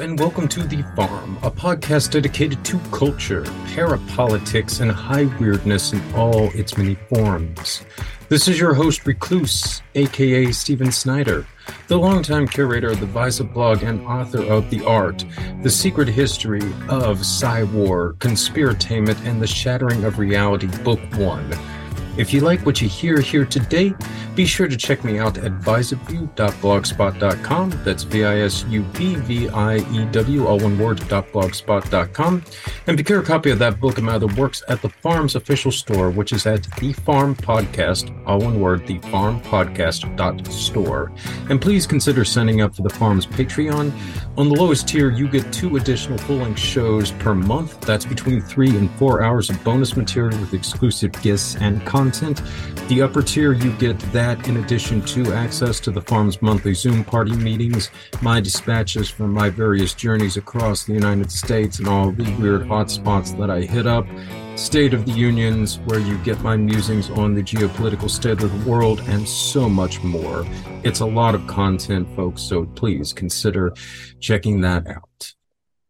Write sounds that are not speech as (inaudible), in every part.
and welcome to The Farm, a podcast dedicated to culture, parapolitics, and high weirdness in all its many forms. This is your host, Recluse, aka Stephen Snyder, the longtime curator of the Visa blog and author of The Art, The Secret History of Psy-War, Conspiratainment, and the Shattering of Reality, Book 1 if you like what you hear here today, be sure to check me out at visupview.blogspot.com. That's V I S U P V I E W, all one word, blogspot.com. And procure a copy of that book my other works at the Farm's official store, which is at The Farm Podcast, all one word, The Farm Podcast store. And please consider signing up for the Farm's Patreon. On the lowest tier, you get two additional full length shows per month. That's between three and four hours of bonus material with exclusive gifts and content content. The upper tier, you get that in addition to access to the farm's monthly Zoom party meetings, my dispatches from my various journeys across the United States, and all the weird hotspots that I hit up. State of the Unions, where you get my musings on the geopolitical state of the world, and so much more. It's a lot of content, folks, so please consider checking that out.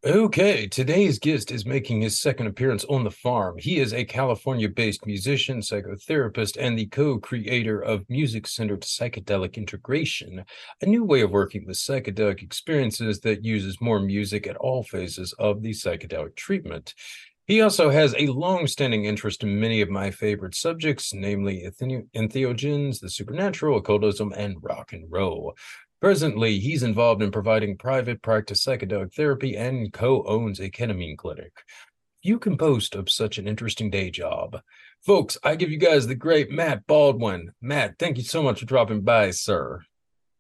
Okay, today's guest is making his second appearance on the farm. He is a California based musician, psychotherapist, and the co creator of music centered psychedelic integration, a new way of working with psychedelic experiences that uses more music at all phases of the psychedelic treatment. He also has a long standing interest in many of my favorite subjects, namely entheogens, the supernatural, occultism, and rock and roll. Presently, he's involved in providing private practice psychedelic therapy and co owns a ketamine clinic. You can boast of such an interesting day job. Folks, I give you guys the great Matt Baldwin. Matt, thank you so much for dropping by, sir.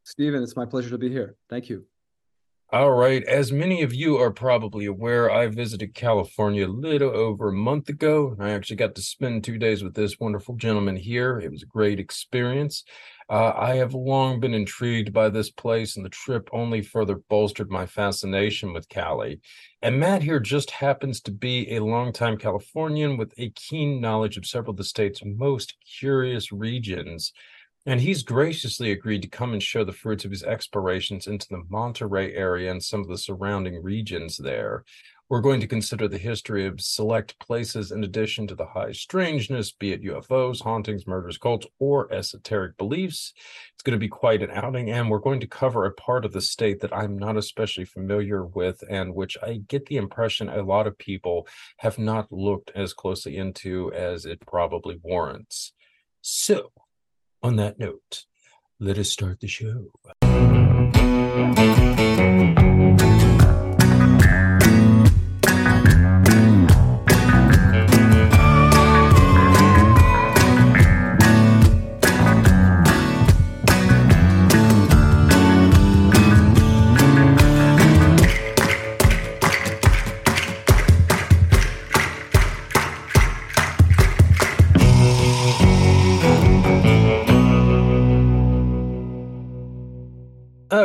Stephen, it's my pleasure to be here. Thank you. All right. As many of you are probably aware, I visited California a little over a month ago. I actually got to spend two days with this wonderful gentleman here. It was a great experience. Uh, I have long been intrigued by this place, and the trip only further bolstered my fascination with Cali. And Matt here just happens to be a longtime Californian with a keen knowledge of several of the state's most curious regions. And he's graciously agreed to come and show the fruits of his explorations into the Monterey area and some of the surrounding regions there. We're going to consider the history of select places in addition to the high strangeness, be it UFOs, hauntings, murders, cults, or esoteric beliefs. It's going to be quite an outing, and we're going to cover a part of the state that I'm not especially familiar with, and which I get the impression a lot of people have not looked as closely into as it probably warrants. So, on that note, let us start the show.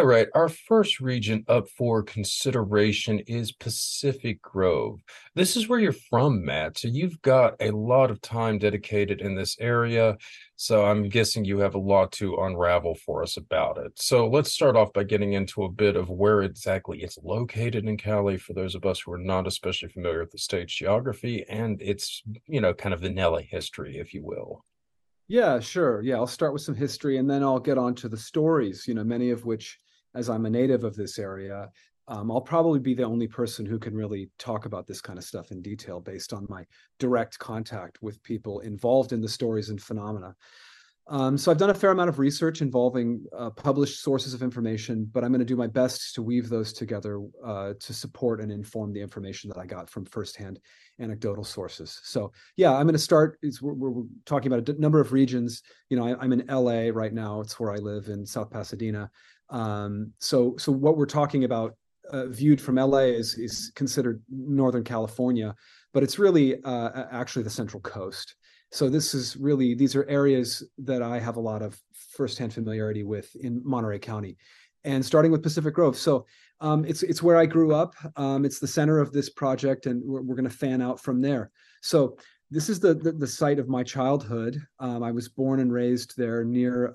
All right, our first region up for consideration is Pacific Grove. This is where you're from, Matt. So you've got a lot of time dedicated in this area. So I'm guessing you have a lot to unravel for us about it. So let's start off by getting into a bit of where exactly it's located in Cali for those of us who are not especially familiar with the state's geography and its, you know, kind of vanilla history, if you will. Yeah, sure. Yeah, I'll start with some history and then I'll get on to the stories, you know, many of which, as I'm a native of this area, um, I'll probably be the only person who can really talk about this kind of stuff in detail based on my direct contact with people involved in the stories and phenomena. Um, so I've done a fair amount of research involving uh, published sources of information, but I'm going to do my best to weave those together uh, to support and inform the information that I got from firsthand anecdotal sources. So yeah, I'm going to start. We're, we're, talking about a number of regions. You know, I, am in LA right now. It's where I live in South Pasadena. Um, so so what we're talking about uh, viewed from LA is is considered Northern California, but it's really uh, actually the Central Coast. So this is really these are areas that I have a lot of firsthand familiarity with in Monterey County, and starting with Pacific Grove. So um, it's it's where I grew up. Um, it's the center of this project, and we're, we're going to fan out from there. So this is the, the, the site of my childhood. Um, I was born and raised there near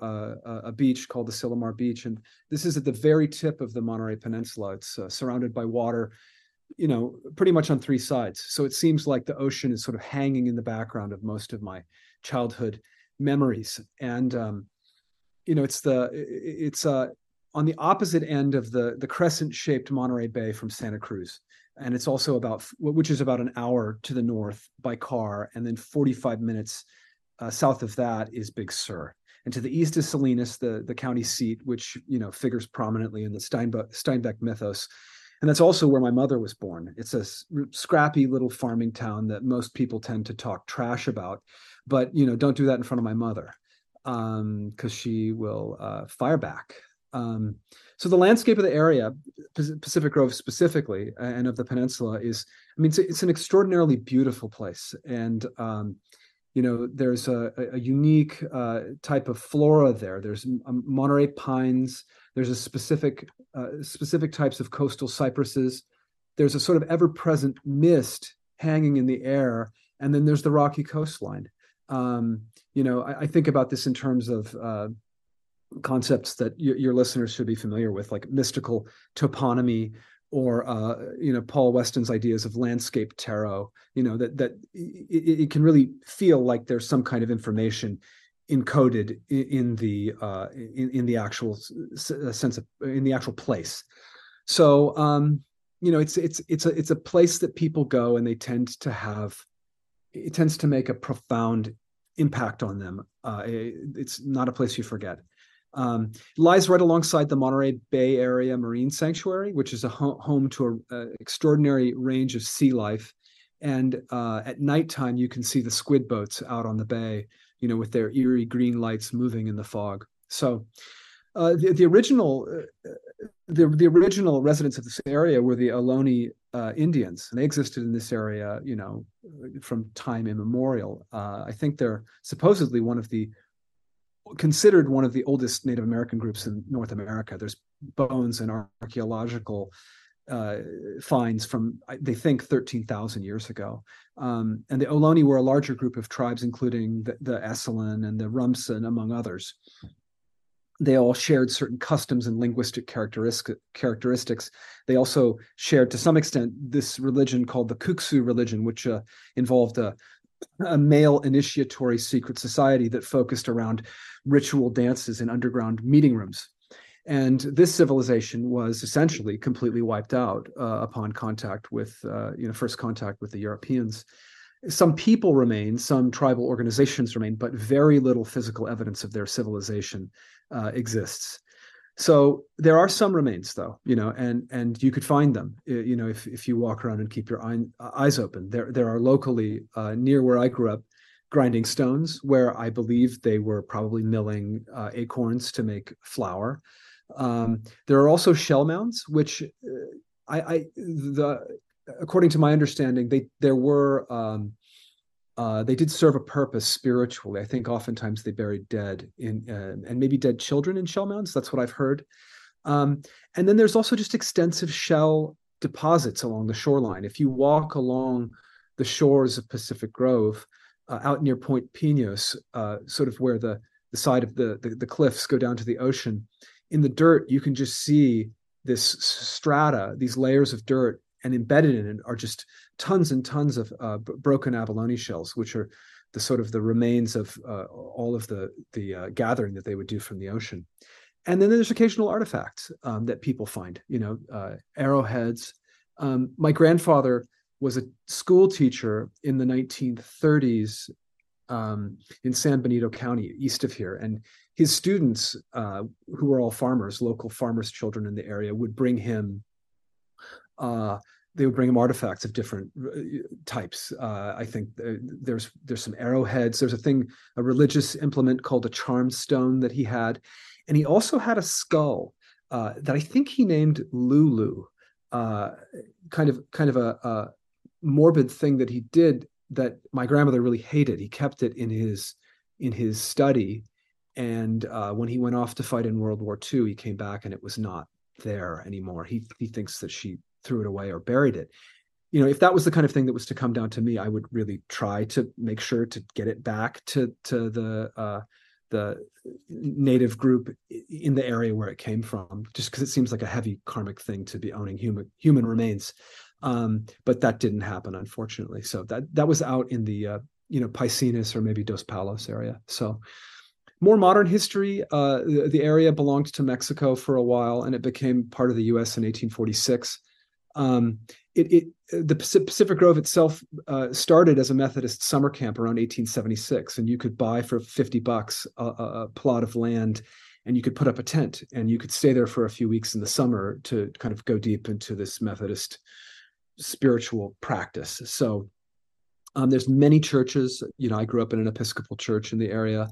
a beach called the Asilomar Beach, and this is at the very tip of the Monterey Peninsula. It's uh, surrounded by water, you know, pretty much on three sides. So it seems like the ocean is sort of hanging in the background of most of my childhood memories. And um, you know, it's the it's uh, on the opposite end of the the crescent-shaped Monterey Bay from Santa Cruz and it's also about which is about an hour to the north by car and then 45 minutes uh, south of that is big sur. And to the east is salinas the, the county seat which you know figures prominently in the steinbeck, steinbeck mythos. And that's also where my mother was born. It's a scrappy little farming town that most people tend to talk trash about but you know don't do that in front of my mother because um, she will uh, fire back. Um, so the landscape of the area, Pacific Grove specifically, and of the peninsula is, I mean, it's, it's an extraordinarily beautiful place. And, um, you know, there's a, a unique uh, type of flora there. There's um, Monterey pines. There's a specific, uh, specific types of coastal cypresses. There's a sort of ever-present mist hanging in the air. And then there's the rocky coastline. Um, you know, I, I, think about this in terms of uh, concepts that y- your listeners should be familiar with, like mystical toponymy or uh, you know Paul Weston's ideas of landscape tarot. You know that that it, it, can really feel like there's some kind of information encoded in, in the uh, in, in the actual uh, sense of in the actual place. So um, you know it's it's it's a it's a place that people go and they tend to have it tends to make a profound impact on them. Uh, it's not a place you forget. Um, lies right alongside the Monterey Bay Area Marine Sanctuary, which is a ho- home to an extraordinary range of sea life. And uh, at nighttime, you can see the squid boats out on the bay, you know, with their eerie green lights moving in the fog. So, uh, the, the, original uh, the, the original residents of this area were the Ohlone uh, Indians, and they existed in this area, you know, from time immemorial. Uh, I think they're supposedly one of the considered one of the oldest Native American groups in North America. There's bones and archaeological uh, finds from they think 13,000 years ago. Um, and the Ohlone were a larger group of tribes, including the, the Esselen and the Rumsen, among others. They all shared certain customs and linguistic characteristic, characteristics. They also shared, to some extent, this religion called the Kuksu religion, which uh, involved a, a male initiatory secret society that focused around ritual dances in underground meeting rooms. And this civilization was essentially completely wiped out uh, upon contact with, uh, you know, first contact with the Europeans. Some people remain, some tribal organizations remain, but very little physical evidence of their civilization uh, exists. So there are some remains, though, you know, and and you could find them, you know, if if you walk around and keep your eye, eyes open. There there are locally uh, near where I grew up, grinding stones where I believe they were probably milling uh, acorns to make flour. Um, there are also shell mounds, which uh, I, I, the according to my understanding, they there were um, uh, they did serve a purpose spiritually. I think oftentimes they buried dead in uh, and maybe dead children in shell mounds. That's what I've heard. Um, and then there's also just extensive shell deposits along the shoreline. If you walk along the shores of Pacific Grove, uh, out near Point Pinos, uh, sort of where the the side of the, the the cliffs go down to the ocean, in the dirt you can just see this strata, these layers of dirt and embedded in it are just tons and tons of uh, broken abalone shells, which are the sort of the remains of uh, all of the the uh, gathering that they would do from the ocean. And then there's occasional artifacts um, that people find, you know, uh, arrowheads. Um, my grandfather was a school teacher in the 1930s um, in San Benito County, east of here, and his students, uh, who were all farmers, local farmers' children in the area, would bring him uh, they would bring him artifacts of different uh, types. Uh, I think there's there's some arrowheads. There's a thing, a religious implement called a charm stone that he had, and he also had a skull uh, that I think he named Lulu. Uh, kind of kind of a, a, morbid thing that he did that my grandmother really hated. He kept it in his in his study, and uh, when he went off to fight in World War II, he came back and it was not there anymore. He he thinks that she threw it away or buried it. you know, if that was the kind of thing that was to come down to me, I would really try to make sure to get it back to to the uh, the native group in the area where it came from, just because it seems like a heavy karmic thing to be owning human human remains. Um, but that didn't happen, unfortunately. So that that was out in the uh, you know Paicines or maybe Dos Palos area. So more modern history, uh, the, the, area belonged to Mexico for a while, and it became part of the U.S. in 1846. Um, it, it, the Pacific Grove itself uh, started as a Methodist summer camp around 1876, and you could buy for 50 bucks a, a, plot of land, and you could put up a tent, and you could stay there for a few weeks in the summer to kind of go deep into this Methodist spiritual practice. So um, there's many churches. You know, I grew up in an Episcopal church in the area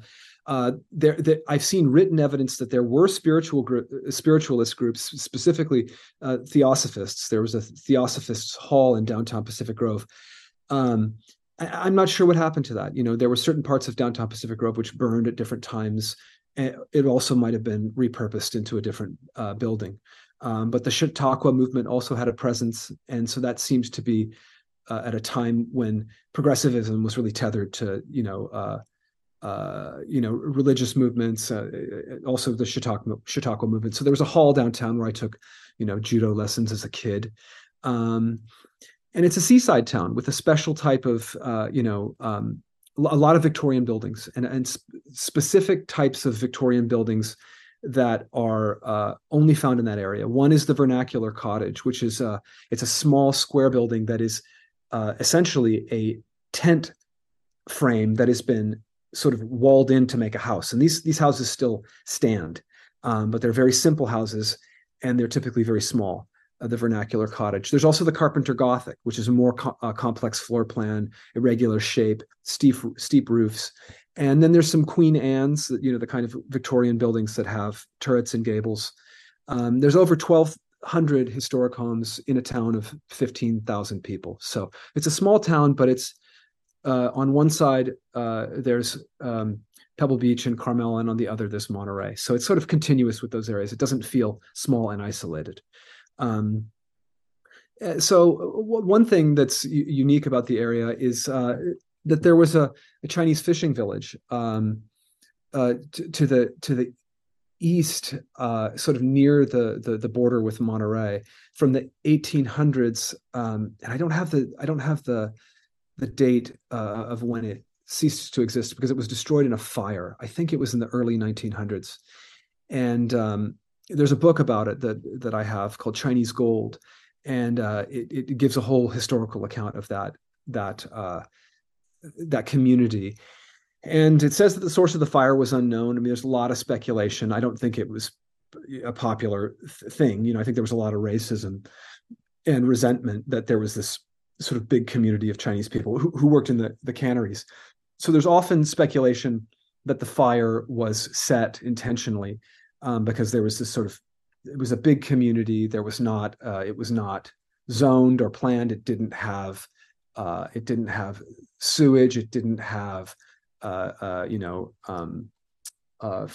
uh, there, I've seen written evidence that there were spiritual group, spiritualist groups, specifically uh, Theosophists. There was a Theosophists Hall in downtown Pacific Grove. Um, I, am not sure what happened to that. You know, there were certain parts of downtown Pacific Grove which burned at different times. It also might have been repurposed into a different uh, building. Um, but the Chautauqua movement also had a presence, and so that seems to be uh, at a time when progressivism was really tethered to, you know uh, uh, you know, religious movements, uh, also the Chautauqua, Chautauqua movement. So there was a hall downtown where I took, you know, judo lessons as a kid. Um, and it's a seaside town with a special type of, uh, you know, um, a lot of Victorian buildings and, and sp- specific types of Victorian buildings that are uh, only found in that area. One is the vernacular cottage, which is a, it's a small square building that is uh, essentially a tent frame that has been sort of walled in to make a house. And these these houses still stand, um, but they're very simple houses, and they're typically very small. Uh, the vernacular cottage. There's also the Carpenter Gothic, which is a more co- uh, complex floor plan, irregular shape, steep steep roofs, and then there's some Queen Anne's, you know, the kind of Victorian buildings that have turrets and gables. Um, there's over 1,200 historic homes in a town of 15,000 people. So it's a small town, but it's uh, on one side uh, there's um, Pebble Beach and Carmel, and on the other there's Monterey. So it's sort of continuous with those areas. It doesn't feel small and isolated. Um, uh, so w- one thing that's u- unique about the area is uh, that there was a, a Chinese fishing village um, uh, to, to, the to the east, uh, sort of near the, the, the border with Monterey, from the 1800s. Um, and I don't have the I don't have the the date uh, of when it ceased to exist because it was destroyed in a fire. I think it was in the early 1900s. And um, there's a book about it that that I have called Chinese Gold, and uh, it, it, gives a whole historical account of that that uh, that community. And it says that the source of the fire was unknown. I mean, there's a lot of speculation. I don't think it was a popular th- thing. You know, I think there was a lot of racism and resentment that there was this sort of big community of Chinese people who, who worked in the, the canneries. So there's often speculation that the fire was set intentionally um, because there was this sort of it was a big community. There was not uh, it was not zoned or planned. It didn't have uh, it didn't have sewage. It didn't have uh, uh you know um, uh,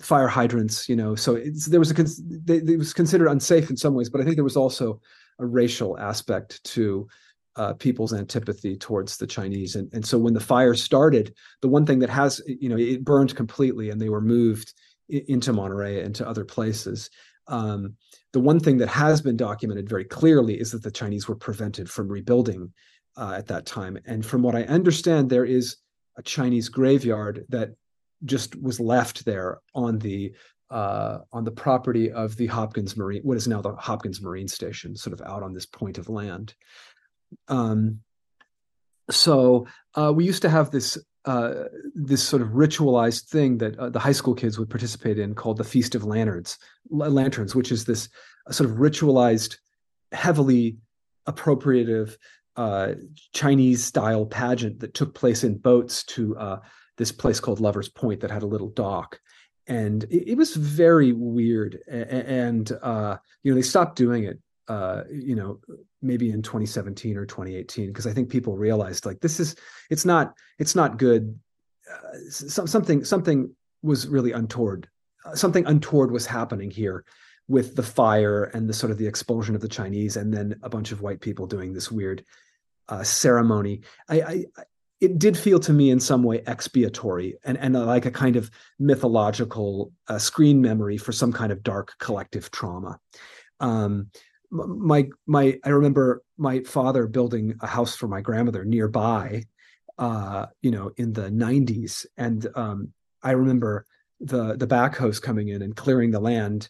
fire hydrants. You know, so there was a it was considered unsafe in some ways, but I think there was also a racial aspect to uh, people's antipathy towards the Chinese. And, and so when the fire started, the one thing that has, you know, it burned completely and they were moved into Monterey and to other places. Um, the one thing that has been documented very clearly is that the Chinese were prevented from rebuilding uh, at that time. And from what I understand, there is a Chinese graveyard that just was left there on the uh, on the property of the Hopkins Marine, what is now the Hopkins Marine Station, sort of out on this point of land. Um, so uh, we used to have this uh, this sort of ritualized thing that uh, the high school kids would participate in called the Feast of Lanterns, lanterns, which is this sort of ritualized, heavily appropriative uh, Chinese style pageant that took place in boats to uh, this place called Lovers Point that had a little dock. And it, it was very weird. And, uh, you know, they stopped doing it uh, you know, maybe in 2017 or 2018, because I think people realized like this is it's not it's not good. Uh, some, something something was really untoward. Uh, something untoward was happening here with the fire and the sort of the expulsion of the Chinese, and then a bunch of white people doing this weird uh, ceremony. I, I, it did feel to me in some way expiatory and and like a kind of mythological uh, screen memory for some kind of dark collective trauma. Um, my my I remember my father building a house for my grandmother nearby, uh, you know, in the '90s, and um, I remember the the backhoes coming in and clearing the land.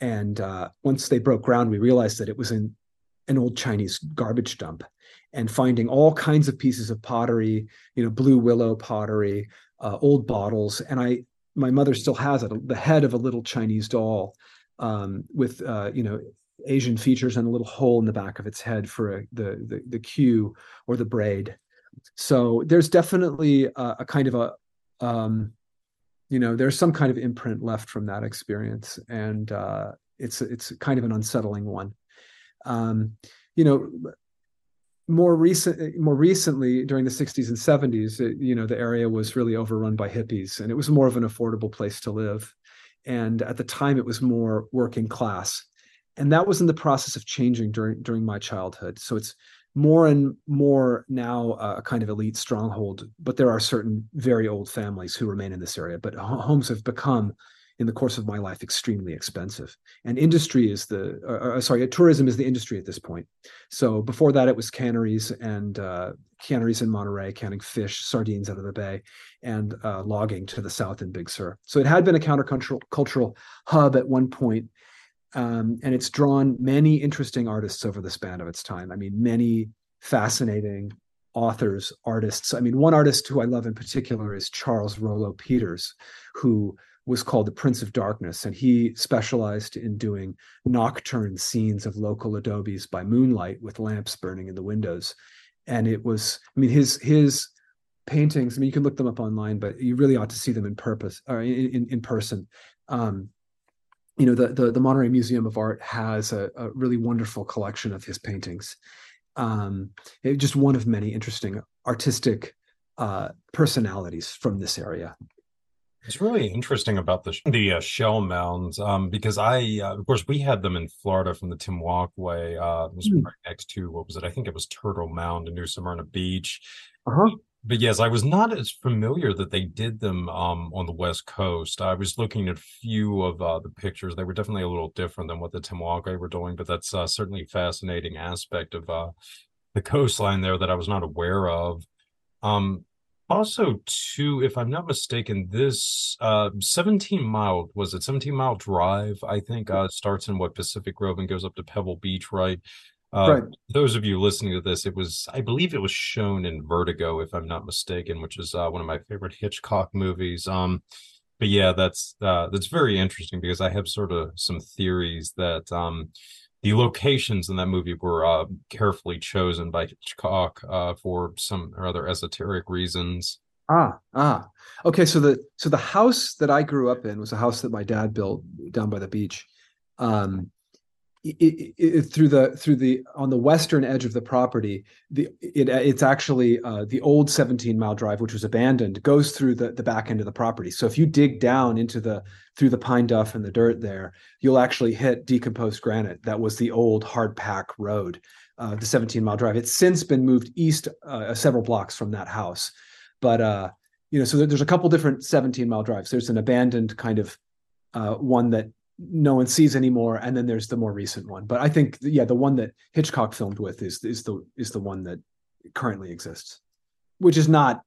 And uh, once they broke ground, we realized that it was in an old Chinese garbage dump, and finding all kinds of pieces of pottery, you know, blue willow pottery, uh, old bottles, and I my mother still has it, the head of a little Chinese doll um, with uh, you know Asian features and a little hole in the back of its head for a, the, the the queue or the braid. So there's definitely a, a kind of a um, you know there's some kind of imprint left from that experience, and uh, it's it's kind of an unsettling one. Um, you know, more recent more recently during the 60s and 70s it, you know the area was really overrun by hippies and it was more of an affordable place to live and at the time it was more working class and that was in the process of changing during during my childhood. So it's more and more now a kind of elite stronghold but there are certain very old families who remain in this area but homes have become in the course of my life extremely expensive. And industry is the uh, uh, sorry tourism is the industry at this point. So before that it was canneries and uh, canneries in monterey canning fish sardines out of the bay and uh, logging to the south in big sur. So it had been a countercultural cultural hub at one point um, and it's drawn many interesting artists over the span of its time i mean many fascinating authors artists i mean one artist who i love in particular is charles rollo peters who was called the Prince of Darkness, and he specialized in doing nocturne scenes of local adobes by moonlight with lamps burning in the windows. And it was, I mean, his his paintings. I mean, you can look them up online, but you really ought to see them in purpose or in in, in person. Um, you know, the, the the Monterey Museum of Art has a, a really wonderful collection of his paintings. Um, it, just one of many interesting artistic uh, personalities from this area. It's really interesting about the the uh, shell mounds um, because I, uh, of course, we had them in Florida from the Timucua. Uh, it was mm. right next to what was it? I think it was Turtle Mound in New Smyrna Beach. Uh-huh. But yes, I was not as familiar that they did them um, on the West Coast. I was looking at a few of uh, the pictures; they were definitely a little different than what the Tim were doing. But that's uh, certainly a fascinating aspect of uh, the coastline there that I was not aware of. Um, also too if i'm not mistaken this uh 17 mile was it 17 mile drive i think uh starts in what pacific grove and goes up to pebble beach right uh right. those of you listening to this it was i believe it was shown in vertigo if i'm not mistaken which is uh, one of my favorite hitchcock movies um but yeah that's uh that's very interesting because i have sort of some theories that um the locations in that movie were uh, carefully chosen by Hitchcock uh, for some or other esoteric reasons. Ah, ah. Okay, so the so the house that I grew up in was a house that my dad built down by the beach. Um, it, it, through the through the on the western edge of the property the it it's actually uh, the old 17 mile drive which was abandoned goes through the the back end of the property. So if you dig down into the through the pine duff and the dirt there you'll actually hit decomposed granite. That was the old hard pack road uh, the 17 mile drive. It's since been moved east uh, several blocks from that house. But uh you know so there's a couple different 17 mile drives. There's an abandoned kind of uh, one that no one sees anymore and then there's the more recent one. But i think yeah the one that hitchcock filmed with is is the is the one that currently exists which is not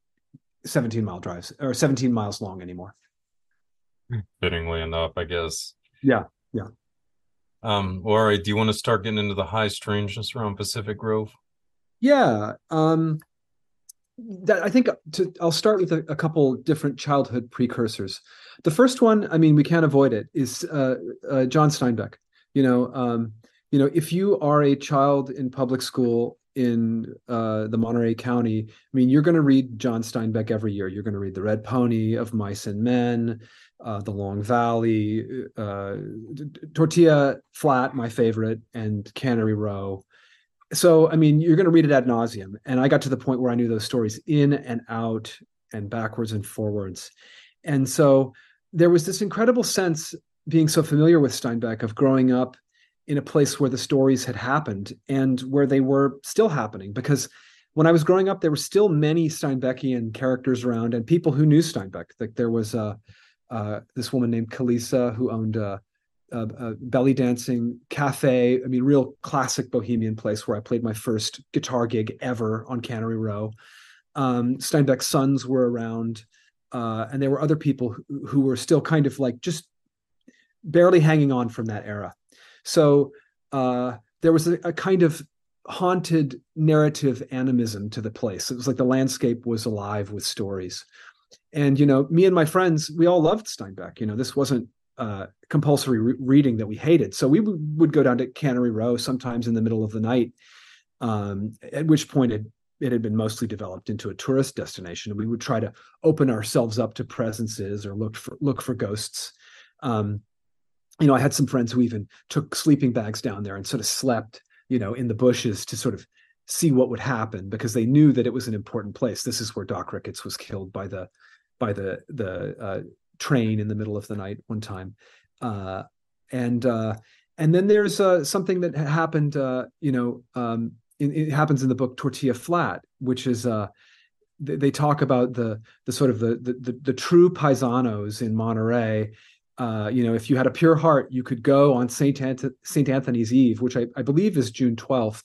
17 mile drives or 17 miles long anymore. Fittingly enough i guess. Yeah yeah. Um all right do you want to start getting into the high strangeness around pacific grove? Yeah um that I think to, I'll start with a, a, couple different childhood precursors. The first one, I mean, we can't avoid it, is uh, uh, John Steinbeck. You know, um, you know, if you are a child in public school in uh, the Monterey County, I mean, you're going to read John Steinbeck every year. You're going to read The Red Pony of Mice and Men, uh, The Long Valley, uh, Tortilla Flat, my favorite, and Cannery Row so I mean, you're going to read it ad nauseum, and I got to the point where I knew those stories in and out and backwards and forwards, and so there was this incredible sense being so familiar with Steinbeck, of growing up in a place where the stories had happened and where they were still happening. Because when I was growing up, there were still many Steinbeckian characters around and people who knew Steinbeck. Like there was uh, uh, this woman named Kalisa who owned a, a, belly dancing cafe. I mean, real classic bohemian place where I played my first guitar gig ever on Cannery Row. Um, Steinbeck's sons were around, uh, and there were other people who, who were still kind of like just barely hanging on from that era. So uh, there was a, a, kind of haunted narrative animism to the place. It was like the landscape was alive with stories. And, you know, me and my friends, we all loved Steinbeck. You know, this wasn't uh, compulsory re- reading that we hated. So we w- would go down to Cannery Row sometimes in the middle of the night, um, at which point it, it had been mostly developed into a tourist destination. We would try to open ourselves up to presences or look for look for ghosts. Um, you know, I had some friends who even took sleeping bags down there and sort of slept, you know, in the bushes to sort of see what would happen because they knew that it was an important place. This is where Doc Ricketts was killed by the by the the uh, train in the middle of the night one time, uh, and uh, and then there's uh, something that happened. Uh, you know, um, it, it, happens in the book Tortilla Flat, which is uh, they, they talk about the the sort of the the, the, true paisanos in Monterey uh, you know, if you had a pure heart, you could go on Saint Ant- Saint Anthony's Eve, which I, I, believe is June twelfth,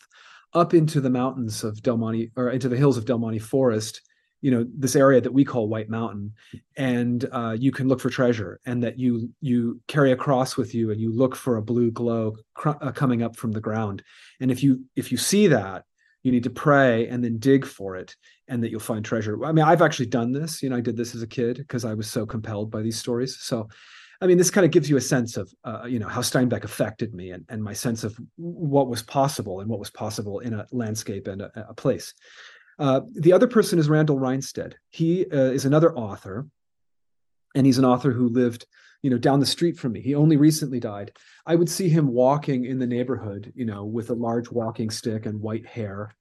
up into the mountains of Del Monte or into the hills of Del Monte Forest. You know, this area that we call White Mountain, and uh, you can look for treasure, and that you you carry a cross with you, and you look for a blue glow cr- uh, coming up from the ground. And if you if you see that, you need to pray and then dig for it and that you'll find treasure i mean i've actually done this you know i did this as a kid because i was so compelled by these stories so I mean, this kind of gives you a sense of, uh, you know, how Steinbeck affected me and, and my sense of what was possible and what was possible in a landscape and a, a place. Uh, the other person is Randall Reinstedt. He uh, is another author, and he's an author who lived, you know, down the street from me. He only recently died. I would see him walking in the neighborhood, you know, with a large walking stick and white hair,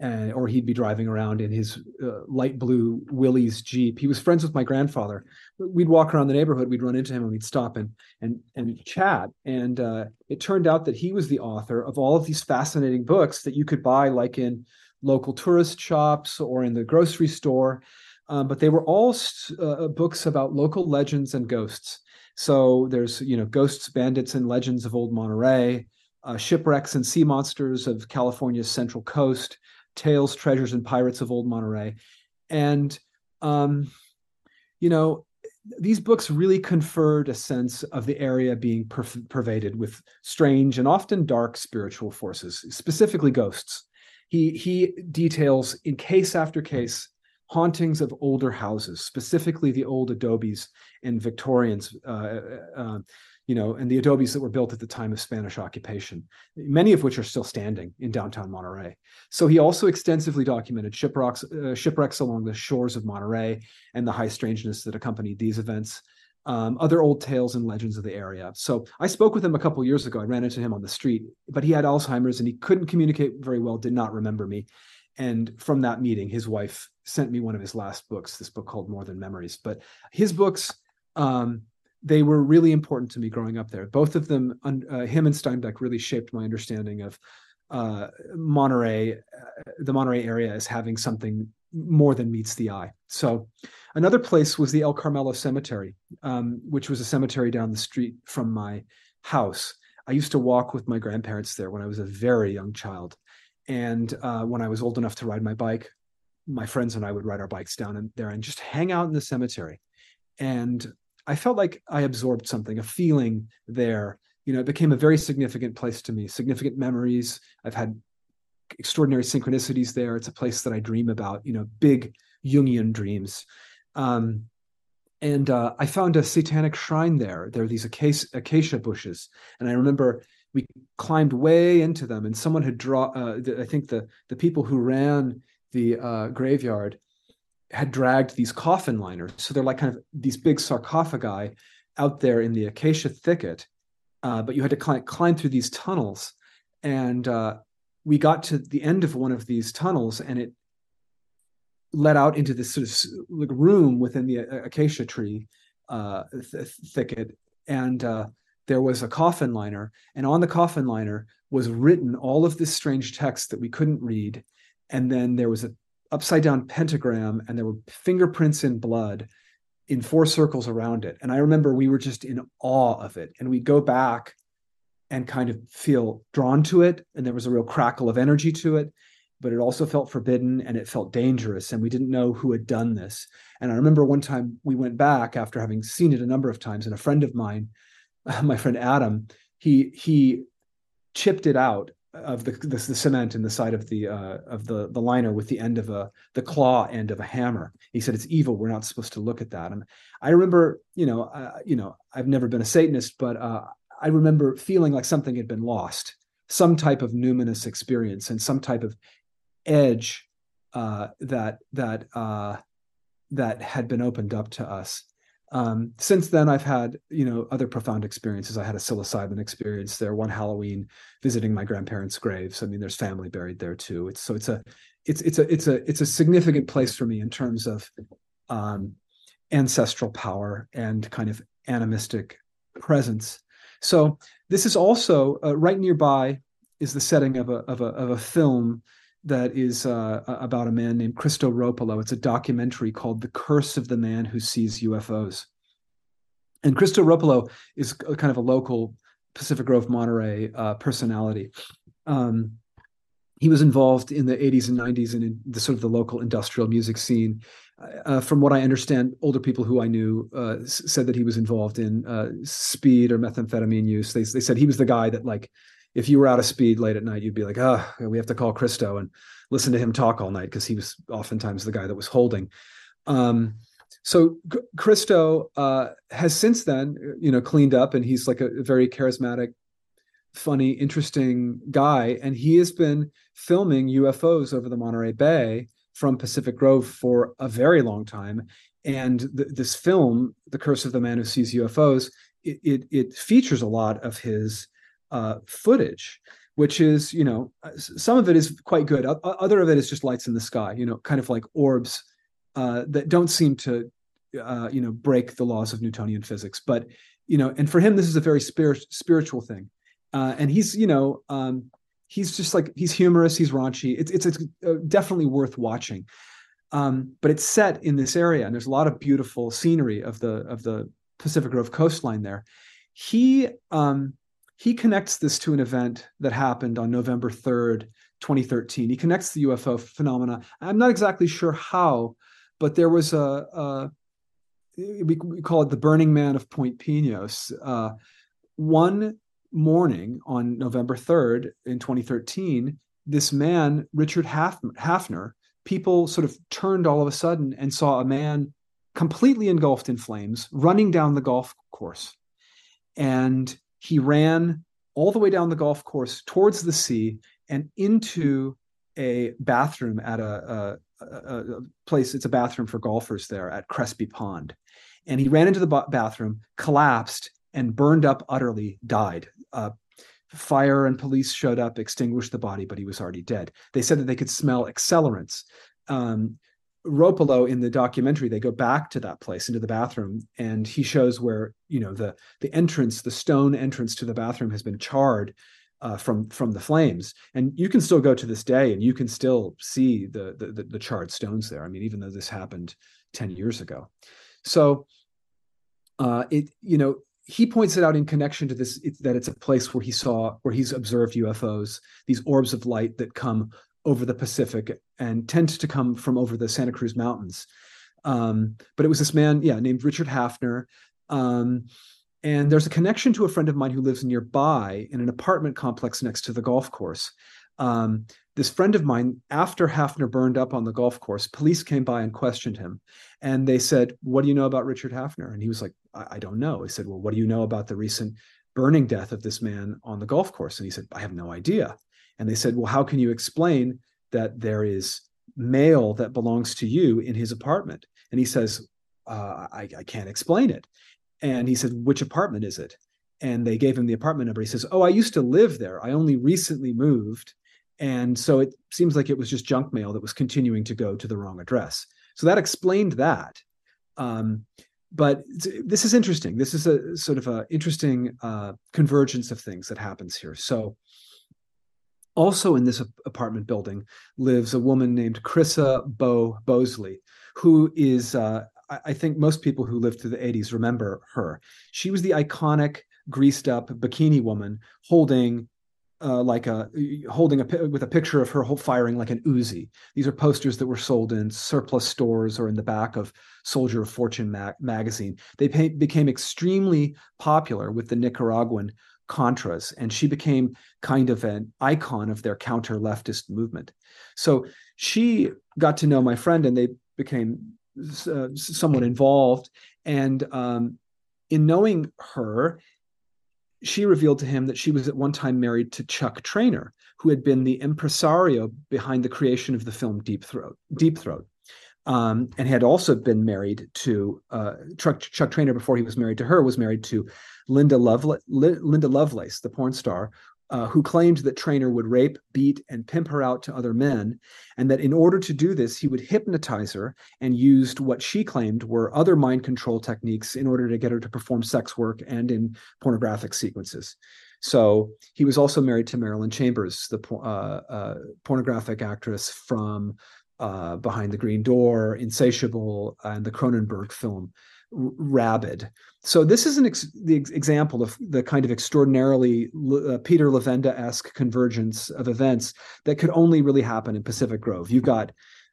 and, or he'd be driving around in his uh, light blue Willys Jeep. He was friends with my grandfather. We'd walk around the neighborhood, we'd run into him, and we'd stop and and and chat. And uh, it turned out that he was the author of all of these fascinating books that you could buy, like in local tourist shops or in the grocery store. Um, but they were all uh, books about local legends and ghosts. So there's you know ghosts, bandits, and legends of old Monterey. Uh, shipwrecks and sea monsters of California's central coast, Tales, Treasures, and Pirates of Old Monterey. And, um, you know, these books really conferred a sense of the area being per- pervaded with strange and often dark spiritual forces, specifically ghosts. He, he details in case after case hauntings of older houses, specifically the old adobes and Victorians, uh, uh, uh you know, and the adobes that were built at the time of Spanish occupation, many of which are still standing in downtown Monterey. So he also extensively documented shipwrecks, uh, shipwrecks along the shores of Monterey and the high strangeness that accompanied these events. Um, other old tales and legends of the area. So I spoke with him a couple years ago. I ran into him on the street, but he had Alzheimer's and he couldn't communicate very well, did not remember me. And from that meeting, his wife sent me one of his last books, this book called More Than Memories. But his books, um, they were really important to me growing up there. Both of them, uh, him and Steinbeck, really shaped my understanding of uh, Monterey, uh, the Monterey area, as having something more than meets the eye. So, another place was the El Carmelo Cemetery, um, which was a cemetery down the street from my house. I used to walk with my grandparents there when I was a very young child, and uh, when I was old enough to ride my bike, my friends and I would ride our bikes down there and just hang out in the cemetery. And I felt like I absorbed something, a feeling there. You know, it became a very significant place to me, significant memories. I've had extraordinary synchronicities there. It's a place that I dream about, you know, big Jungian dreams. Um, and uh, I found a satanic shrine there. There are these acacia, acacia bushes, and I remember we climbed way into them, and someone had drawn. Uh, I think the the people who ran the uh, graveyard had dragged these coffin liners. So they're like kind of these big sarcophagi out there in the acacia thicket. Uh, but you had to climb, climb through these tunnels. And uh, we got to the end of one of these tunnels and it led out into this sort of like room within the uh, acacia tree uh, th- thicket. And uh, there was a coffin liner, and on the coffin liner was written all of this strange text that we couldn't read. And then there was a upside down pentagram, and there were fingerprints in blood in four circles around it. And I remember we were just in awe of it. And we'd go back and kind of feel drawn to it. And there was a real crackle of energy to it, but it also felt forbidden and it felt dangerous. And we didn't know who had done this. And I remember one time we went back after having seen it a number of times, and a friend of mine, (laughs) my friend Adam, he he chipped it out of the, the, the cement in the side of the uh, of the the liner with the end of a the claw end of a hammer. He said it's evil. We're not supposed to look at that. And I remember, you know, uh, you know, I've never been a Satanist, but uh, I remember feeling like something had been lost, some type of numinous experience and some type of edge uh, that that uh, that had been opened up to us. Um, since then, I've had you know other profound experiences. I had a psilocybin experience there one Halloween, visiting my grandparents' graves. I mean, there's family buried there too. It's so it's a it's it's a it's a it's a significant place for me in terms of um, ancestral power and kind of animistic presence. So this is also uh, right nearby is the setting of a of a of a film that is uh, about a man named Christo Roppolo. It's a documentary called "The Curse of the Man Who Sees UFOs." And Christo Roppolo is kind of a local Pacific Grove Monterey uh, personality. Um, he was involved in the 80s and 90s and in the sort of the local industrial music scene. Uh, from what I understand, older people who I knew uh, said that he was involved in uh, speed or methamphetamine use. They, they said he was the guy that like if you were out of speed late at night, you'd be like, ah, oh, we have to call Christo and listen to him talk all night because he was oftentimes the guy that was holding. Um, so Christo uh, has since then, you know, cleaned up, and he's like a, a very charismatic, funny, interesting guy, and he has been filming UFOs over the Monterey Bay from Pacific Grove for a very long time. And th- this film, The Curse of the Man Who Sees UFOs, it, it, it features a lot of his uh, footage, which is, you know, uh, some of it is quite good. Other of it is just lights in the sky, you know, kind of like orbs uh, that don't seem to, uh, you know, break the laws of Newtonian physics. But, you know, and for him, this is a very spirit, spiritual thing. Uh, and he's, you know, um, he's just like, he's humorous, he's raunchy. It's, it's, it's uh, definitely worth watching. Um, but it's set in this area, and there's a lot of beautiful scenery of the of the Pacific Grove coastline there. He um, he connects this to an event that happened on November 3rd, 2013. He connects the UFO phenomena. I'm not exactly sure how, but there was a, a we, we, call it the Burning Man of Point Pinos. Uh, one morning on November 3rd in 2013, this man, Richard Hafner, people sort of turned all of a sudden and saw a man completely engulfed in flames running down the golf course. And he ran all the way down the golf course towards the sea and into a bathroom at a, a, a, a place. It's a bathroom for golfers there at Crespi Pond. And he ran into the bathroom, collapsed, and burned up utterly, died. Uh, fire and police showed up, extinguished the body, but he was already dead. They said that they could smell accelerants. Um, Roppolo in the documentary, they go back to that place into the bathroom, and he shows where you know the the entrance, the stone entrance to the bathroom has been charred uh, from from the flames, and you can still go to this day, and you can still see the, the the charred stones there. I mean, even though this happened ten years ago, so uh, it you know he points it out in connection to this it, that it's a place where he saw where he's observed UFOs, these orbs of light that come over the Pacific and tend to come from over the Santa Cruz Mountains. Um, but it was this man, yeah, named Richard Hafner. Um, and there's a connection to a friend of mine who lives nearby in an apartment complex next to the golf course. Um, this friend of mine, after Hafner burned up on the golf course, police came by and questioned him. And they said, What do you know about Richard Hafner? And he was like, I, I don't know. He said, Well, what do you know about the recent burning death of this man on the golf course? And he said, I have no idea. And they said, Well, how can you explain that there is mail that belongs to you in his apartment? And he says, uh, I, I can't explain it. And he said, Which apartment is it? And they gave him the apartment number. He says, Oh, I used to live there. I only recently moved. And so it seems like it was just junk mail that was continuing to go to the wrong address. So that explained that. Um, but this is interesting. This is a sort of a interesting uh, convergence of things that happens here. So, also in this apartment building lives a woman named Chrissa Bo Bosley, who is uh, I think most people who lived through the 80s remember her. She was the iconic greased up bikini woman holding uh, like a holding a with a picture of her firing like an Uzi. These are posters that were sold in surplus stores or in the back of Soldier of Fortune magazine. They pay, became extremely popular with the Nicaraguan Contras, and she became kind of an icon of their counter leftist movement. So she got to know my friend, and they became uh, somewhat involved. And um, in knowing her, she revealed to him that she was at one time married to Chuck Traynor, who had been the impresario behind the creation of the film Deep Throat. Deep Throat. Um, and had also been married to uh, Chuck, Chuck Traynor before he was married to her was married to Linda, Lovela- Linda Lovelace, the porn star, uh, who claimed that Traynor would rape, beat, and pimp her out to other men, and that in order to do this, he would hypnotize her and used what she claimed were other mind control techniques in order to get her to perform sex work and in pornographic sequences. So he was also married to Marilyn Chambers, the uh, uh, pornographic actress from uh, Behind the Green Door, Insatiable, and the Cronenberg film Rabid. So this is an ex- the ex- example of the kind of extraordinarily uh, Peter Levenda-esque convergence of events that could only really happen in Pacific Grove. You've got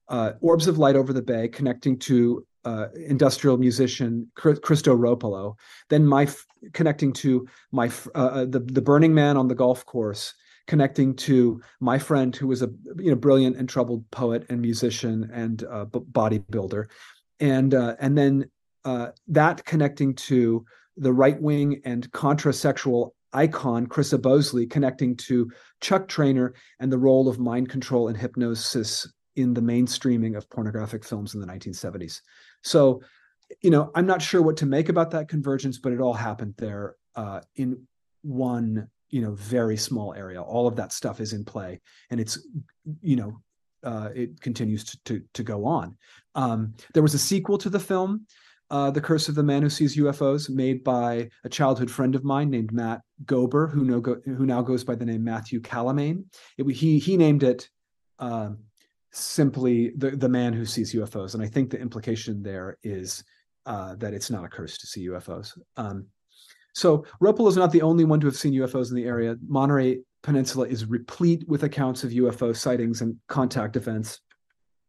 uh, orbs of light over the bay connecting to uh, industrial musician Christo Roppolo, then my f- connecting to my f- uh, uh, the the Burning Man on the golf course, connecting to my friend who was a you know brilliant and troubled poet and musician and uh, bodybuilder, and uh, and then uh, that connecting to the right wing and contrasexual icon Chrissa Bosley connecting to Chuck Traynor and the role of mind control and hypnosis in the mainstreaming of pornographic films in the 1970s. So, you know, I'm not sure what to make about that convergence, but it all happened there uh, in one, you know, very small area. All of that stuff is in play, and it's, you know, uh, it continues to, to, to go on. Um, there was a sequel to the film uh, The Curse of the Man Who Sees UFOs, made by a childhood friend of mine named Matt Gober, who, no go, who now goes by the name Matthew Calamain. It, he, he named it uh, simply the, the Man Who Sees UFOs. And I think the implication there is uh, that it's not a curse to see UFOs. Um, so Roppolo is not the only one to have seen UFOs in the area. Monterey Peninsula is replete with accounts of UFO sightings and contact events.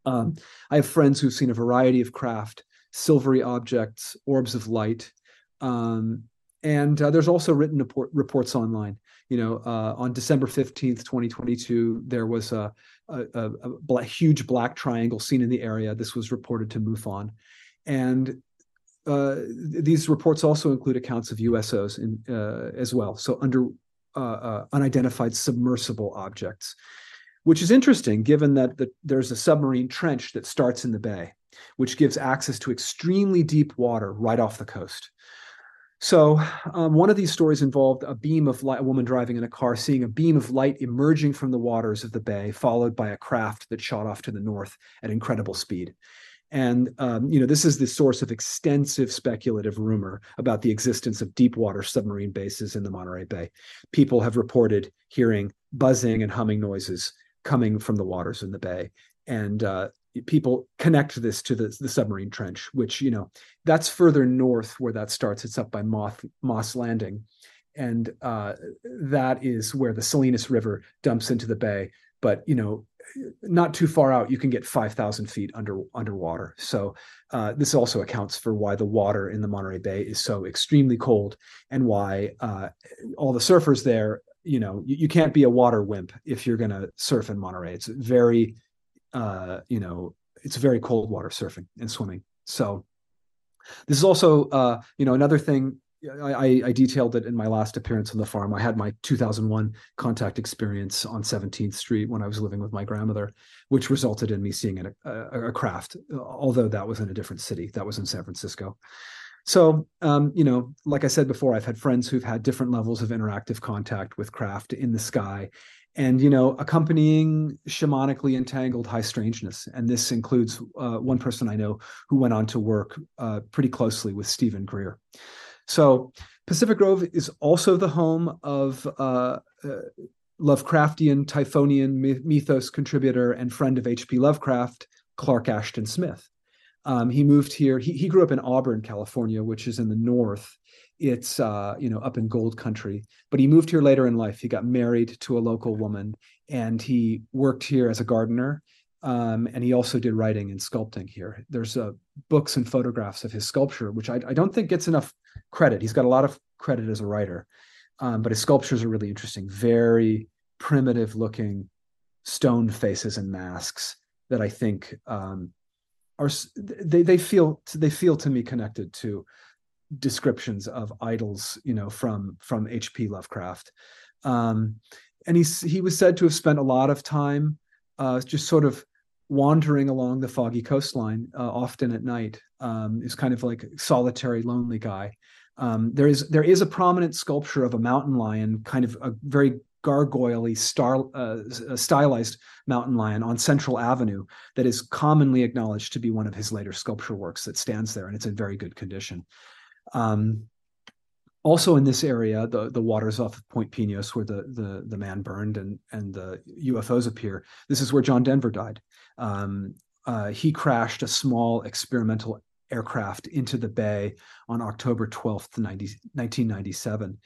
Um, I have friends who've seen a variety of craft silvery objects, orbs of light. Um, and uh, there's also written report, reports online. You know, uh, on December 15th, 2022, there was a, a, a, huge black triangle seen in the area. This was reported to MUFON. And uh, these reports also include accounts of USOs in, uh, as well. So under uh, uh, unidentified submersible objects, which is interesting given that the, there's a submarine trench that starts in the bay which gives access to extremely deep water right off the coast. So, um, one of these stories involved a beam of light, a woman driving in a car, seeing a beam of light emerging from the waters of the bay, followed by a craft that shot off to the north at incredible speed. And um, you know, this is the source of extensive speculative rumor about the existence of deep water submarine bases in the Monterey Bay. People have reported hearing buzzing and humming noises coming from the waters in the bay, and uh, people connect this to the, the submarine trench, which you know that's further north where that starts. It's up by Moth, Moss Landing, and uh, that is where the Salinas River dumps into the bay. But you know, not too far out, you can get five thousand feet under underwater. So uh, this also accounts for why the water in the Monterey Bay is so extremely cold, and why uh, all the surfers there. You know, you, you can't be a water wimp if you're going to surf in Monterey. It's very uh, you know, it's very cold water surfing and swimming. So this is also, uh, you know, another thing. I, I detailed it in my last appearance on the farm. I had my 2001 contact experience on 17th Street when I was living with my grandmother, which resulted in me seeing a, a, a craft, although that was in a different city. That was in San Francisco. So, um, you know, like I said before, I've had friends who've had different levels of interactive contact with craft in the sky and you know accompanying shamanically entangled high strangeness and this includes uh, one person i know who went on to work uh, pretty closely with steven greer. So pacific grove is also the home of uh, uh lovecraftian typhonian mythos contributor and friend of hp lovecraft clark ashton smith. Um, he moved here he, he grew up in auburn california which is in the north it's uh, you know up in gold country. But he moved here later in life. He got married to a local woman and he worked here as a gardener um, and he also did writing and sculpting here. There's uh, books and photographs of his sculpture which I, I, don't think gets enough credit. He's got a lot of credit as a writer um, but his sculptures are really interesting. Very primitive looking stone faces and masks that i think um, are they, they feel they feel to me connected to descriptions of idols, you know, from from H.P. Lovecraft. Um, and he's he was said to have spent a lot of time uh, just sort of wandering along the foggy coastline, uh, often at night. Um, is kind of like a solitary, lonely guy. Um, there is there is a prominent sculpture of a mountain lion, kind of a very gargoyle star uh, stylized mountain lion on Central Avenue that is commonly acknowledged to be one of his later sculpture works that stands there, and it's in very good condition. Um, also in this area, the, the waters off of Point Pinos, where the, the, the man burned and, and the UFOs appear, this is where John Denver died. Um, uh, he crashed a small experimental aircraft into the bay on October 12th, 90, 1997.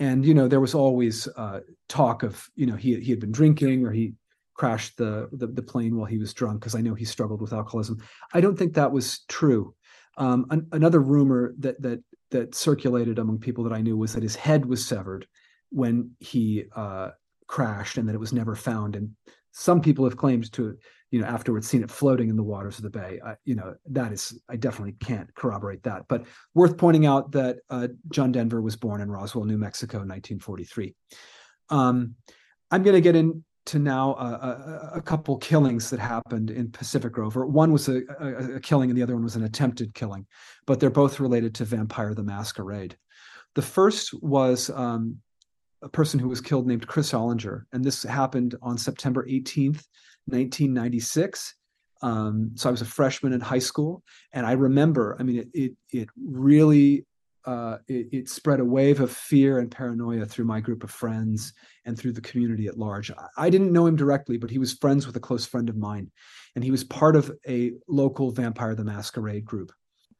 And, you know, there was always uh, talk of, you know, he, he had been drinking or he crashed the, the, the plane while he was drunk, because I know he struggled with alcoholism. I don't think that was true. Um, an, another rumor that that that circulated among people that I knew was that his head was severed when he uh, crashed, and that it was never found. And some people have claimed to, you know, afterwards seen it floating in the waters of the bay. I, you know, that is, I definitely can't corroborate that. But worth pointing out that uh, John Denver was born in Roswell, New Mexico, 1943. Um, I'm going to get in to now a, a, couple killings that happened in Pacific Grove. One was a, a, a, killing, and the other one was an attempted killing, but they're both related to Vampire the Masquerade. The first was um, a person who was killed named Chris Ollinger, and this happened on September 18th, 1996. Um, so I was a freshman in high school, and I remember. I mean, it it, it really uh, it, it, spread a wave of fear and paranoia through my group of friends and through the community at large. I didn't know him directly, but he was friends with a close friend of mine, and he was part of a local Vampire the Masquerade group.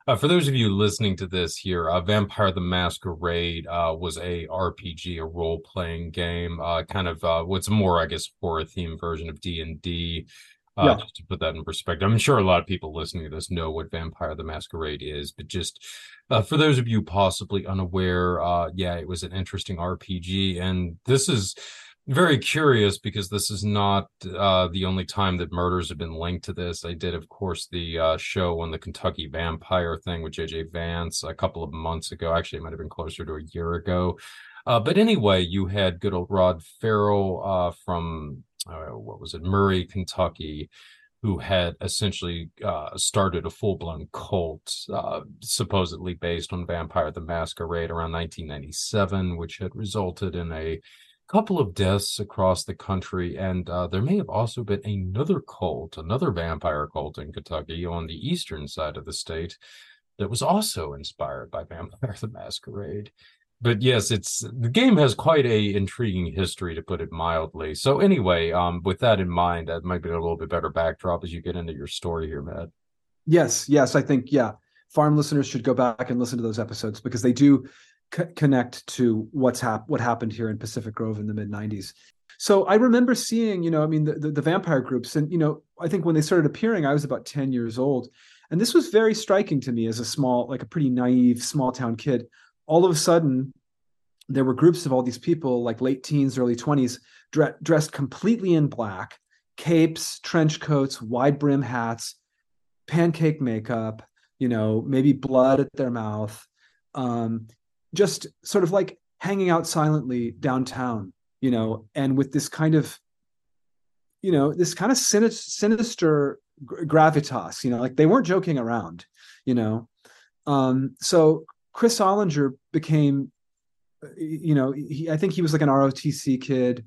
Uh, for those of you listening to this here, uh, Vampire the Masquerade uh, was a RPG, a role playing game, uh, kind of uh, what's more, I guess, horror themed version of D and D. Uh, yeah. Just to put that in perspective, I'm sure a lot of people listening to this know what Vampire the Masquerade is, but just uh, for those of you possibly unaware, uh, yeah, it was an interesting RPG, and this is very curious because this is not uh, the only time that murders have been linked to this. I did, of course, the uh, show on the Kentucky Vampire thing with JJ Vance a couple of months ago. Actually, it might have been closer to a year ago. Uh, but anyway, you had good old Rod Ferrell uh, from uh, what was it, Murray, Kentucky, who had essentially uh, started a full blown cult, uh, supposedly based on Vampire the Masquerade around 1997, which had resulted in a couple of deaths across the country. And uh, there may have also been another cult, another vampire cult in Kentucky on the eastern side of the state that was also inspired by Vampire the Masquerade but yes, it's the game has quite a intriguing history to put it mildly. So anyway, um, with that in mind, that might be a little bit better backdrop as you get into your story here, Matt. Yes, yes, I think yeah, farm listeners should go back and listen to those episodes because they do c- connect to what's hap- what happened here in Pacific Grove in the mid '90s. So I remember seeing, you know, I mean, the, the, the vampire groups, and you know, I think when they started appearing, I was about ten years old, and this was very striking to me as a small, like a pretty naive small town kid all of a sudden there were groups of all these people like late teens early 20s dre- dressed completely in black capes trench coats wide brim hats pancake makeup you know maybe blood at their mouth um, just sort of like hanging out silently downtown you know and with this kind of you know this kind of sinister, sinister gravitas you know like they weren't joking around you know? Um, so Chris Ollinger became, you know, he, I think he was like an ROTC kid.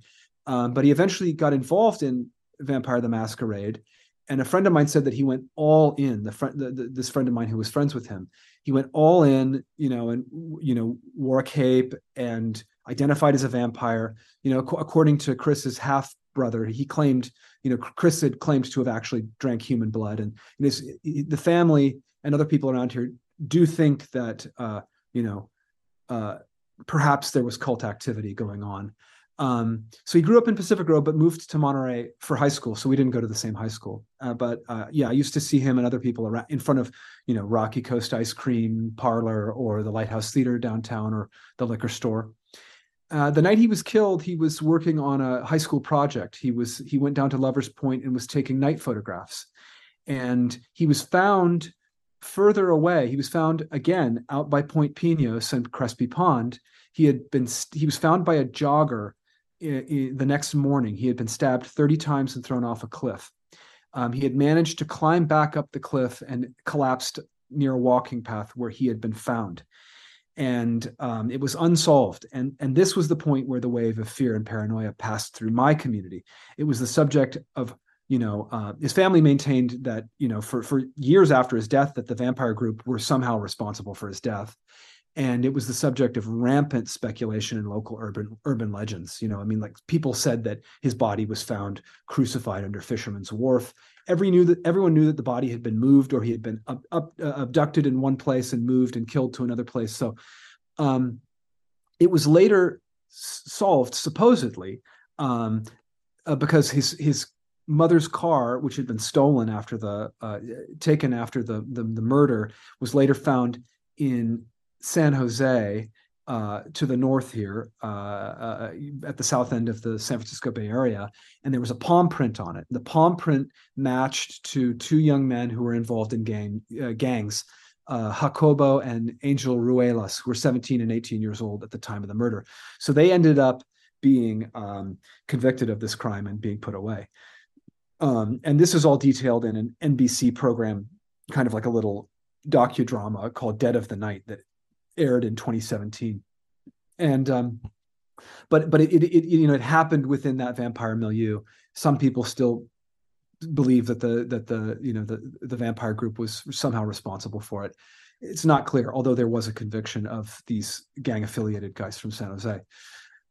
um, but he eventually got involved in Vampire the Masquerade. And a friend of mine said that he went all in. The friend, this friend of mine who was friends with him, he went all in, you know, and you know, wore a cape and identified as a vampire. You know, according to Chris's half brother, he claimed, you know, Chris had claimed to have actually drank human blood, and you know, the family and other people around here do think that, uh, you know, uh, perhaps there was cult activity going on. Um, so he grew up in Pacific Grove, but moved to Monterey for high school. So we didn't go to the same high school. Uh, but uh, yeah, I used to see him and other people around in front of, you know, Rocky Coast Ice Cream Parlor or the Lighthouse Theater downtown or the liquor store. Uh, the night he was killed, he was working on a high school project. He was he went down to Lovers Point and was taking night photographs, and he was found further away. He was found again out by Point Pinos and Crespi Pond. He had been he was found by a jogger the next morning, he had been stabbed 30 times and thrown off a cliff. Um, he had managed to climb back up the cliff and collapsed near a walking path where he had been found. And um, it was unsolved. And, and this was the point where the wave of fear and paranoia passed through my community. It was the subject of you know, uh, his family maintained that, you know, for, for years after his death, that the vampire group were somehow responsible for his death. And it was the subject of rampant speculation in local urban urban legends. You know i mean like people said that his body was found crucified under fisherman's wharf. Every knew that everyone knew that the body had been moved or he had been up, up, uh, abducted in one place and moved and killed to another place. So um, it was later solved supposedly um, uh, because his his mother's car which had been stolen after the uh, taken after the, the the murder was later found in San Jose uh, to the north here, uh, uh, at the south end of the San Francisco Bay Area, and there was a palm print on it. The palm print matched to two young men who were involved in gang uh, gangs, uh, Jacobo and Angel Ruelas, who were 17 and 18 years old at the time of the murder. So they ended up being um, convicted of this crime and being put away. Um, and this is all detailed in an NBC program, kind of like a little docudrama called Dead of the Night that aired in 2017 and um but but it, it, it you know it happened within that vampire milieu. Some people still believe that the that the you know the the vampire group was somehow responsible for it. It's not clear although there was a conviction of these gang affiliated guys from san jose.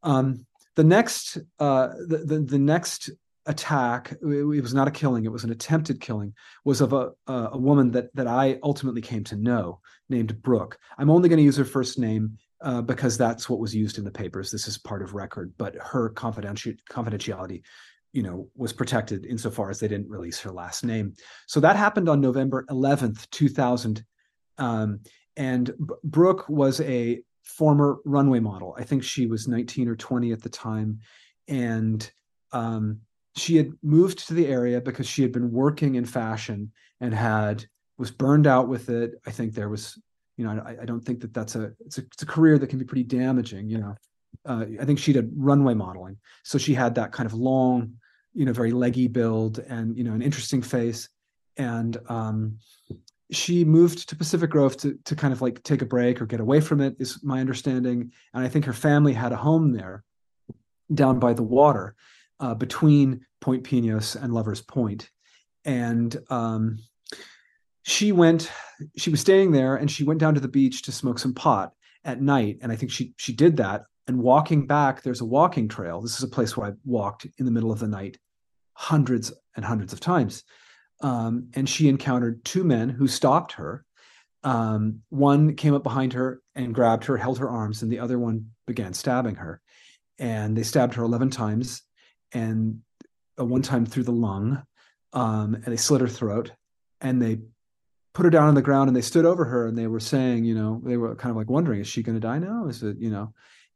Um the next uh the the, the next attack it, was not a killing it was an attempted killing was of a a woman that that i ultimately came to know named brooke. I'm only going to use her first name uh, because that's what was used in the papers. This is part of record but her confidential confidentiality you know was protected insofar as they didn't release her last name. So that happened on november 11th 2000 um, and B- brooke was a former runway model. I think she was 19 or 20 at the time and um, she had moved to the area because she had been working in fashion and had was burned out with it. I think there was, you know, I, I don't think that that's a it's, a it's a career that can be pretty damaging. You know, uh, I think she did runway modeling, so she had that kind of long, you know, very leggy build and you know an interesting face, and um, she moved to Pacific Grove to to kind of like take a break or get away from it is my understanding, and I think her family had a home there, down by the water uh, between Point Pinos and Lovers Point. And um, she went, she was staying there and she went down to the beach to smoke some pot at night. And I think she she did that. And walking back, there's a walking trail. This is a place where I walked in the middle of the night hundreds and hundreds of times. Um, and she encountered two men who stopped her. Um, one came up behind her and grabbed her, held her arms, and the other one began stabbing her. And they stabbed her 11 times and uh, one time through the lung, um, and they slit her throat, and they put her down on the ground, and they stood over her, and they were saying, you know, they were kind of like wondering, is she going to die now? Is it, you know?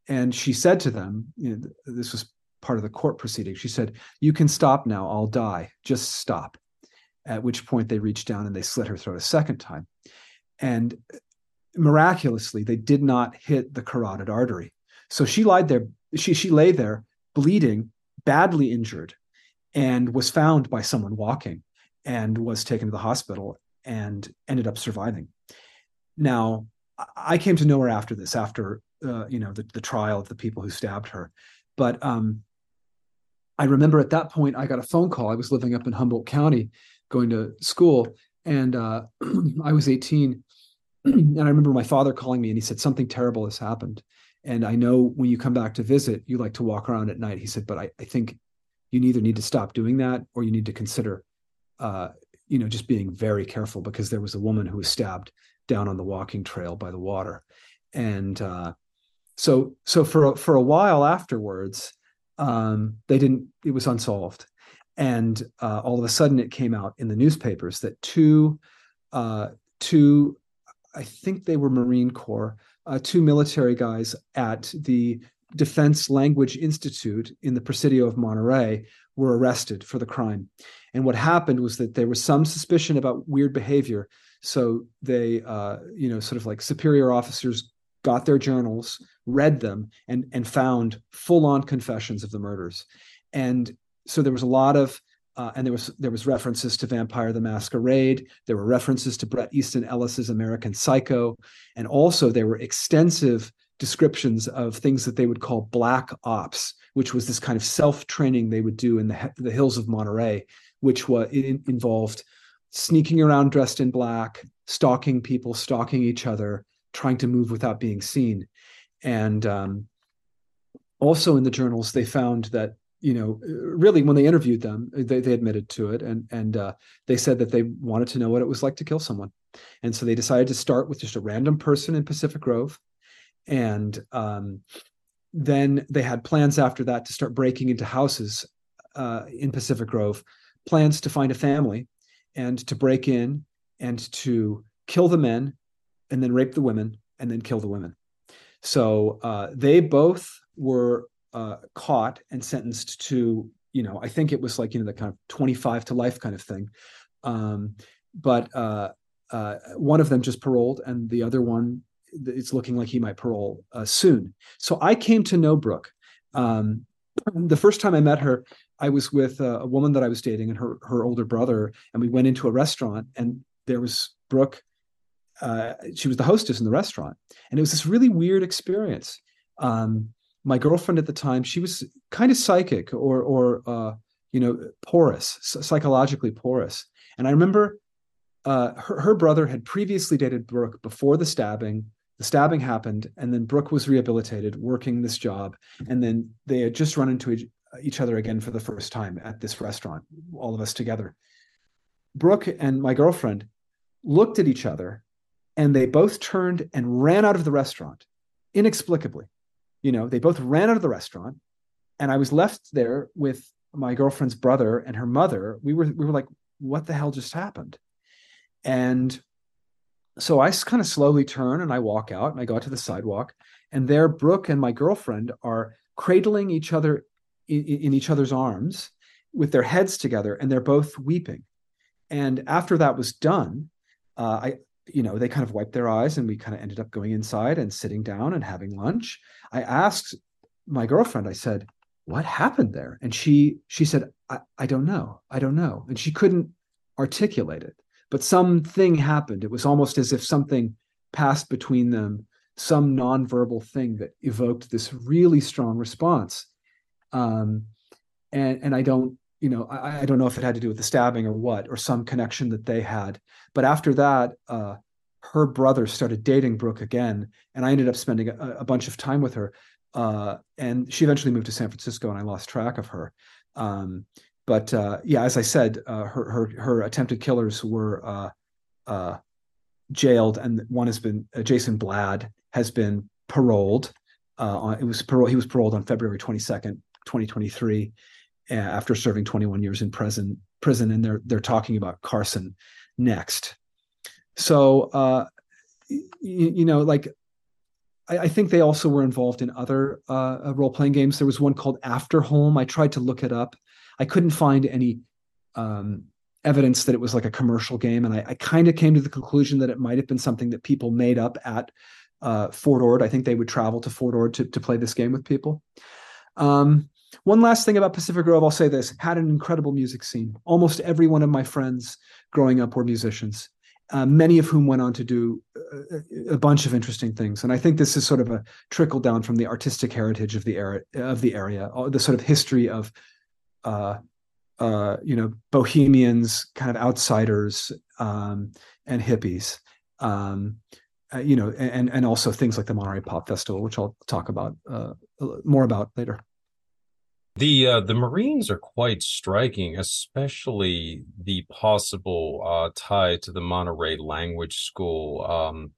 And she said to them, you know, this was part of the court proceeding. She said, "You can stop now. I'll die. Just stop." At which point they reached down and they slit her throat a second time, and miraculously they did not hit the carotid artery. So she lied there. She she lay there bleeding badly injured and was found by someone walking and was taken to the hospital and ended up surviving. Now, I came to know her after this, after uh, you know the, the trial of the people who stabbed her. But um, I remember at that point, I got a phone call. I was living up in Humboldt County, going to school, and uh, (clears throat) I was 18. (clears throat) and I remember my father calling me, and he said something terrible has happened. And I know when you come back to visit, you like to walk around at night. He said, but I, I think you either need to stop doing that or you need to consider, uh, you know, just being very careful because there was a woman who was stabbed down on the walking trail by the water. And uh, so, so for for a while afterwards, um, they didn't. It was unsolved, and uh, all of a sudden, it came out in the newspapers that two, uh, two, I think they were Marine Corps, uh, two military guys at the Defense Language Institute in the Presidio of Monterey were arrested for the crime. And what happened was that there was some suspicion about weird behavior. So they, uh, you know, sort of like superior officers got their journals, read them, and and found full-on confessions of the murders. And so there was a lot of uh, and there was there was references to Vampire the Masquerade. There were references to Bret Easton Ellis's American Psycho, and also there were extensive descriptions of things that they would call black ops, which was this kind of self training they would do in the the hills of Monterey, which was involved sneaking around dressed in black, stalking people, stalking each other, trying to move without being seen. And um, also in the journals, they found that you know really when they interviewed them, they, they admitted to it, and and uh, they said that they wanted to know what it was like to kill someone, and so they decided to start with just a random person in Pacific Grove, and um, then they had plans after that to start breaking into houses uh, in Pacific Grove, plans to find a family, and to break in and to kill the men and then rape the women and then kill the women. So uh, they both were uh, caught and sentenced to, you know, I think it was like, you know, the kind of 25 to life kind of thing. Um, but uh, uh one of them just paroled and the other one, it's looking like he might parole uh, soon. So I came to know Brooke. Um, (clears throat) the first time I met her, I was with a, a woman that I was dating and her her older brother, and we went into a restaurant, and there was Brooke uh, she was the hostess in the restaurant, and it was this really weird experience. Um, my girlfriend at the time, she was kind of psychic or or uh, you know porous, psychologically porous, and I remember uh, her, her brother had previously dated Brooke before the stabbing. The stabbing happened, and then Brooke was rehabilitated, working this job, and then they had just run into each, each other again for the first time at this restaurant, all of us together. Brooke and my girlfriend looked at each other and they both turned and ran out of the restaurant inexplicably. You know, they both ran out of the restaurant, and I was left there with my girlfriend's brother and her mother. We were we were like, what the hell just happened? And so I kind of slowly turn and I walk out and I go out to the sidewalk, and there Brooke and my girlfriend are cradling each other in, in each other's arms with their heads together, and they're both weeping. And after that was done, uh, I you know, they kind of wiped their eyes and we kind of ended up going inside and sitting down and having lunch. I asked my girlfriend, I said, what happened there? And she she said, I, I don't know. I don't know. And she couldn't articulate it. But something happened. It was almost as if something passed between them, some nonverbal thing that evoked this really strong response. Um, and and I don't you know, I, I, don't know if it had to do with the stabbing or what, or some connection that they had. But after that, uh, her brother started dating Brooke again, and I ended up spending a, a bunch of time with her. Uh, and she eventually moved to San Francisco, and I lost track of her. Um, but uh, yeah, as I said, uh, her her her attempted killers were uh, uh, jailed, and one has been Jason Blad has been paroled. It was parole. He was paroled on February twenty second, twenty twenty three after serving 21 years in prison prison and they're they're talking about Carson next. So uh, you, you, know, like I, I, think they also were involved in other uh, role playing games. There was one called After Home. I tried to look it up. I couldn't find any um, evidence that it was like a commercial game, and I, I kind of came to the conclusion that it might have been something that people made up at uh, Fort Ord. I think they would travel to Fort Ord to to play this game with people. Um, one last thing about Pacific Grove, I'll say this had an incredible music scene. Almost every one of my friends growing up were musicians, uh, many of whom went on to do a, uh, a, bunch of interesting things. And I think this is sort of a trickle down from the artistic heritage of the era, of the area, uh, the sort of history of uh, uh, you know, bohemians, kind of outsiders, um, and hippies. Um, uh, you know, and and also things like the Monterey Pop Festival, which I'll talk about more about later. The uh, the Marines are quite striking, especially the possible uh, tie to the Monterey Language School, um,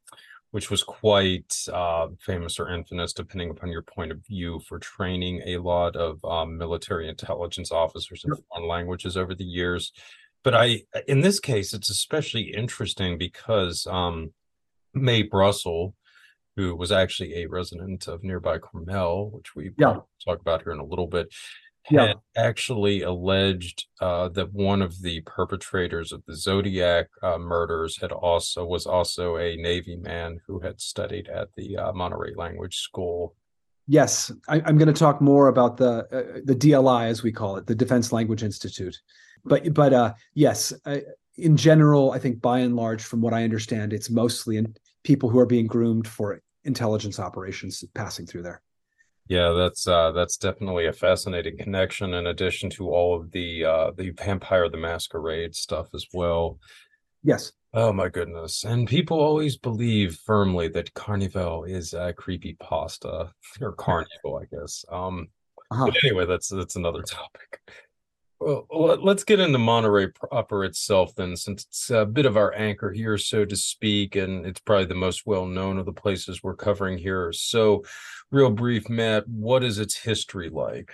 which was quite uh, famous or infamous, depending upon your point of view, for training a lot of um, military intelligence officers in foreign languages over the years. But I, in this case, it's especially interesting because um, Mae Brussell, who was actually a resident of nearby Carmel, which we yeah. talk about here in a little bit, yeah. actually alleged uh, that one of the perpetrators of the Zodiac uh, murders had also was also a Navy man who had studied at the uh, Monterey Language School. Yes, I, am going to talk more about the uh, the DLI as we call it, the Defense Language Institute. But but uh, yes, in general, I think by and large, from what I understand, it's mostly in people who are being groomed for intelligence operations passing through there. Yeah, that's uh, that's definitely a fascinating connection. In addition to all of the uh, the Vampire the Masquerade stuff as well. Yes. Oh my goodness! And people always believe firmly that Carnival is a creepy pasta or Carnival, I guess. Um, uh-huh. anyway, that's that's another (laughs) topic. Well, let's get into Monterey proper itself then, since it's a bit of our anchor here, so to speak, and it's probably the most well known of the places we're covering here. So, real brief, Matt, what is its history like?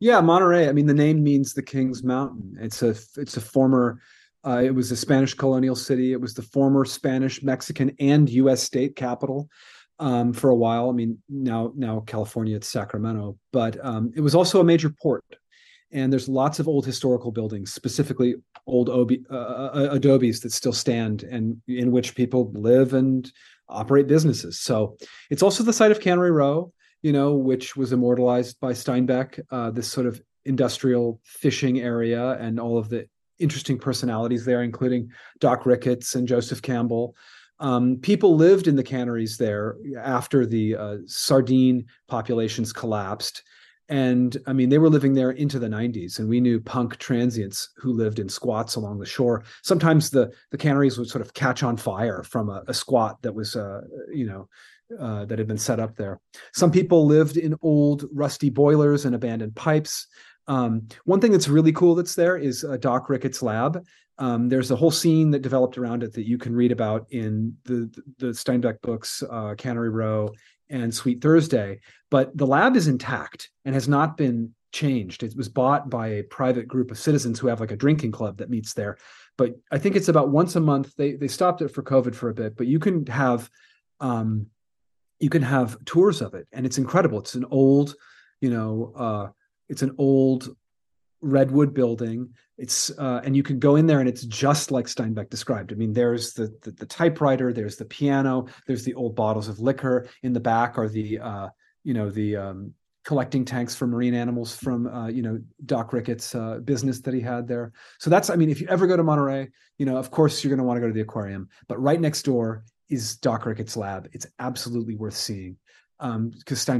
Yeah, Monterey. I mean, the name means the King's Mountain. It's a it's a former. Uh, it was a Spanish colonial city. It was the former Spanish, Mexican, and U.S. state capital um, for a while. I mean, now now California, it's Sacramento, but um, it was also a major port and there's lots of old historical buildings, specifically old uh, uh, uh, adobes that still stand and in which people live and operate businesses. So it's also the site of Cannery Row, you know, which was immortalized by Steinbeck. Uh, this sort of industrial fishing area and all of the interesting personalities there, including Doc Ricketts and Joseph Campbell. Um, people lived in the canneries there after the uh, sardine populations collapsed and I mean, they were living there into the 90s, and we knew punk transients who lived in squats along the shore. Sometimes the the canneries would sort of catch on fire from a, a squat that was, uh, you know, uh, that had been set up there. Some people lived in old rusty boilers and abandoned pipes. Um, one thing that's really cool that's there is uh, Doc Ricketts' lab. Um, there's a whole scene that developed around it that you can read about in the the Steinbeck books, uh, Cannery Row and Sweet Thursday, but the lab is intact and has not been changed. It was bought by a private group of citizens who have like a drinking club that meets there. But I think it's about once a month. They they stopped it for COVID for a bit, but you can have um, you can have tours of it, and it's incredible. It's an old, you know, uh, it's an old redwood building it's uh, and you can go in there and it's just like steinbeck described. I mean there's the, the, the typewriter there's the piano there's the old bottles of liquor. In the back are the uh, you know the um, collecting tanks for marine animals from uh, you know doc ricketts uh, business that he had there. So that's i mean if you ever go to monterey you know of course you're going to want to go to the aquarium but right next door is doc ricketts lab. It's absolutely worth seeing because um,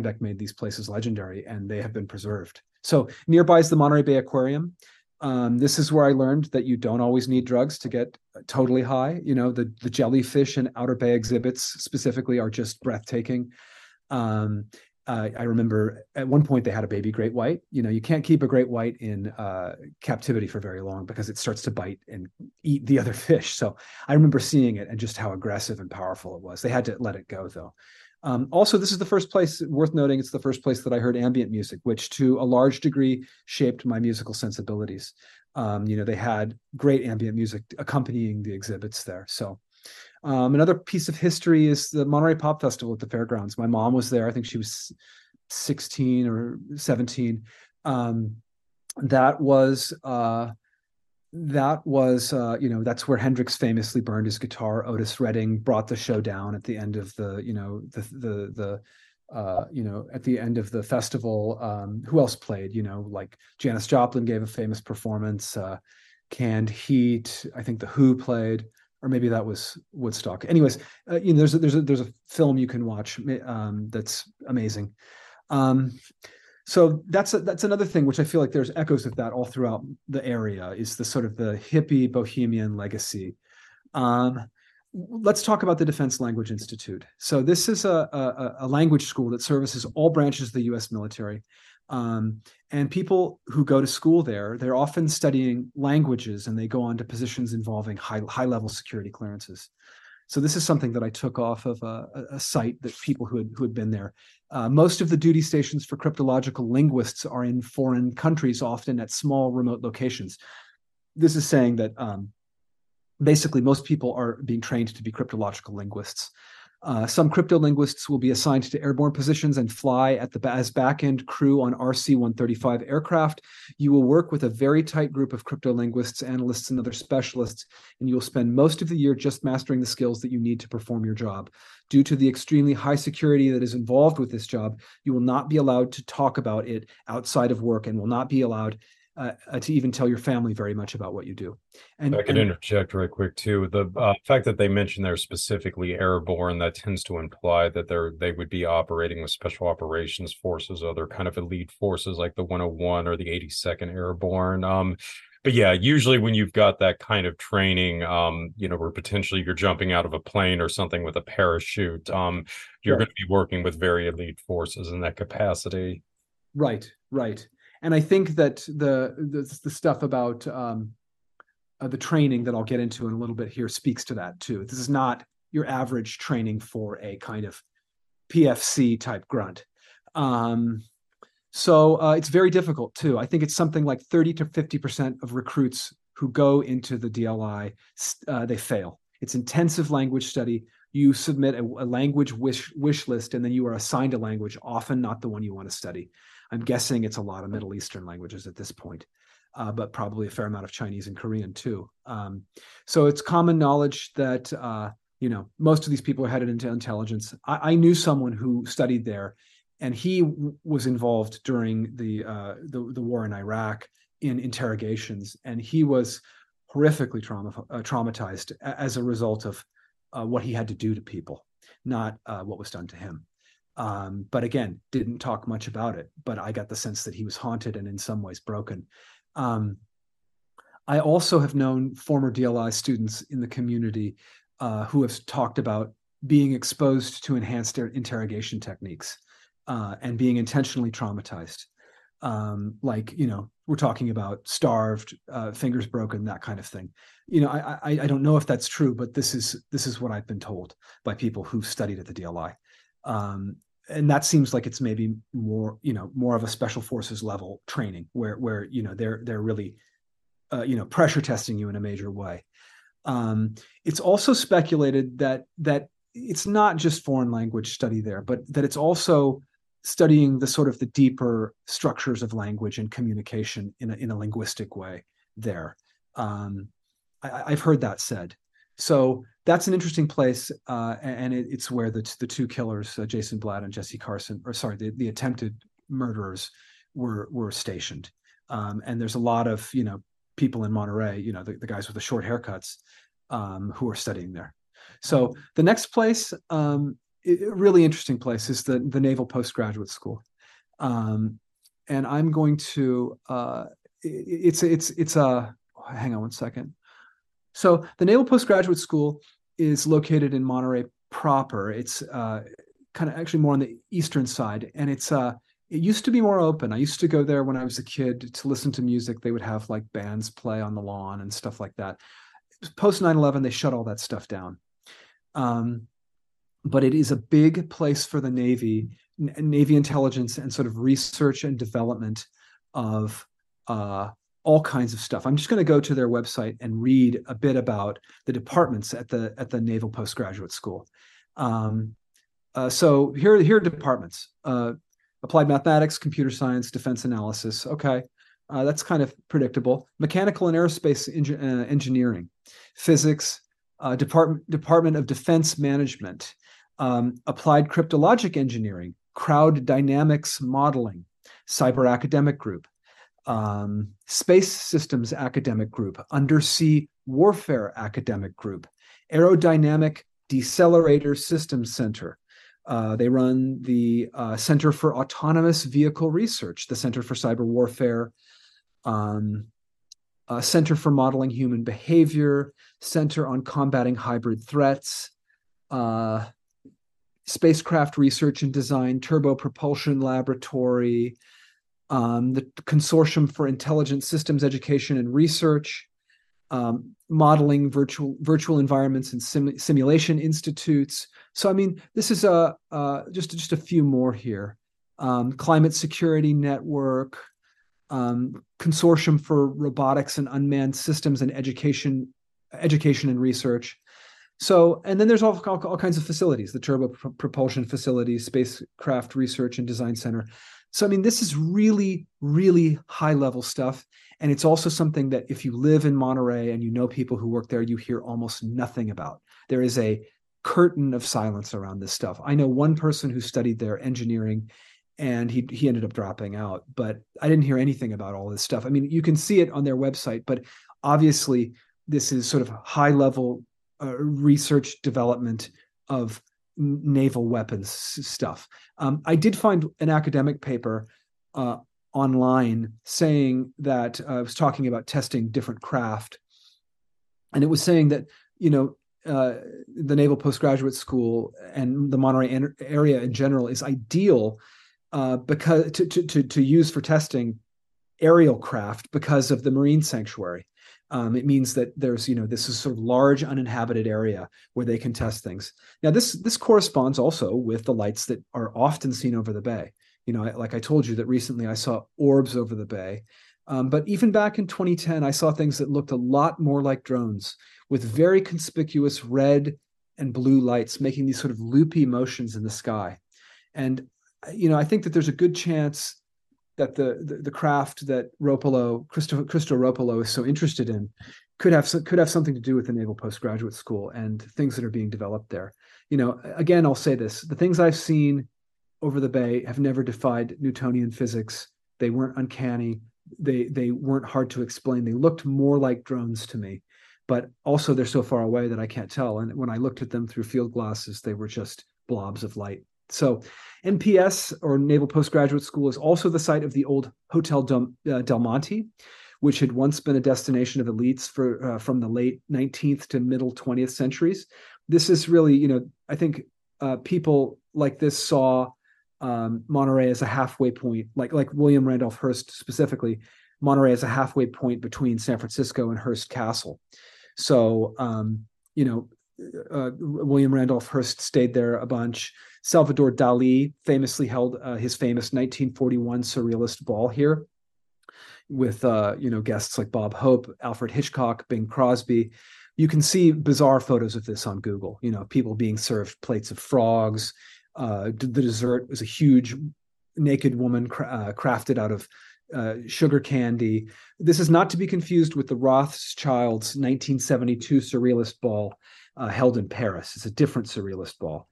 steinbeck made these places legendary and they have been preserved. So nearby is the Monterey Bay Aquarium. Um, this is where I learned that you don't always need drugs to get totally high. You know, the the jellyfish and Outer Bay exhibits specifically are just breathtaking. Um, uh, I remember at one point they had a baby great white. You know, you can't keep a great white in uh, captivity for very long because it starts to bite and eat the other (laughs) fish. So I remember seeing it and just how aggressive and powerful it was. They had to let it go though. Um, also, this is the first place worth noting. It's the first place that I heard ambient music, which to a large degree shaped my musical sensibilities. Um, you know, they had great ambient music accompanying the exhibits there. So, um, another piece of history is the Monterey Pop Festival at the fairgrounds. My mom was there. I think she was 16 or 17. Um, that was uh, that was uh, you know that's where Hendrix famously burned his guitar. Otis Redding brought the show down at the end of the you know the the the uh, you know at the end of the festival. Um, who else played? You know like Janis Joplin gave a famous performance. Uh, Canned Heat. I think the Who played, or maybe that was Woodstock. Anyways, uh, you know there's a, there's a, there's a film you can watch um, that's amazing. Um, so that's a, that's another thing which I feel like there's echoes of that all throughout the area is the sort of the hippie bohemian legacy. Um, let's talk about the Defense Language Institute. So this is a, a, a language school that services all branches of the U.S. military. Um, and people who go to school there, they're often studying languages and they go on to positions involving high, high level security clearances. So this is something that I took off of a, a site that people who had, who had been there. Uh, most of the duty stations for cryptological linguists are in foreign countries, often at small remote locations. This is saying that um, basically most people are being trained to be cryptological linguists. Uh, some cryptolinguists will be assigned to airborne positions and fly at the as back-end crew on RC-135 aircraft. You will work with a very tight group of cryptolinguists, analysts, and other specialists, and you will spend most of the year just mastering the skills that you need to perform your job. Due to the extremely high security that is involved with this job, you will not be allowed to talk about it outside of work and will not be allowed uh, uh, to even tell your family very much about what you do. And I could and, interject right quick too. The uh, fact that they mentioned they're specifically airborne that tends to imply that they're they would be operating with special operations forces, other kind of elite forces like the 101 or the 82nd Airborne. Um, but yeah, usually when you've got that kind of training, um, you know, where potentially you're jumping out of a plane or something with a parachute, um, you're going to be working with very elite forces in that capacity. Right, right and I think that the the, the stuff about um, uh, the training that I'll get into in a little bit here speaks to that too. This is not your average training for a kind of PFC type grunt. Um, so uh, it's very difficult too. I think it's something like 30 to 50% of recruits who go into the DLI, uh, they fail. It's intensive language study. You submit a, a language wish, wish list and then you are assigned a language, often not the one you want to study. I'm guessing it's a lot of Middle Eastern languages at this point, uh, but probably a fair amount of Chinese and Korean too. Um, so it's common knowledge that uh, you know most of these people are headed into intelligence. I, I knew someone who studied there, and he w- was involved during the, uh, the, the war in Iraq in interrogations, and he was horrifically trauma, uh, traumatized as a result of uh, what he had to do to people, not uh, what was done to him. Um, but again, didn't talk much about it. But I got the sense that he was haunted and in some ways broken. Um, I also have known former DLI students in the community uh, who have talked about being exposed to enhanced interrogation techniques uh, and being intentionally traumatized. Um, like, you know, we're talking about starved, uh, fingers broken, that kind of thing. You know, I, I, I don't know if that's true, but this is this is what I've been told by people who've studied at the DLI. Um, and that seems like it's maybe more you know more of a special forces level training where where you know they're they're really uh, you know pressure testing you in a major way. Um, it's also speculated that that it's not just foreign language study there but that it's also studying the sort of the deeper structures of language and communication in a, in a linguistic way there. Um, I, have heard that said. So that's an interesting place, uh, and it, it's where the the two killers, uh, Jason Blad and Jesse Carson, or sorry, the, the attempted murderers, were were stationed. Um, and there's a lot of you know people in Monterey, you know the, the guys with the short haircuts, um, who are studying there. So the next place, um, it, really interesting place, is the the Naval Postgraduate School, um, and I'm going to. Uh, it, it's it's it's a. Hang on one second. So the Naval Postgraduate School is located in Monterey proper. It's uh, kind of actually more on the eastern side, and it's uh, it used to be more open. I used to go there when I was a kid to listen to music. They would have like bands play on the lawn and stuff like that. Post 9/11, they shut all that stuff down. Um, but it is a big place for the Navy, Navy intelligence, and sort of research and development of uh, all kinds of stuff. I'm just going to go to their website and read a bit about the departments at the at the Naval Postgraduate School. Um, uh, so here, here are departments: uh, applied mathematics, computer science, defense analysis. Okay, uh, that's kind of predictable. Mechanical and aerospace uh, engineering, physics, uh, department Department of Defense Management, um, applied cryptologic engineering, crowd dynamics modeling, cyber academic group, um, Space Systems Academic Group, Undersea Warfare Academic Group, Aerodynamic Decelerator Systems Center, Uh, they run the uh, Center for Autonomous Vehicle Research, the Center for Cyber Warfare, um, uh, Center for Modeling Human Behavior, Center on Combating Hybrid Threats, uh, Spacecraft Research and Design, Turbo Propulsion Laboratory, um, the Consortium for Intelligent Systems Education and Research, um, modeling virtual virtual environments and sim- simulation institutes. So I mean, this is a uh, just just a few more here. Um, Climate Security Network, um, Consortium for Robotics and Unmanned Systems and Education, Education and Research. So, and then there's all, all, all kinds of facilities: the Turbo Propulsion Facility, Spacecraft Research and Design Center. So, I mean, this is really, really high level stuff. And it's also something that if you live in Monterey and you know people who work there, you hear almost nothing about. There is a curtain of silence around this stuff. I know one person who studied there engineering and he he ended up dropping out, but I didn't hear anything about all this stuff. I mean, you can see it on their website, but obviously this is sort of high level uh, research development of naval weapons stuff. Um, I did find an academic paper uh, online saying that uh, I was talking about testing different craft, and it was saying that you know uh, the Naval Postgraduate School and the Monterey area in general is ideal uh, because to, to, to to use for testing aerial craft because of the marine sanctuary. Um, it means that there's you know this is sort of large uninhabited area where they can test things. Now this this corresponds also with the lights that are often seen over the bay you know, like I told you that recently I saw orbs over the bay. Um, but even back in 2010, I saw things that looked a lot more like drones with very conspicuous red and blue lights making these sort of loopy motions in the sky. And, you know, I think that there's a good chance that the, the, the craft that Roppolo, Christo, Christo Roppolo is so interested in could have could have something to do with the Naval Postgraduate School and things that are being developed there. You know, again, I'll say this: the things I've seen over the bay have never defied Newtonian physics. They weren't uncanny. They they weren't hard to explain. They looked more like drones to me, but also they're so far away that I can't tell. And when I looked at them through field glasses, they were just blobs of light. So, NPS or Naval Postgraduate School is also the site of the old Hotel Del, uh, Del Monte, which had once been a destination of elites for uh, from the late 19th to middle 20th centuries. This is really, you know, I think uh, people like this saw um, Monterey as a halfway point, like like William Randolph Hearst specifically, Monterey as a halfway point between San Francisco and Hearst Castle. So um, you know, uh, William Randolph Hearst stayed there a bunch. Salvador Dali famously held uh, his famous 1941 Surrealist ball here, with uh, you know guests like Bob Hope, Alfred Hitchcock, Bing Crosby. You can see bizarre photos of this on Google. You know, people being served plates of frogs uh, the dessert was a huge naked woman cra- uh, crafted out of uh, sugar candy. This is not to be confused with the Rothschilds' 1972 Surrealist Ball uh, held in Paris. It's a different Surrealist Ball.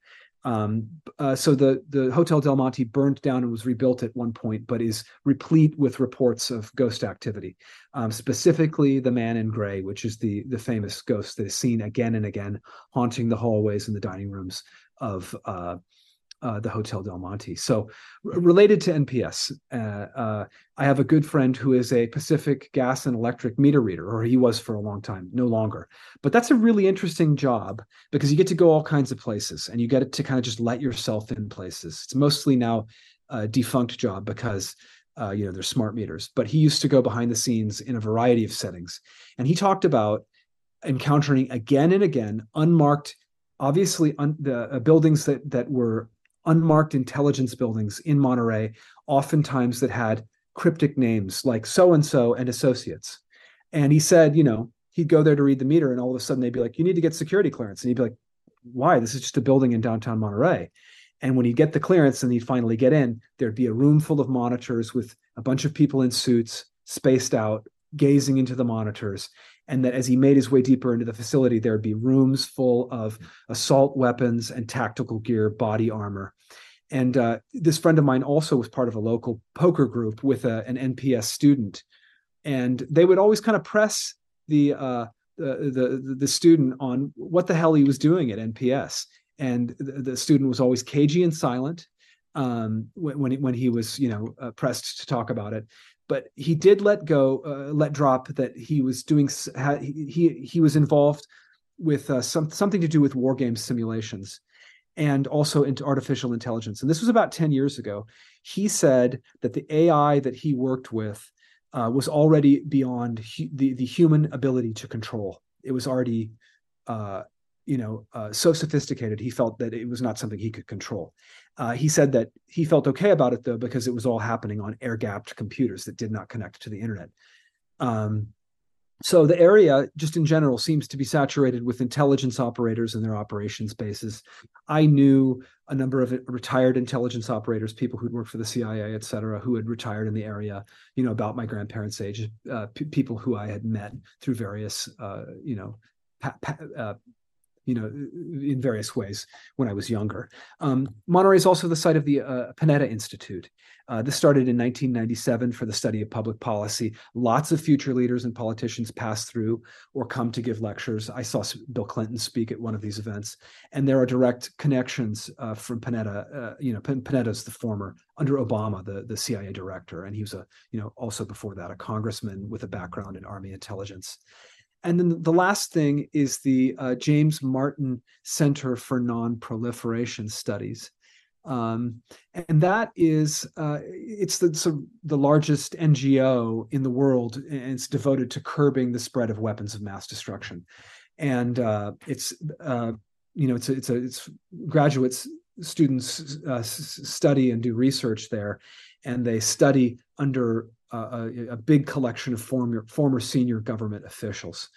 Um, uh, so the the Hotel Del Monte burned down and was rebuilt at one point, but is replete with reports of ghost activity. Um, specifically, the Man in Gray, which is the the famous ghost that is seen again and again haunting the hallways and the dining rooms of uh, uh, the Hotel Del Monte. So, r- related to NPS, uh, uh, I have a good friend who is a Pacific gas and electric meter reader, or he was for a long time, no longer. But that's a really interesting job because you get to go all kinds of places and you get to kind of just let yourself in places. It's mostly now a defunct job because. Uh, you know, there's smart meters, but he used to go behind the scenes in a variety of settings. And he talked about encountering again and again unmarked obviously un- the uh, buildings that that were unmarked intelligence buildings in Monterey, oftentimes that had cryptic names like so and so and associates. And he said, you know, he'd go there to read the meter, and all of a sudden they'd be like, you need to get security clearance. And he'd be like, why? This is just a building in downtown Monterey. And when he'd get the clearance and he'd finally get in, there'd be a room full of monitors with a bunch of people in suits spaced out, gazing into the monitors and that as he made his way deeper into the facility, there would be rooms full of assault weapons and tactical gear, body armor. And uh, this friend of mine also was part of a local poker group with a, an NPS student, and they would always kind of press the, uh, the the the student on what the hell he was doing at NPS. and the, the student was always cagey and silent um, when when he, when he was you know uh, pressed to talk about it. But he did let go, uh, let drop that he was doing. He he was involved with uh, some something to do with war game simulations and also into artificial intelligence. And this was about 10 years ago. He said that the AI that he worked with uh, was already beyond hu- the, the human ability to control. It was already, uh, you know, uh, so sophisticated. He felt that it was not something he could control. Uh, he said that he felt okay about it though because it was all happening on air-gapped computers that did not connect to the internet. Um, so the area just in general seems to be saturated with intelligence operators and their operations bases i knew a number of retired intelligence operators people who'd worked for the cia et cetera who had retired in the area you know about my grandparents age uh, p- people who i had met through various uh, you know pa- pa- uh, you know, in various ways when I was younger. Um, Monterey is also the site of the uh, Panetta Institute. Uh, this started in 1997 for the study of public policy. Lots of future leaders and politicians pass through or come to give lectures. I saw Bill Clinton speak at one of these events, and there are direct connections uh, from Panetta. Uh, you know, Panetta's the former under Obama, the the CIA director, and he was a you know also before that a congressman with a background in Army intelligence. And then the last thing is the uh, James Martin Center for Non-Proliferation Studies. Um, and that is uh, it's the the largest NGO in the world, and it's devoted to curbing the spread of weapons of mass destruction. And uh, it's uh, you know it's a, it's a, it's graduates students uh, study and do research there, and they study under a, a, big collection of former former senior government officials.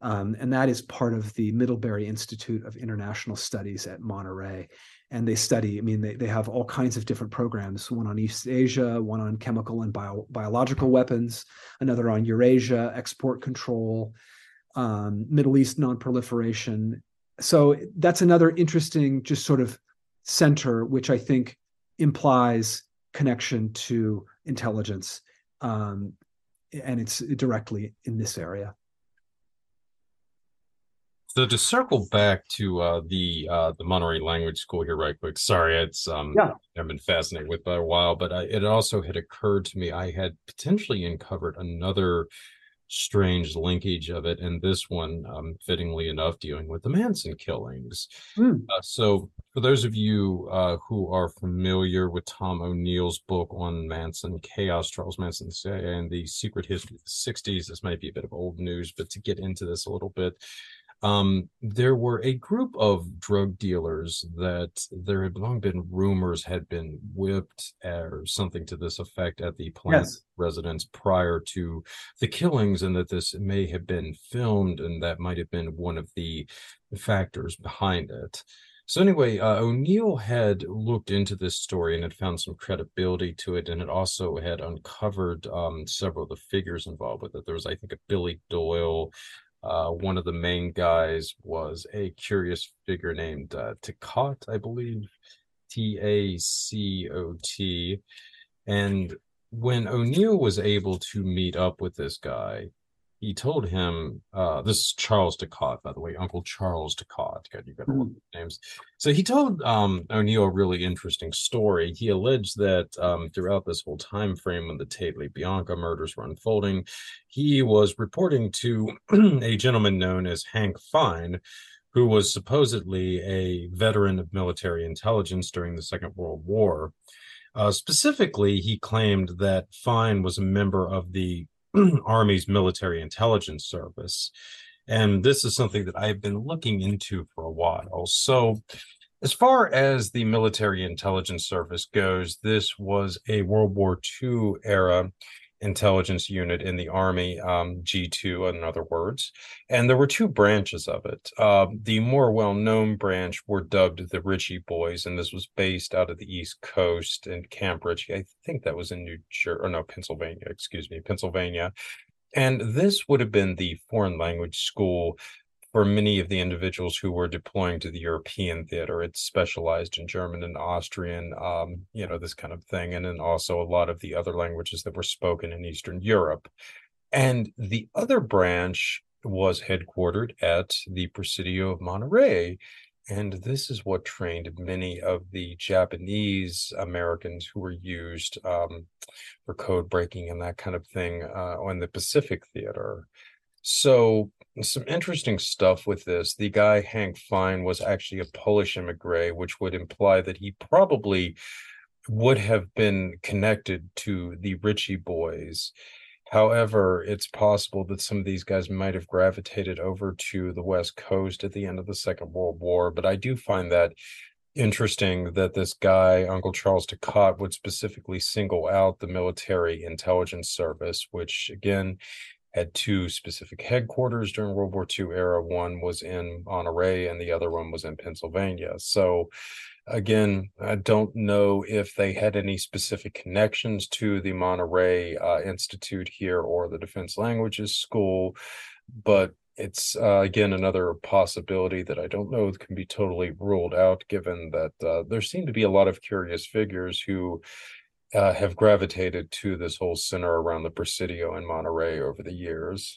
Um, and that is part of the Middlebury Institute of International Studies at Monterey. And they study, I mean, they, they have all kinds of different programs one on East Asia, one on chemical and bio, biological weapons, another on Eurasia, export control, um, Middle East non-proliferation. So that's another interesting, just sort of center, which I think implies connection to intelligence um, and it's directly in this area. So to circle back to uh, the uh, the Monterey Language School here, right quick. Sorry, it's um, yeah. I've been fascinated with by a while, but I, it also had occurred to me I had potentially uncovered another strange linkage of it, and this one, um, fittingly enough, dealing with the Manson killings. Mm. Uh, so, for those of you uh, who are familiar with Tom O'Neill's book on Manson chaos, Charles Manson, CIA, and the secret history of the '60s, this might be a bit of old news, but to get into this a little bit, um, there were a group of drug dealers that there had long been rumors had been whipped or something to this effect at the Polanski. residence prior to the killings, and that this may have been filmed, and that might have been one of the factors behind it. So anyway, uh, O'Neill had looked into this story and had found some credibility to it, and it also had uncovered um, several of the figures involved with it. There was, I think, a Billy Doyle, uh, one of the main guys was a curious figure named uh, I believe, T A C O T. And when O'Neill was able to meet up with this guy, he told him, uh, this is Charles Tacot, by the way, Uncle Charles Tacot. God, you got mm-hmm. names. So he told um, O'Neill a really interesting story. He alleged that um, throughout this whole time frame when the Tate Bianca murders were unfolding, he was reporting to (clears throat) a gentleman known as Hank Fine, who was supposedly a veteran of military intelligence during the Second World War. Uh, specifically, he claimed that Fine was a member of the (clears throat) Army's military intelligence service. And this is something that I've been looking into for a while. So, as far as the military intelligence service goes, this was a World War II era intelligence unit in the Army, um, G2, in other words. And there were two branches of it. Uh, the more well known branch were dubbed the Ritchie Boys, and this was based out of the East Coast in Camp Ritchie. I think that was in New Jersey, or no, Pennsylvania, excuse me, Pennsylvania. And this would have been the foreign language school for many of the individuals who were deploying to the European theater. It's specialized in German and Austrian, um, you know, this kind of thing, and then also a lot of the other languages that were spoken in Eastern Europe. And the other branch was headquartered at the Presidio of Monterey. And this is what trained many of the Japanese Americans who were used um, for code breaking and that kind of thing uh, on the Pacific Theater. So, some interesting stuff with this. The guy, Hank Fine, was actually a Polish immigrant, which would imply that he probably would have been connected to the Ritchie boys. However, it's possible that some of these guys might have gravitated over to the West Coast at the end of the Second World War. But I do find that interesting that this guy, Uncle Charles Tacot, would specifically single out the military intelligence service, which again had two specific headquarters during World War II era. One was in Monterey and the other one was in Pennsylvania. So again, I don't know if they had any specific connections to the Monterey uh, Institute here or the Defense Languages School, but it's uh, again another possibility that I don't know can be totally ruled out, given that uh, there seem to be a lot of curious figures who uh, have gravitated to this whole center around the Presidio in Monterey over the years.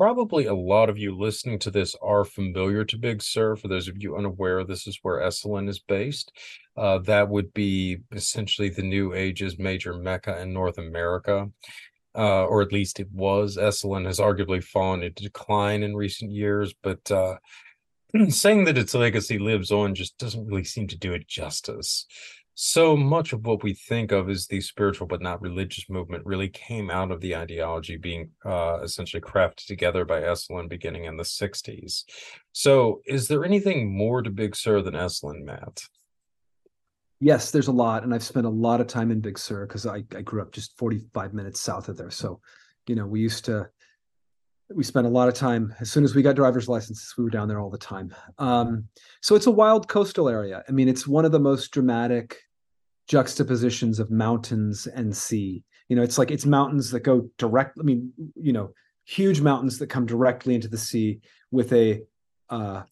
Probably a lot of you listening to this are familiar to Big Sur. For those of you unaware, this is where Esalen is based. Uh, that would be essentially the New Age's major mecca in North America. Uh, or at least it was. Esalen has arguably fallen into decline in recent years, but uh, (clears throat) saying that its legacy lives on just doesn't really seem to do it justice so much of what we think of as the spiritual but not religious movement really came out of the ideology being uh, essentially crafted together by Esalen beginning in the 60s. So, is there anything more to Big Sur than Esalen, Matt? Yes, there's a lot. And I've spent a lot of time in Big Sur because I, I grew up just 45 minutes south of there. So, you know, we used to we spent a lot of time as soon as we got driver's licenses we were down there all the time um, so it's a wild coastal area i mean it's one of the most dramatic juxtapositions of mountains and sea you know it's like it's mountains that go direct i mean you know huge mountains that come directly into the sea with a uh,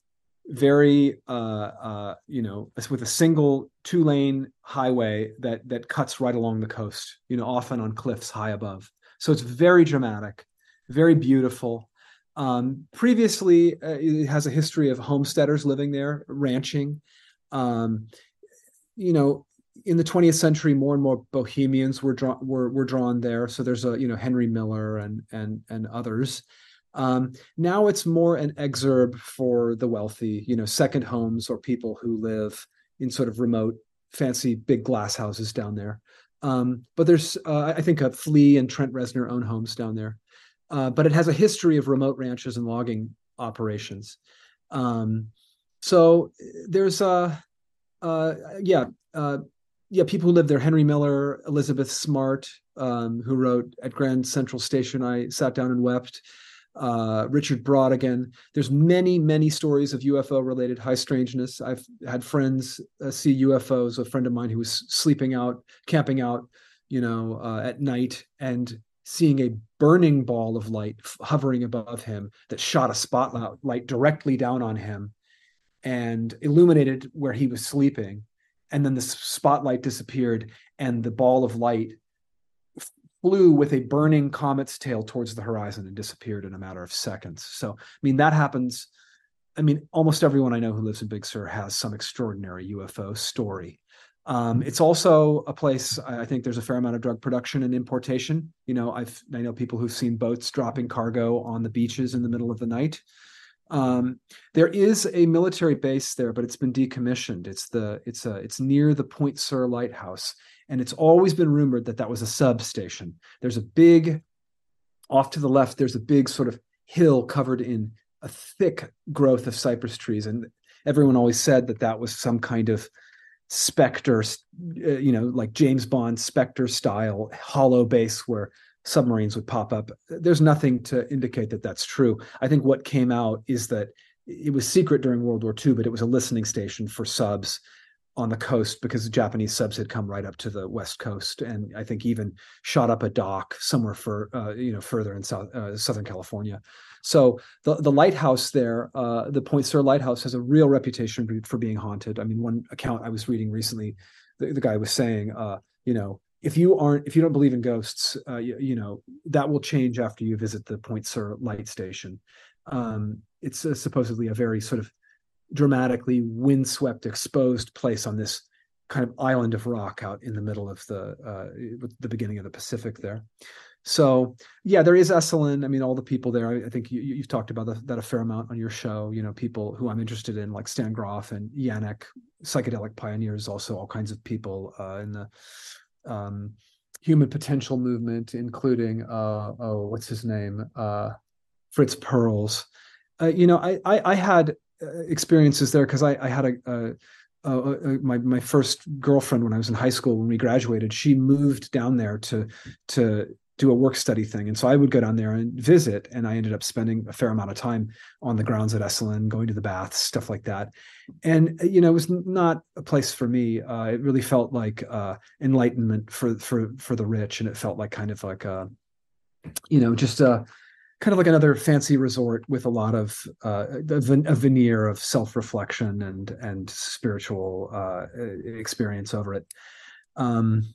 very uh, uh, you know with a single two lane highway that that cuts right along the coast you know often on cliffs high above so it's very dramatic very beautiful. Um, previously, uh, it has a history of homesteaders living there, ranching. Um, you know, in the 20th century, more and more Bohemians were drawn were were drawn there. So there's a you know Henry Miller and and and others. Um, now it's more an exurb for the wealthy, you know, second homes or people who live in sort of remote, fancy big glass houses down there. Um, but there's, uh, I think, a Flea and Trent Reznor own homes down there uh, but it has a history of remote ranches and logging operations. Um, so there's a, uh, uh, yeah, uh, yeah, people who live there. Henry Miller, Elizabeth Smart, um, who wrote at Grand Central Station. I sat down and wept. Uh, Richard Brautigan. There's many, many stories of UFO related high strangeness. I've had friends uh, see UFOs. A friend of mine who was sleeping out, camping out, you know, uh, at night, and seeing a burning ball of light hovering above him that shot a spotlight directly down on him and illuminated where he was sleeping. And then the spotlight disappeared, and the ball of light flew with a burning comet's tail towards the horizon and disappeared in a matter of seconds. So, I mean, that happens. I mean, almost everyone I know who lives in Big Sur has some extraordinary UFO story. Um, it's also a place I think there's a fair amount of drug production and importation. You know, I've I know people who've seen boats dropping cargo on the beaches in the middle of the night. Um, there is a military base there, but it's been decommissioned. It's the it's a it's near the Point Sur lighthouse, and it's always been rumored that that was a substation. There's a big off to the left. There's a big sort of hill covered in a thick growth of cypress trees, and everyone always said that that was some kind of Spectre, uh, you know, like James Bond Spectre style hollow base where submarines would pop up. There's nothing to indicate that that's true. I think what came out is that it was secret during World War II, but it was a listening station for subs on the coast because the Japanese subs had come right up to the west coast, and I think even shot up a dock somewhere for uh, you know further in South uh, Southern California. So the the lighthouse there, uh, the Point Sur lighthouse, has a real reputation for being haunted. I mean, one account I was reading recently, the, the guy was saying, uh, you know, if you aren't if you don't believe in ghosts, uh, you, you, know that will change after you visit the Point Sur light station. Um, it's supposedly a very sort of dramatically windswept, exposed place on this kind of island of rock out in the middle of the uh, the beginning of the Pacific there. So yeah, there is Esalen. I mean, all the people there. I, I think you, have talked about the, that a fair amount on your show. You know, people who I'm interested in, like Stan Grof and Janek, psychedelic pioneers. Also, all kinds of people uh, in the um, human potential movement, including uh, oh, what's his name, uh, Fritz Perls. Uh, you know, I, I, I had uh, experiences there because I, I, had a, a, a, a, my my first girlfriend when I was in high school when we graduated. She moved down there to to do a work study thing, and so I would go down there and visit. And I ended up spending a fair amount of time on the grounds at Esalen, going to the baths, stuff like that. And uh, you know, it was not a place for me. Uh, it really felt like uh, enlightenment for for for the rich, and it felt like kind of like a, you know, just a kind of like another fancy resort with a lot of uh, a, veneer of self-reflection and and spiritual uh, experience over it. Um,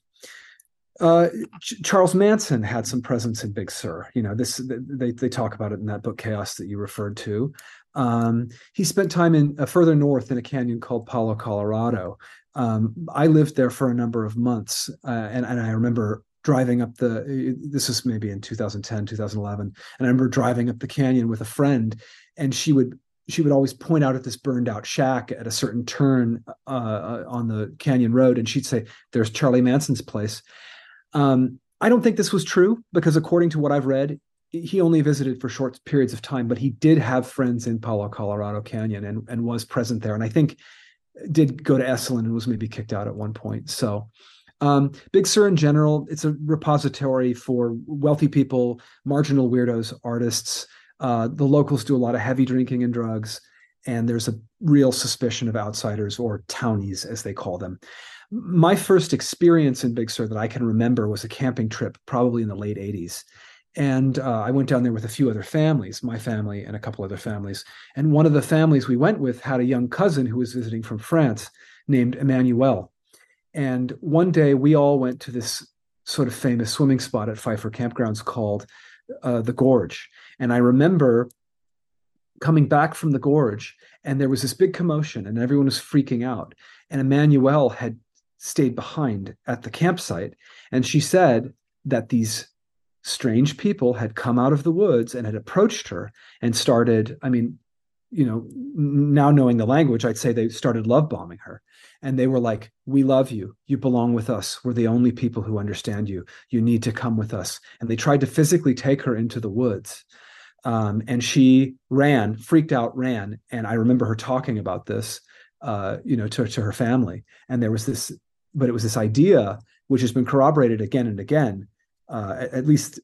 Uh, Ch- Charles Manson had some presence in Big Sur. You know, this they they talk about it in that book Chaos that you referred to. Um, he spent time in uh, further north in a canyon called Palo Colorado. Um, I lived there for a number of months, uh, and, and I remember driving up the. This is maybe in 2010, 2011, and I remember driving up the canyon with a friend, and she would she would always point out at this burned out shack at a certain turn uh, uh on the canyon road, and she'd say, "There's Charlie Manson's place." Um, I don't think this was true because, according to what I've read, he only visited for short periods of time, but he did have friends in Palo Colorado Canyon and, and was present there. And I think did go to Esalen and was maybe kicked out at one point. So um, Big Sur in general, it's a repository for wealthy people, marginal weirdos, artists. Uh, the locals do a lot of heavy drinking and drugs, and there's a real suspicion of outsiders or townies, as they call them my first experience in Big Sur that I can remember was a camping trip, probably in the late 80s. And uh, I went down there with a few other families, my family and a couple other families. And one of the families we went with had a young cousin who was visiting from France named Emmanuel. And one day we all went to this sort of famous swimming spot at Pfeiffer Campgrounds called uh, the Gorge. And I remember coming back from the gorge and there was this big commotion and everyone was freaking out and emmanuel had stayed behind at the campsite. And she said that these strange people had come out of the woods and had approached her and started, I mean, you know, now knowing the language, I'd say they started love bombing her. And they were like, We love you. You belong with us. We're the only people who understand you. You need to come with us. And they tried to physically take her into the woods. Um, and she ran, freaked out, ran. And I remember her talking about this, uh, you know, to, to her family. And there was this but it was this idea which has been corroborated again and again uh, at, least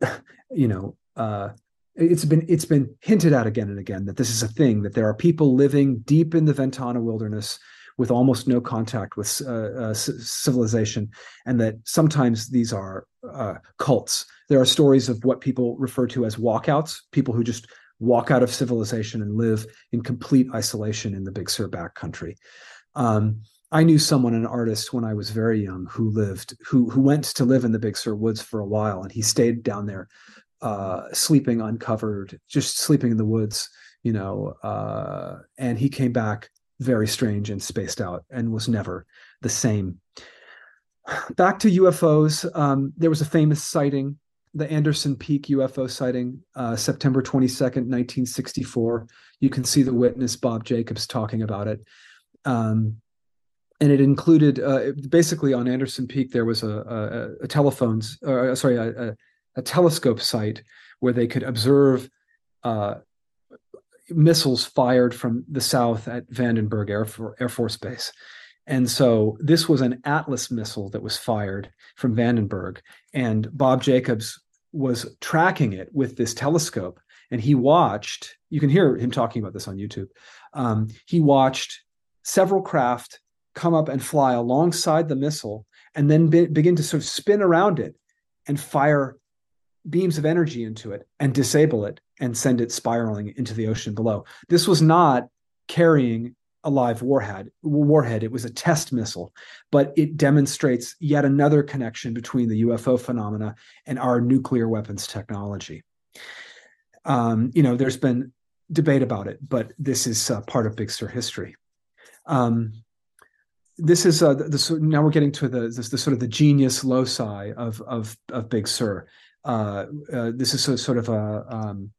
(laughs) you know uh, it's been it's been hinted at again and again that this is a thing that there are people living deep in the ventana wilderness with almost no contact with uh, uh civilization and that sometimes these are uh, cults. There are stories of what people refer to as walkouts people who just walk out of civilization and live in complete isolation in the big sur backcountry um, I knew someone, an artist, when I was very young, who lived, who who went to live in the Big Sur woods for a while, and he stayed down there, uh, sleeping uncovered, just sleeping in the woods, you know. Uh, and he came back very strange and spaced out, and was never the same. Back to UFOs, um, there was a famous sighting, the Anderson Peak UFO sighting, uh, September twenty second, nineteen sixty four. You can see the witness Bob Jacobs talking about it. Um, and it included uh, basically on Anderson Peak there was a, a, a telephones, uh, sorry, a, a, telescope site where they could observe uh, missiles fired from the south at Vandenberg Air, For- Air Force Base. And so this was an Atlas missile that was fired from Vandenberg, and Bob Jacobs was tracking it with this telescope, and he watched. You can hear him talking about this on YouTube. Um, he watched several craft come up and fly alongside the missile and then be, begin to sort of spin around it and fire beams of energy into it and disable it and send it spiraling into the ocean below. This was not carrying a live warhead warhead. It was a test missile but it demonstrates yet another connection between the UFO phenomena and our nuclear weapons technology. Um, you know there's been debate about it but this is uh, part of big sur history. Um, this is uh, now we're getting to the the sort of the genius loci of of of Big Sur. Uh, uh, this is so, sort of a, um,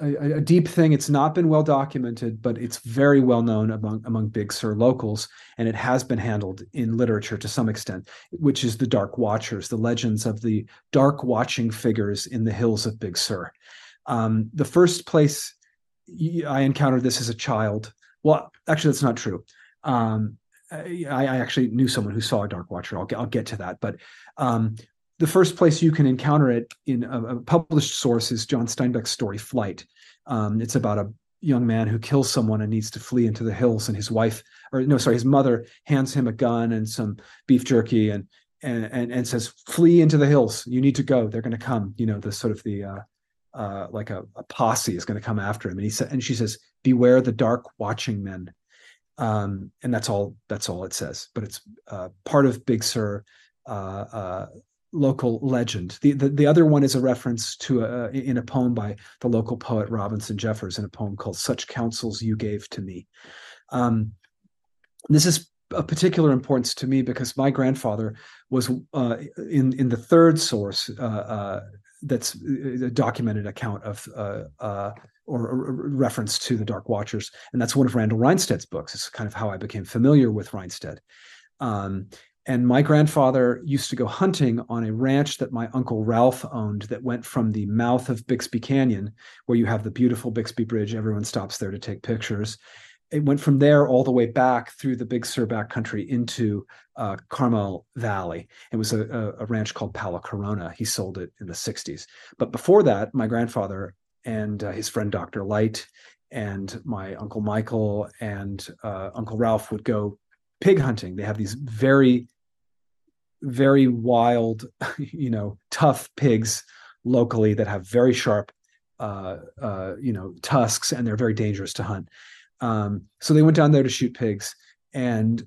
a, a deep thing. It's not been well documented, but it's very well known among among Big Sur locals, and it has been handled in literature to some extent, which is the Dark Watchers, the legends of the dark watching figures in the hills of Big Sur. Um, the first place I encountered this as a child. Well, actually, that's not true. Um, I, I, actually knew someone who saw a dark watcher. I'll get, I'll get to that. But um, the first place you can encounter it in a, a published source is John Steinbeck's story Flight. Um, it's about a young man who kills someone and needs to flee into the hills, and his wife, or no, sorry, his mother hands him a gun and some beef jerky and and and, and says, "Flee into the hills. You need to go. They're going to come." You know, the sort of the uh, uh, like a, a posse is going to come after him, and he said, and she says, "Beware the dark watching men." Um, and that's all that's all it says but it's uh, part of big sur uh, uh, local legend. The, the, the other one is a reference to a, in a poem by the local poet Robinson Jeffers in a poem called "Such Counsels You Gave to Me." Um, this is of particular importance to me because my grandfather was uh, in in the third source uh, uh, that's a uh, documented account of uh, uh, or, or, reference to the Dark Watchers, and that's one of Randall Reinstedt's books. It's kind of how I became familiar with Reinstedt. Um, and my grandfather used to go hunting on a ranch that my uncle Ralph owned that went from the mouth of Bixby Canyon, where you have the beautiful Bixby Bridge. Everyone stops there to take pictures. It went from there all the way back through the Big Sur backcountry into uh, Carmel Valley. It was a, a, a ranch called Palo Corona. He sold it in the 60s. But before that, my grandfather and uh, his friend Dr. Light and my uncle Michael and uh, Uncle Ralph would go pig hunting. They have these very very wild, (laughs) you know, tough pigs locally that have very sharp, uh, uh, you know, tusks, and they're very dangerous to hunt. Um, so they went down there to shoot pigs, and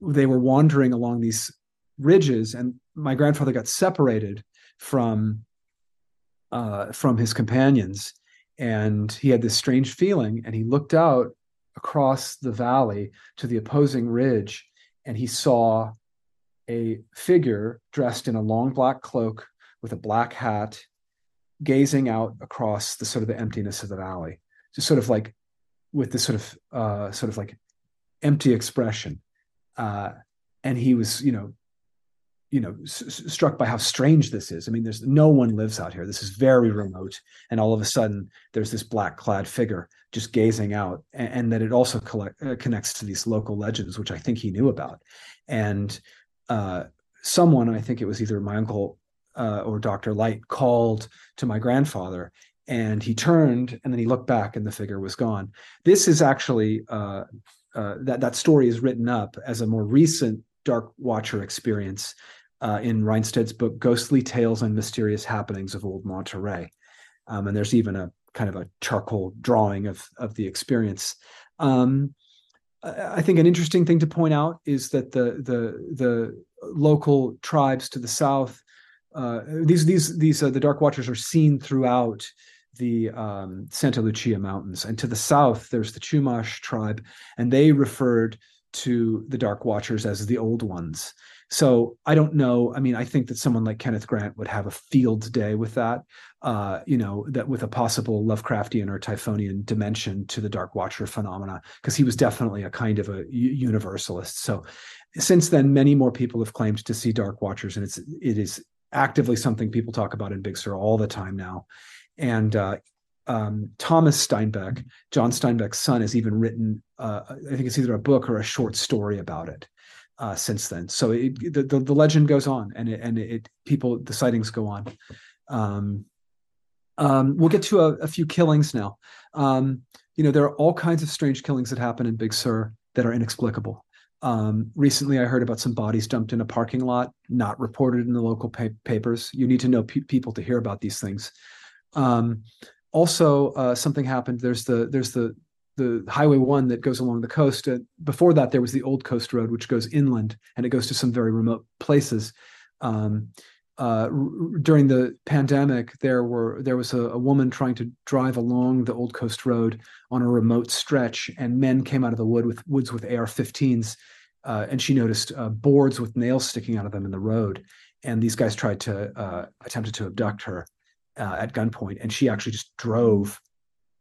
they were wandering along these ridges, and my grandfather got separated from uh, from his companions, and he had this strange feeling, and he looked out across the valley to the opposing ridge, and he saw a figure dressed in a long black cloak with a black hat gazing out across the sort of the emptiness of the valley. Just sort of like with this sort of uh sort of like empty expression. Uh and he was you know you know s- struck by how strange this is i mean there's no one lives out here this is very remote and all of a sudden there's this black clad figure just gazing out and, and that it also collect, uh, connects to these local legends which i think he knew about and uh, someone, I think it was either my uncle uh, or Dr. Light, called to my grandfather and he turned and then he looked back and the figure was gone. This is actually uh, uh, that that story is written up as a more recent Dark Watcher experience uh, in Reinstedt's book Ghostly Tales and Mysterious Happenings of Old Monterey, um, and there's even a kind of a charcoal drawing of of the experience. Um, I think an interesting thing to point out is that the the the local tribes to the south, uh, these these these uh, the Dark Watchers are seen throughout the um, Santa Lucia Mountains, and to the south there's the Chumash tribe, and they referred to the Dark Watchers as the Old Ones. So I don't know. I mean, I think that someone like Kenneth Grant would have a field day with that. Uh, you know, that with a possible Lovecraftian or Typhonian dimension to the Dark Watcher phenomena, because he was definitely a kind of a universalist. So since then, many more people have claimed to see Dark Watchers, and it's it is actively something people talk about in Big Sur all the time now. And uh, um, Thomas Steinbeck, John Steinbeck's son, has even written, uh, I think it's either a book or a short story about it uh, since then. So it, the, the, the legend goes on, and it, and it people the sightings go on. Um, um, we'll get to a, a few killings now. Um, you know, there are all kinds of strange killings that happen in Big Sur that are inexplicable. Um, recently, I heard about some bodies dumped in a parking lot, not reported in the local pa- papers. You need to know pe- people to hear about these things. Um, also, uh, something happened. There's the there's the the highway one that goes along the coast. Uh, before that, there was the old coast road, which goes inland and it goes to some very remote places. Um, uh, r- during the pandemic, there were there was a, a, woman trying to drive along the old coast road on a remote stretch, and men came out of the wood with woods with AR-15s, uh, and she noticed uh, boards with nails sticking out of them in the road, and these guys tried to uh, attempted to abduct her uh, at gunpoint, and she actually just drove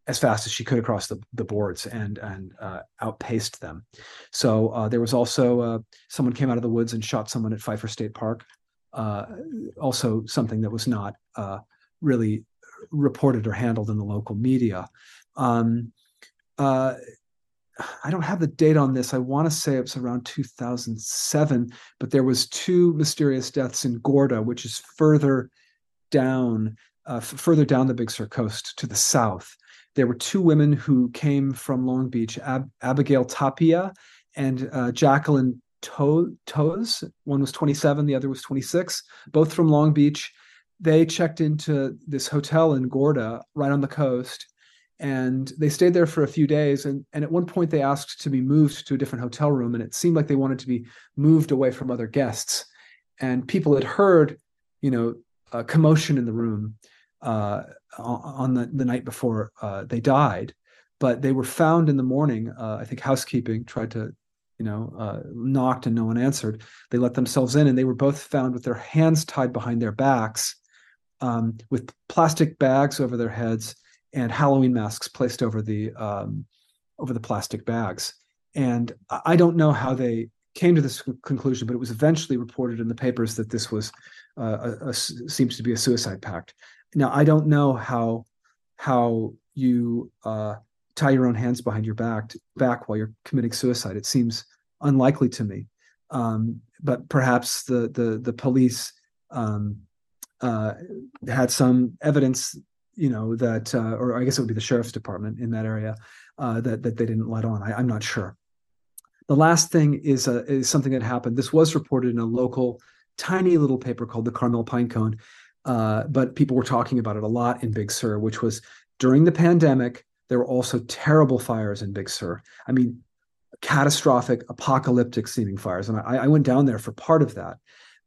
as fast as she could across the, the boards and and uh, outpaced them. So uh, there was also uh, someone came out of the woods and shot someone at Pfeiffer State Park. Uh, also something that was not uh, really reported or handled in the local media. Um, uh, I don't have the date on this. I want to say it was around 2007, but there was two mysterious deaths in Gorda, which is further down, f- further down the Big Sur coast to the south there were two women who came from Long Beach, Ab- Abigail Tapia and uh, Jacqueline to- Toes. One was 27, the other was 26, both from Long Beach. They checked into this hotel in Gorda, right on the coast, and they stayed there for a few days. And, and at one point, they asked to be moved to a different hotel room, and it seemed like they wanted to be moved away from other guests. And people had heard you know, a commotion in the room uh, on the, the night before uh, they died, but they were found in the morning. Uh, I think housekeeping tried to, you know, uh, knocked and no one answered. They let themselves in, and they were both found with their hands tied behind their backs, um, with plastic bags over their heads and Halloween masks placed over the um, over the plastic bags. And I don't know how they came to this conclusion, but it was eventually reported in the papers that this was uh, a, a, seems to be a suicide pact. Now I don't know how how you uh, tie your own hands behind your back back while you're committing suicide. It seems unlikely to me, um, but perhaps the the the police um, uh, had some evidence, you know, that uh, or I guess it would be the sheriff's department in that area uh, that that they didn't let on. I, I'm not sure. The last thing is, uh, is something that happened. This was reported in a local, tiny little paper called the Carmel Pinecone, uh, but people were talking about it a lot in Big Sur, which was during the pandemic. There were also terrible fires in Big Sur. I mean, catastrophic, apocalyptic seeming fires. And I, I went down there for part of that.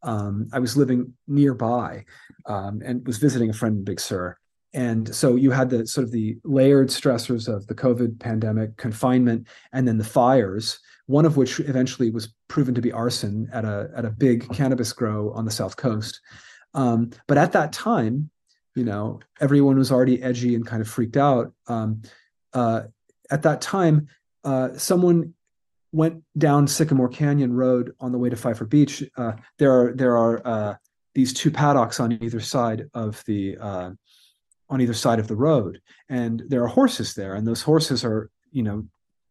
Um, I was living nearby um, and was visiting a friend in Big Sur. And so you had the sort of the layered stressors of the COVID pandemic, confinement, and then the fires, one of which eventually was proven to be arson at a at a big cannabis grow on the south coast. Um, but at that time, you know, everyone was already edgy and kind of freaked out. Um, uh, at that time, uh, someone went down Sycamore Canyon Road on the way to Pfeiffer Beach. Uh, there are there are uh, these two paddocks on either side of the uh, on either side of the road, and there are horses there, and those horses are you know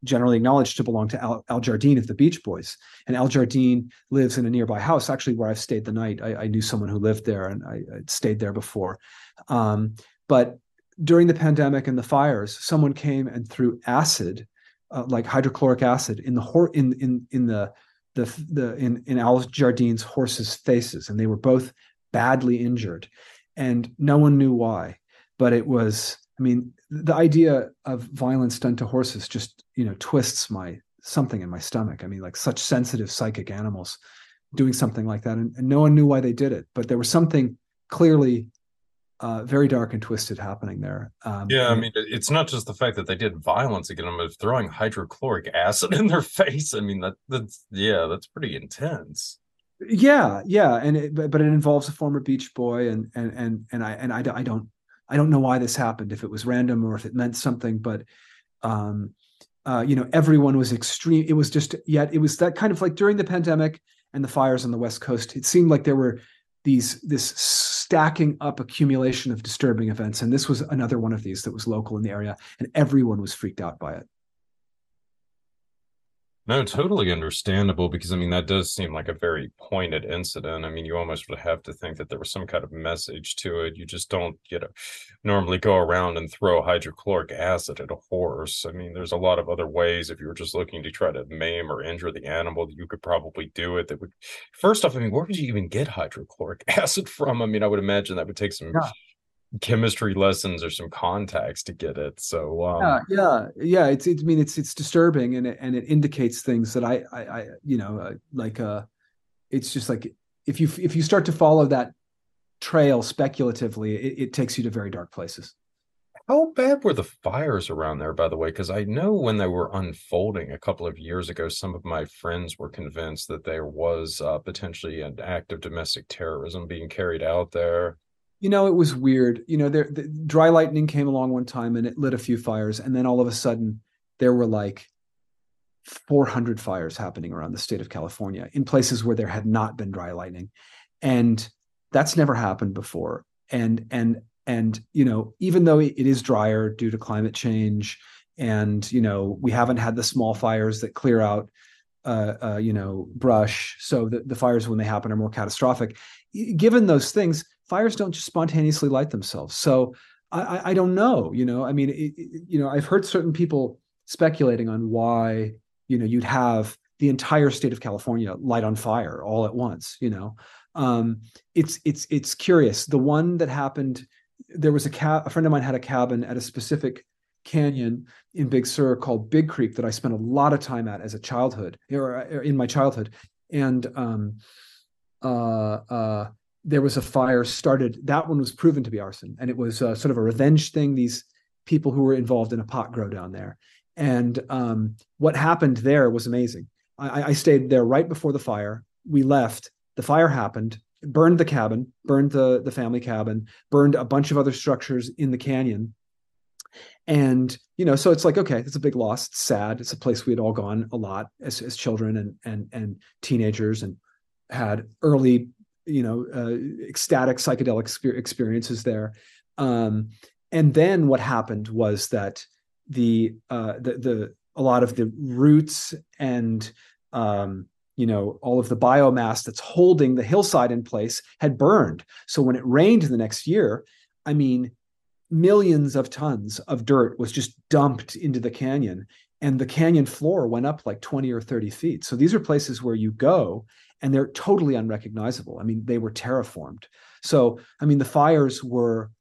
generally acknowledged to belong to Al, Al, Jardine of the Beach Boys. And Al Jardine lives in a nearby house, actually, where I've stayed the night. I, I knew someone who lived there and I, would stayed there before. Um, but during the pandemic and the fires, someone came and threw acid, uh, like hydrochloric acid, in the hor- in in in the the the in in Al Jardine's horses' faces, and they were both badly injured, and no one knew why. But it was I mean, the idea of violence done to horses just, you know, twists my something in my stomach. I mean, like such sensitive psychic animals doing something like that. And, and no one knew why they did it, but there was something clearly uh, very dark and twisted happening there. Um, yeah, I mean, it's not just the fact that they did violence against them, but throwing hydrochloric acid (laughs) in their face. I mean, that that's yeah, that's pretty intense. Yeah, yeah, and it, but, but it involves a former Beach Boy, and and and and I and I, I don't I don't know why this happened, if it was random or if it meant something, but um, uh, you know, everyone was extreme. It was just yet it was that kind of like during the pandemic and the fires on the West Coast. It seemed like there were these this stacking up accumulation of disturbing events, and this was another one of these that was local in the area, and everyone was freaked out by it. No, totally understandable because I mean that does seem like a very pointed incident. I mean, you almost would have to think that there was some kind of message to it. You just don't, you know, normally go around and throw hydrochloric acid at a horse. I mean, there's a lot of other ways if you were just looking to try to maim or injure the animal, that you could probably do it. That would first off, I mean, where would you even get hydrochloric (laughs) acid from? I mean, I would imagine that would take some yeah chemistry lessons or some contacts to get it. So um, yeah, yeah, yeah. It's, it, I mean, it's it's disturbing and it, and it indicates things that I I, I you know uh, like uh, it's just like if you if you start to follow that trail speculatively, it, it takes you to very dark places. How bad were the fires around there, by the way? Because I know when they were unfolding a couple of years ago, some of my friends were convinced that there was uh, potentially an act of domestic terrorism being carried out there you know, it was weird. You know, there the dry lightning came along one time and it lit a few fires, and then all of a sudden there were like 400 fires happening around the state of California in places where there had not been dry lightning, and that's never happened before. And and and you know, even though it is drier due to climate change, and you know, we haven't had the small fires that clear out uh, uh, you know, brush. So the, the fires, when they happen, are more catastrophic. Given those things, fires don't just spontaneously light themselves. So I, I don't know. You know, I mean, it, it, you know, I've heard certain people speculating on why you know you'd have the entire state of California light on fire all at once. You know, um, it's it's it's curious. The one that happened, there was a ca- a friend of mine had a cabin at a specific canyon in Big Sur called Big Creek that I spent a lot of time at as a childhood or, or in my childhood, and um, uh, uh, there was a fire started. That one was proven to be arson, and it was uh, sort of a revenge thing. These people who were involved in a pot grow down there, and um, what happened there was amazing. I, I stayed there right before the fire. We left. The fire happened, burned the cabin, burned the the family cabin, burned a bunch of other structures in the canyon. And you know, so it's like okay, it's a big loss. It's sad. It's a place we had all gone a lot as as children and and and teenagers, and had early you know uh, ecstatic psychedelic experiences there. Um, and then what happened was that the uh, the the a lot of the roots and um, you know all of the biomass that's holding the hillside in place had burned. So when it rained the next year i mean millions of tons of dirt was just dumped into the canyon and the canyon floor went up like 20 or 30 feet so these are places where you go and they're totally unrecognizable. I mean, they were terraformed. So, I mean, the fires were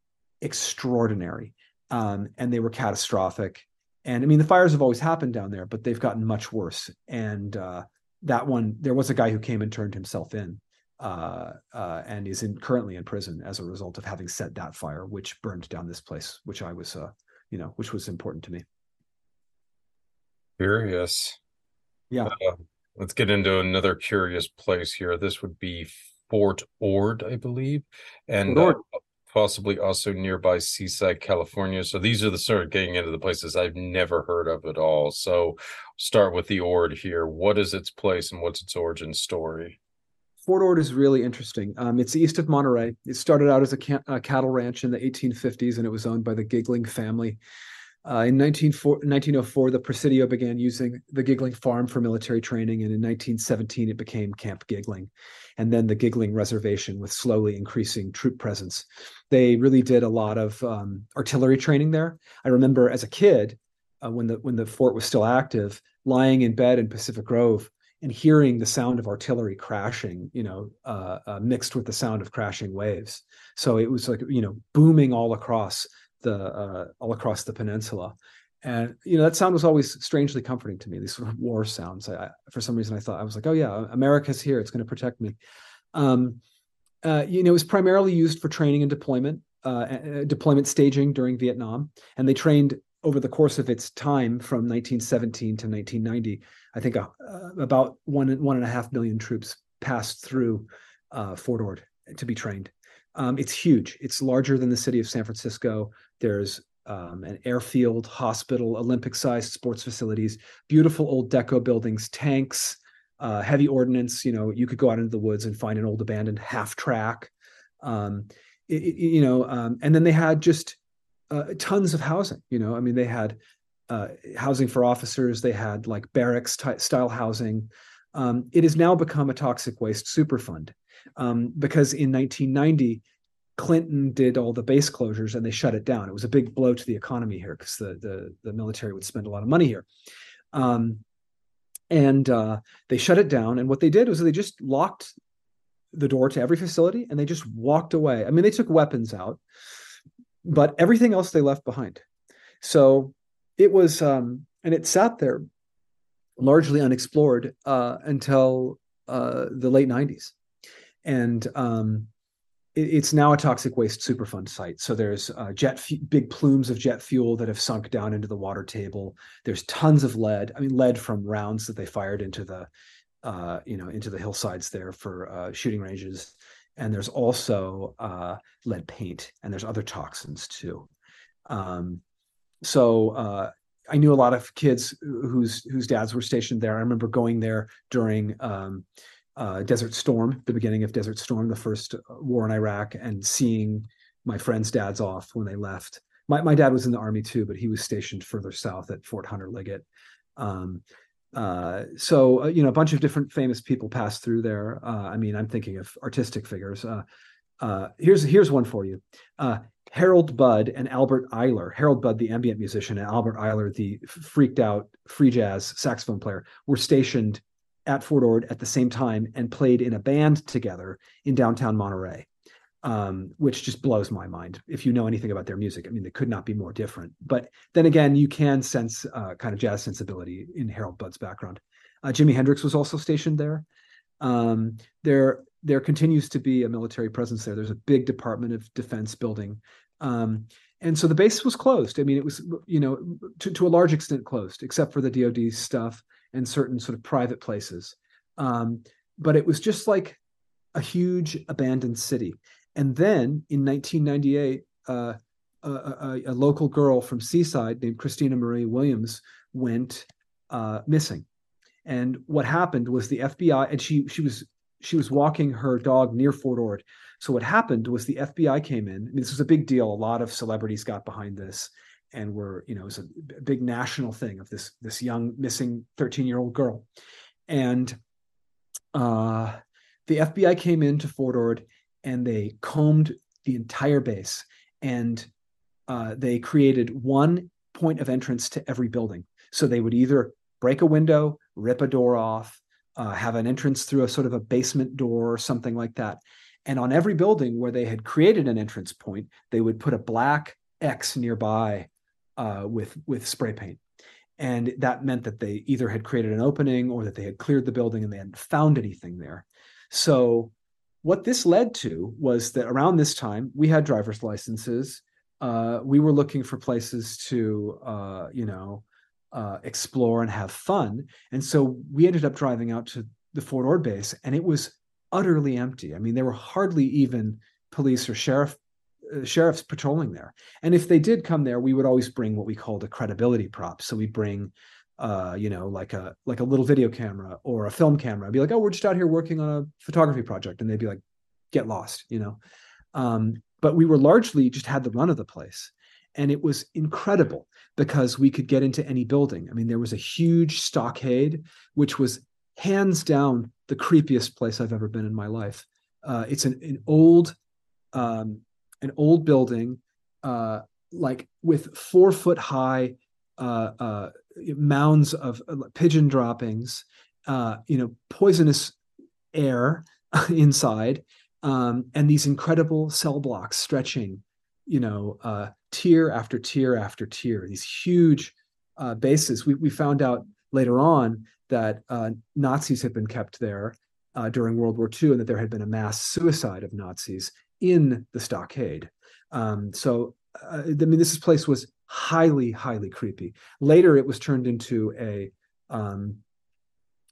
extraordinary um, and they were catastrophic. And I mean, the fires have always happened down there, but they've gotten much worse. And uh, that one, there was a guy who came and turned himself in uh, uh, and is in, currently in prison as a result of having set that fire, which burned down this place, which I was, uh, you know, which was important to me. Curious. Yeah. Uh, let's get into another curious place here. This would be Fort Ord, I believe, and uh, possibly also nearby Seaside, California. So these are the sort of getting into the places I've never heard of at all. So start with the Ord here. What is its place and what's its origin story? Fort Ord is really interesting. Um, it's east of Monterey. It started out as a, ca- a cattle ranch in the 1850s, and it was owned by the Gigling family. Uh, in 1904, the Presidio began using the Gigling Farm for military training, and in 1917 it became Camp Gigling, and then the Gigling Reservation with slowly increasing troop presence. They really did a lot of um, artillery training there. I remember as a kid, uh, when the when the fort was still active, lying in bed in Pacific Grove and hearing the sound of artillery crashing, you know, uh, uh mixed with the sound of crashing waves. So it was like you know booming all across the uh, all across the peninsula. And you know that sound was always strangely comforting to me. These sort of war sounds. I, for some reason, I thought I was like, "Oh yeah, America's here. It's going to protect me." Um, uh, you know, it was primarily used for training and deployment, uh, deployment staging during Vietnam, and they trained over the course of its time from 1917 to 1990. I think uh, about one one and a half million troops passed through uh, Fort Ord to be trained. Um, it's huge. It's larger than the city of San Francisco. There's um, an airfield, hospital, Olympic-sized sports facilities, beautiful old deco buildings, tanks, uh, heavy ordnance. You know, you could go out into the woods and find an old abandoned half track. Um, it, it, you know, um, and then they had just uh, tons of housing. You know, I mean, they had uh, housing for officers. They had like barracks t- style housing. Um, it has now become a toxic waste superfund um, because in 1990 Clinton did all the base closures and they shut it down. It was a big blow to the economy here because the, the, the military would spend a lot of money here. Um, and uh, they shut it down. And what they did was they just locked the door to every facility and they just walked away. I mean, they took weapons out, but everything else they left behind. So it was, um, and it sat there largely unexplored uh, until uh, the late 90s and um, it, it's now a toxic waste superfund site. So there's uh, jet f- big plumes of jet fuel that have sunk down into the water table. There's tons of lead. I mean, lead from rounds that they fired into the uh, you know into the hillsides there for uh, shooting ranges. And there's also uh, lead paint, and there's other toxins too. Um, so uh, I knew a lot of kids whose whose dads were stationed there. I remember going there during um, uh, Desert Storm, the beginning of Desert Storm, the first uh, war in Iraq, and seeing my friends' dads off when they left. My, my dad was in the army too, but he was stationed further south at Fort Hunter Liggett. Um, uh, so uh, you know, a bunch of different famous people passed through there. Uh, I mean, I'm thinking of artistic figures. Uh, here's here's one for you. Harold Budd and Albert Ayler, Harold Budd, the ambient musician, and Albert Ayler, the freaked out free jazz saxophone player, were stationed at Fort Ord at the same time and played in a band together in downtown Monterey, um, which just blows my mind. If you know anything about their music, I mean, they could not be more different. But then again, you can sense uh, kind of jazz sensibility in Harold Budd's background. Uh, Jimi Hendrix was also stationed there. Um, there, there continues to be a military presence there. There's a big Department of Defense building. Um, and so the base was closed. I mean, it was, you know, to, to a large extent closed, except for the DoD stuff and certain sort of private places. Um, but it was just like a huge abandoned city. And then in 1998, uh, a, a, a, local girl from Seaside named Christina Marie Williams went uh, missing. And what happened was the FBI, and she she was she was walking her dog near Fort Ord. So what happened was the FBI came in. This was a big deal. A lot of celebrities got behind this, and were you know it was a big national thing of this this young missing 13 year old girl, and uh, the FBI came into Fort Ord and they combed the entire base and uh, they created one point of entrance to every building. So they would either break a window, rip a door off, uh, have an entrance through a sort of a basement door or something like that. And on every building where they had created an entrance point, they would put a black X nearby uh, with with spray paint, and that meant that they either had created an opening or that they had cleared the building and they hadn't found anything there. So, what this led to was that around this time we had driver's licenses. Uh, we were looking for places to, uh, you know, uh, explore and have fun. And so we ended up driving out to the Fort Ord base, and it was utterly empty. I mean, there were hardly even police or sheriff sheriffs patrolling there. And if they did come there, we would always bring what we called a credibility prop. So we bring uh, you know, like a like a little video camera or a film camera. I'd be like, oh, we're just out here working on a photography project, and they'd be like, get lost, you know. Um, but we were largely just had the run of the place, and it was incredible because we could get into any building. I mean, there was a huge stockade, which was hands down the creepiest place I've ever been in my life. Uh, it's an, an old, um, an old building, uh, like with four foot high uh, uh mounds of uh, pigeon droppings, uh, you know, poisonous air (laughs) inside, um, and these incredible cell blocks stretching, you know, tier after tier after tier. These huge bases. We we found out later on that uh, Nazis had been kept there uh, during World War II, and that there had been a mass suicide of Nazis in the stockade. Um, so, uh, I mean, this place was highly, highly creepy. Later, it was turned into a um,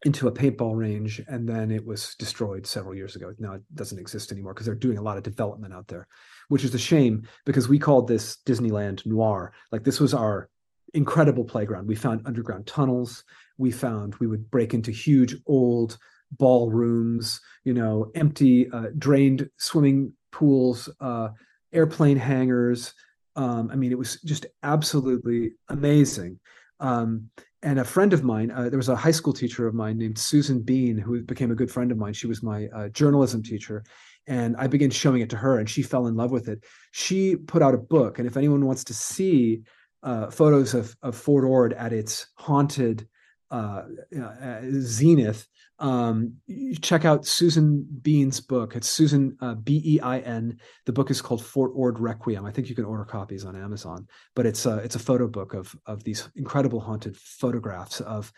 into a paintball range, and then it was destroyed several years ago. Now it doesn't exist anymore because they're doing a lot of development out there, which is a shame because we called this Disneyland Noir. Like this was our incredible playground. We found underground tunnels. We found we would break into huge old ballrooms, you know, empty, uh, drained swimming pools, uh, airplane hangars, um, I mean, it was just absolutely amazing. Um, and a friend of mine, uh, there was a high school teacher of mine named Susan Bein, who became a good friend of mine. She was my uh, journalism teacher. And I began showing it to her, and she fell in love with it. She put out a book. And if anyone wants to see uh, photos of, of Fort Ord at its haunted uh, uh, zenith, um, check out Susan Bein's book. It's Susan uh, B E I N. The book is called Fort Ord Requiem. I think you can order copies on Amazon. But it's a it's a photo book of of these incredible haunted photographs of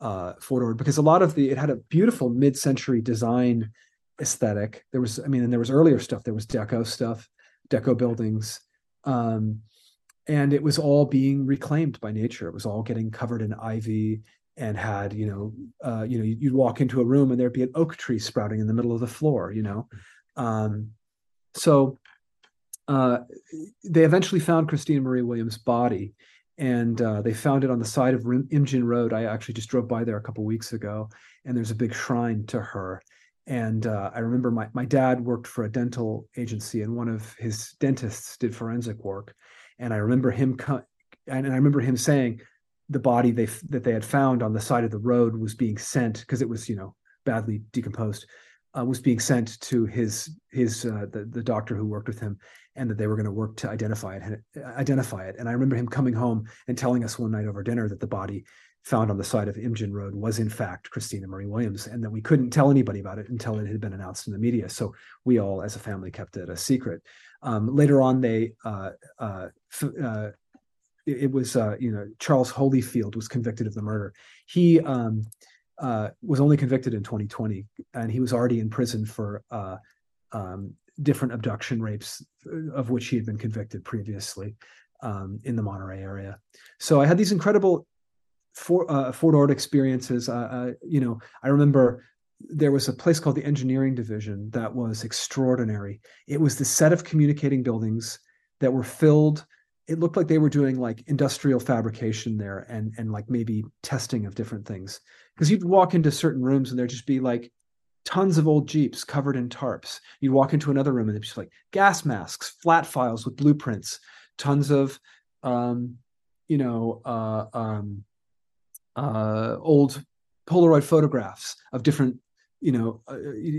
uh, Fort Ord because a lot of the it had a beautiful mid century design aesthetic. There was I mean, and there was earlier stuff. There was deco stuff, deco buildings. Um, and it was all being reclaimed by nature. It was all getting covered in ivy and had you know uh, you know you'd walk into a room and there'd be an oak tree sprouting in the middle of the floor you know? Um, so uh, they eventually found christina marie williams body and uh, they found it on the side of imjin road. I actually just drove by there a couple weeks ago and there's a big shrine to her. And uh, i remember my, my dad worked for a dental agency and one of his dentists did forensic work. And i remember him co- and i remember him saying the body they that they had found on the side of the road was being sent because it was you know badly decomposed uh, was being sent to his his uh, the the doctor who worked with him and that they were going to work to identify it identify it and i remember him coming home and telling us one night over dinner that the body found on the side of Imjin Road was in fact Christina Marie Williams, and that we couldn't tell anybody about it until it had been announced in the media. So we all, as a family, kept it a secret. Um, later on, they uh, uh, it, was uh, you know Charles Holifield was convicted of the murder. He um, uh, was only convicted in 2020, and he was already in prison for uh, um, different abduction rapes uh, of which he had been convicted previously um, in the Monterey area. So I had these incredible for, uh, Fort Ord experiences. Uh, uh, you know, I remember there was a place called the Engineering Division that was extraordinary. It was the set of communicating buildings that were filled. It looked like they were doing like industrial fabrication there and and like maybe testing of different things. Because you'd walk into certain rooms and there'd just be like tons of old Jeeps covered in tarps. You'd walk into another room and it's just like gas masks, flat files with blueprints, tons of, um, you know, uh, um, uh, old Polaroid photographs of different, you know, uh,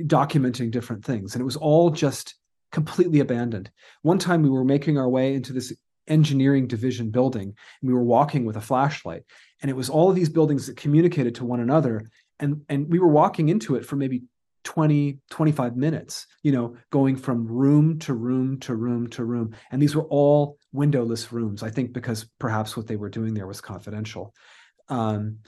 documenting different things. And it was all just completely abandoned. One time we were making our way into this engineering division building and we were walking with a flashlight. And it was all of these buildings that communicated to one another and and we were walking into it for maybe 20 25 minutes you know going from room to room to room to room. And these were all windowless rooms i think because perhaps what they were doing there was confidential. Um,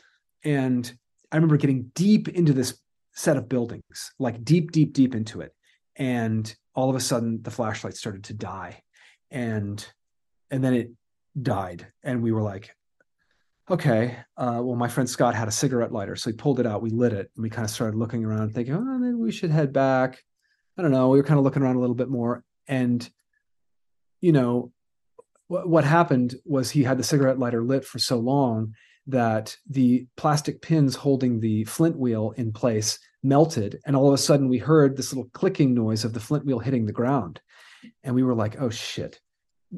and i remember getting deep into this set of buildings like deep deep deep into it. And all of a sudden the flashlight started to die. And and then it died and we were like okay, uh, well, my friend Scott had a cigarette lighter, so he pulled it out. We lit it, and we kind of started looking around, thinking, oh, maybe we should head back. I don't know. We were kind of looking around a little bit more, and you know, what, what happened was he had the cigarette lighter lit for so long that the plastic pins holding the flint wheel in place melted, and all of a sudden we heard this little clicking noise of the flint wheel hitting the ground, and we were like, oh shit.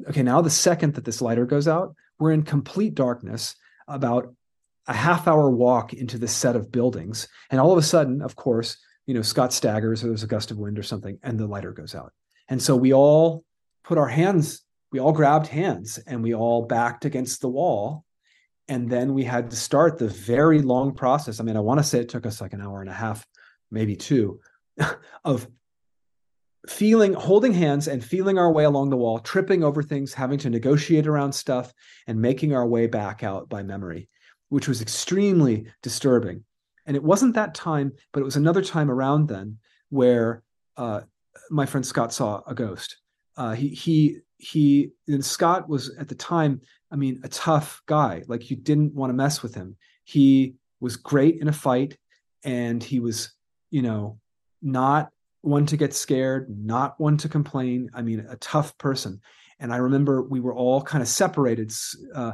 Okay, now the second that this lighter goes out, we're in complete darkness about a half hour walk into this set of buildings. And all of a sudden, of course, you know, Scott staggers or there's a gust of wind or something, and the lighter goes out. And so we all put our hands, we all grabbed hands and we all backed against the wall. And then we had to start the very long process. I mean, I want to say it took us like an hour and a half, maybe two, (laughs) of feeling holding hands and feeling our way along the wall tripping over things having to negotiate around stuff and making our way back out by memory which was extremely disturbing. And it wasn't that time but it was another time around then where uh, my friend scott saw a ghost. Uh, he he he and scott was at the time i mean a tough guy. Like you didn't want to mess with him. He was great in a fight and he was you know not one to get scared, not one to complain. I mean, a tough person. And I remember we were all kind of separated uh,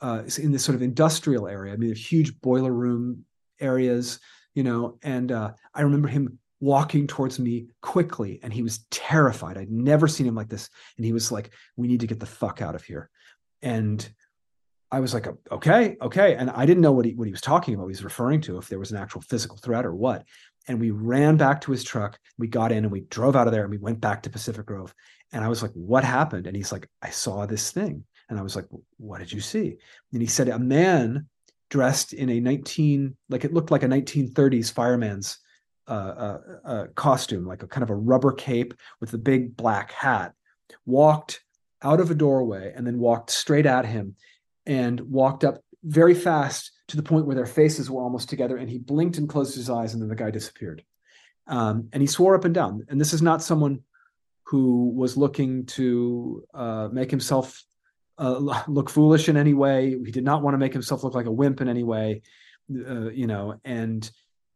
uh, in this sort of industrial area. I mean, huge boiler room areas, you know. And uh, I remember him walking towards me quickly, and he was terrified. I'd never seen him like this. And he was like, "We need to get the fuck out of here." And I was like, okay, okay. And I didn't know what he what he was talking about, what he was referring to, if there was an actual physical threat or what and we ran back to his truck. We got in and we drove out of there and we went back to Pacific Grove. And I was like, what happened? And he's like, I saw this thing. And I was like, what did you see? And he said, a man dressed in a 19, like it looked like a 1930s fireman's uh, uh, uh, costume, like a kind of a rubber cape with a big black hat, walked out of a doorway and then walked straight at him and walked up very fast to the point where their faces were almost together. And he blinked and closed his eyes, and then the guy disappeared. Um, and he swore up and down. And this is not someone who was looking to uh, make himself uh, look foolish in any way. He did not want to make himself look like a wimp in any way, uh, you know. And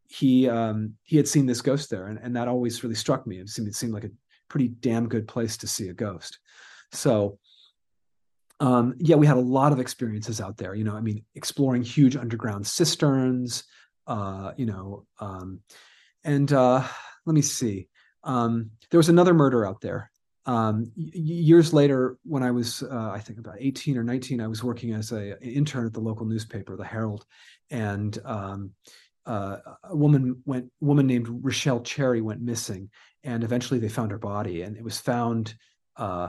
he um, he had seen this ghost there, and, and that always really struck me. It seemed it seemed like a pretty damn good place to see a ghost. So um, yeah, we had a lot of experiences out there. You know, I mean, exploring huge underground cisterns. Uh, you know, um, and uh, let me see. Um, there was another murder out there. Um, years later, when I was, uh, I think about 18 or 19, I was working as a, an intern at the local newspaper, the Herald, and um, uh, a woman went, a woman named Rochelle Cherry went missing, and eventually they found her body, and it was found uh,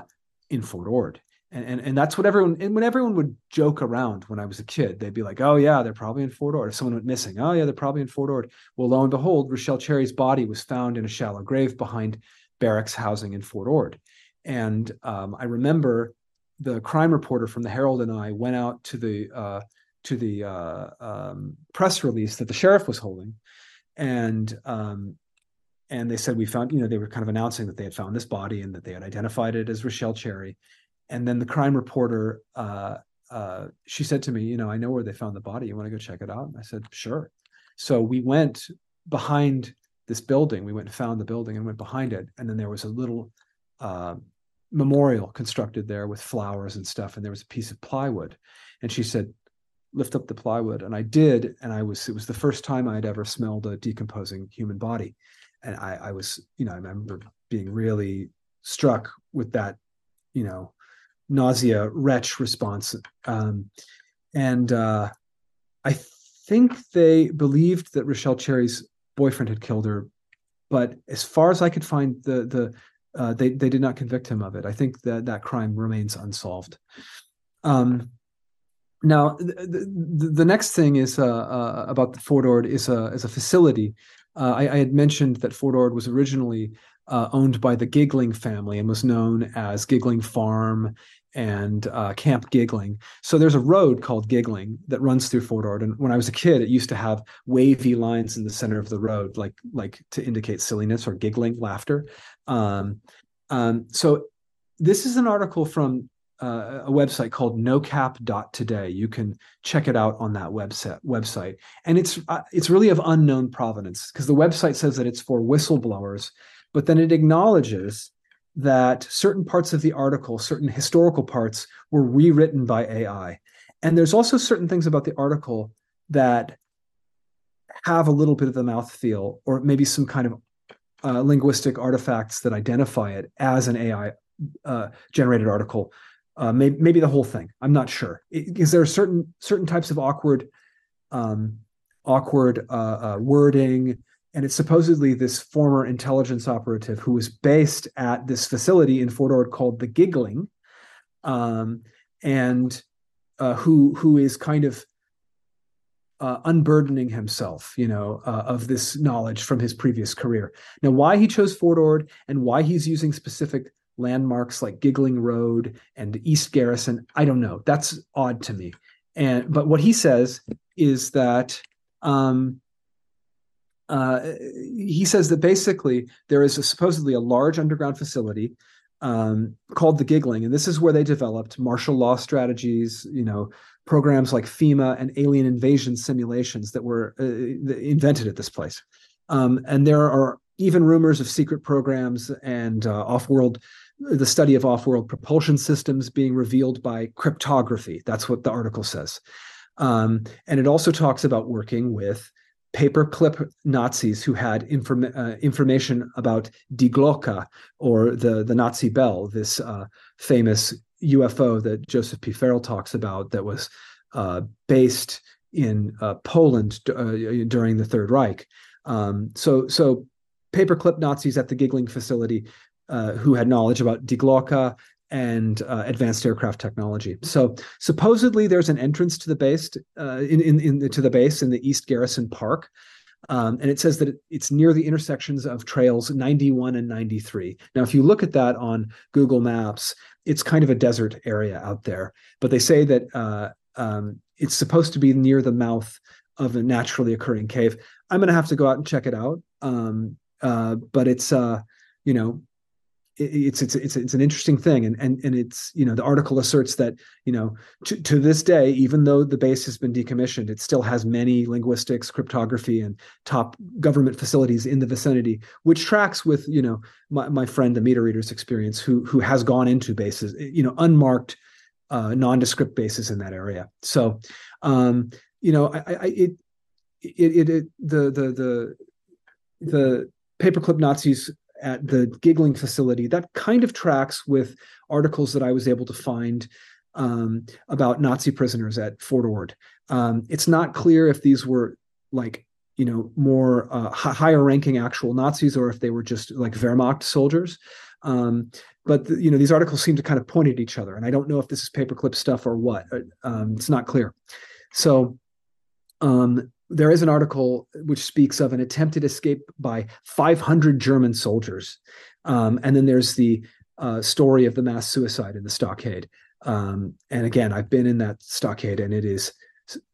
in Fort Ord and, and and that's what everyone and when everyone would joke around when I was a kid, they'd be like, "Oh yeah, they're probably in Fort Ord." If someone went missing, "Oh yeah, they're probably in Fort Ord." Well, lo and behold, Rochelle Cherry's body was found in a shallow grave behind barracks housing in Fort Ord, and um, I remember the crime reporter from the Herald and I went out to the uh, to the uh, um, press release that the sheriff was holding, and um, and they said we found you know they were kind of announcing that they had found this body and that they had identified it as Rochelle Cherry, and then the crime reporter uh, uh, she said to me, you know, I know where they found the body. You want to go check it out? And I said, sure. So we went behind this building. We went and found the building and went behind it, and then there was a little uh, memorial constructed there with flowers and stuff, and there was a piece of plywood. And she said, lift up the plywood and i did and i was it was the first time i had ever smelled a decomposing human body and i i was you know i remember being really struck with that you know nausea retch response. Um, and uh, i think they believed that rochelle cherry's boyfriend had killed her but as far as i could find the the uh, they they did not convict him of it. I think that that crime remains unsolved. Um, now, the, the, the, next thing is uh, uh, about the Fort Ord is a is a facility. Uh, I, I, had mentioned that Fort Ord was originally uh, owned by the Gigling family and was known as Gigling Farm and uh, Camp Gigling. So there's a road called Gigling that runs through Fort Ord. And when I was a kid, it used to have wavy lines in the center of the road, like like to indicate silliness or giggling, laughter. Um, um, so this is an article from uh, a website called nocap.today. You can check it out on that website. Website, and it's uh, it's really of unknown provenance because the website says that it's for whistleblowers, but then it acknowledges that certain parts of the article, certain historical parts, were rewritten by AI, and there's also certain things about the article that have a little bit of the mouthfeel, or maybe some kind of uh, linguistic artifacts that identify it as an AI uh, generated article. Uh, maybe, maybe the whole thing. I'm not sure. Because there are certain certain types of awkward, um, awkward uh, uh, wording, and it's supposedly this former intelligence operative who was based at this facility in Fort Ord called the Gigling, um, and uh, who who is kind of uh, unburdening himself, you know, uh, of this knowledge from his previous career. Now, why he chose Fort Ord and why he's using specific landmarks like Gigling Road and East Garrison. I don't know. That's odd to me. And but what he says is that um, he says that basically there is a, supposedly a large underground facility um, called the Gigling, and this is where they developed martial law strategies. You know, programs like FEMA and alien invasion simulations that were uh, invented at this place. Um, and there are even rumors of secret programs and uh, off-world the study of off-world propulsion systems being revealed by cryptography. That's what the article says. Um, and it also talks about working with paperclip Nazis who had inform- uh, information about Die Glocke or the, the Nazi bell, this uh, famous UFO that Joseph P. Farrell talks about that was uh, based in uh, Poland uh, during the Third Reich. Um, so, so paperclip Nazis at the Gigling facility uh, who had knowledge about Die Glocke and uh, advanced aircraft technology. So supposedly there's an entrance to the base uh, in, in, in, to the base in the East Garrison Park. Um, and it says that it's near the intersections of trails 91 and 93. Now, if you look at that on Google Maps, it's kind of a desert area out there. But they say that uh, um, it's supposed to be near the mouth of a naturally occurring cave. I'm going to have to go out and check it out. Um, uh, but it's, uh, you know, it's it's it's it's an interesting thing. And and and it's you know the article asserts that you know to, to this day even though the base has been decommissioned it still has many linguistics cryptography and top government facilities in the vicinity which tracks with you know my, my friend the meter reader's experience who who has gone into bases you know unmarked uh, nondescript bases in that area. So um you know i i it it, it, it the the the the paperclip nazis at the gigling facility that kind of tracks with articles that i was able to find um, about nazi prisoners at fort ord. Um, it's not clear if these were like you know more uh, higher ranking actual nazis or if they were just like wehrmacht soldiers. Um, but the, you know these articles seem to kind of point at each other and i don't know if this is paperclip stuff or what um, it's not clear. So um, there is an article which speaks of an attempted escape by 500 German soldiers. Um, and then there's the uh, story of the mass suicide in the stockade. Um, and again, I've been in that stockade, and it is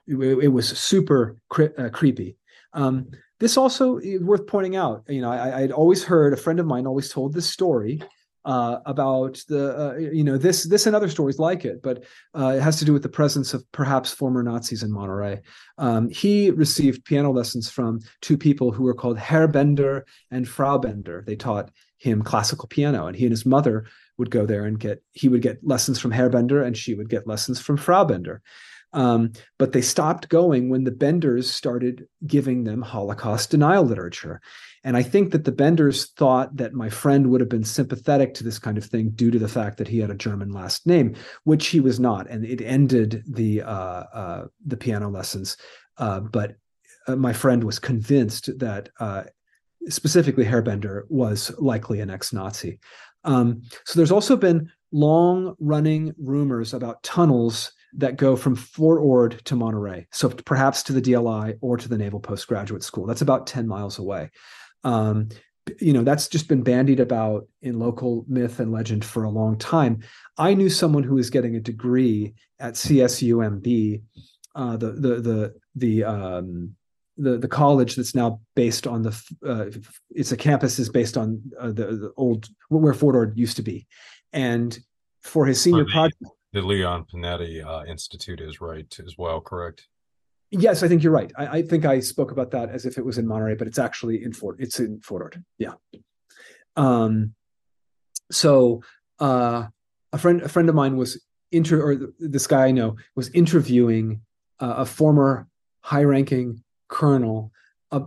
it, it was super cre- uh, creepy. Um, this also worth pointing out. You know, I, I'd always heard a friend of mine always told this story uh, about the uh, you know this this and other stories like it, but uh, it has to do with the presence of perhaps former Nazis in Monterey. Um, he received piano lessons from two people who were called Herr Bender and Frau Bender. They taught him classical piano, and he and his mother would go there and get he would get lessons from Herr Bender, and she would get lessons from Frau Bender. Um, but they stopped going when the Benders started giving them Holocaust denial literature. And I think that the Benders thought that my friend would have been sympathetic to this kind of thing due to the fact that he had a German last name, which he was not, and it ended the uh, uh, the piano lessons. Uh, but uh, my friend was convinced that uh, specifically Herr Bender was likely an ex-Nazi. Um, so there's also been long-running rumors about tunnels that go from Fort Ord to Monterey, so perhaps to the DLI or to the Naval Postgraduate School. That's about 10 miles away. Um, you know, that's just been bandied about in local myth and legend for a long time. I knew someone who was getting a degree at CSUMB, uh, the the the the um, the the college that's now based on the uh, it's a campus is based on uh, the, the old where Fort Ord used to be, and for his senior project, the Leon Panetta uh, Institute is right as well, correct? Yes, I think you're right. I, I, think I spoke about that as if it was in Monterey, but it's actually in Fort. It's in Fort Ord. Yeah. Um. So, uh, a friend, a friend of mine was inter, or this guy I know was interviewing uh, a former high-ranking colonel uh,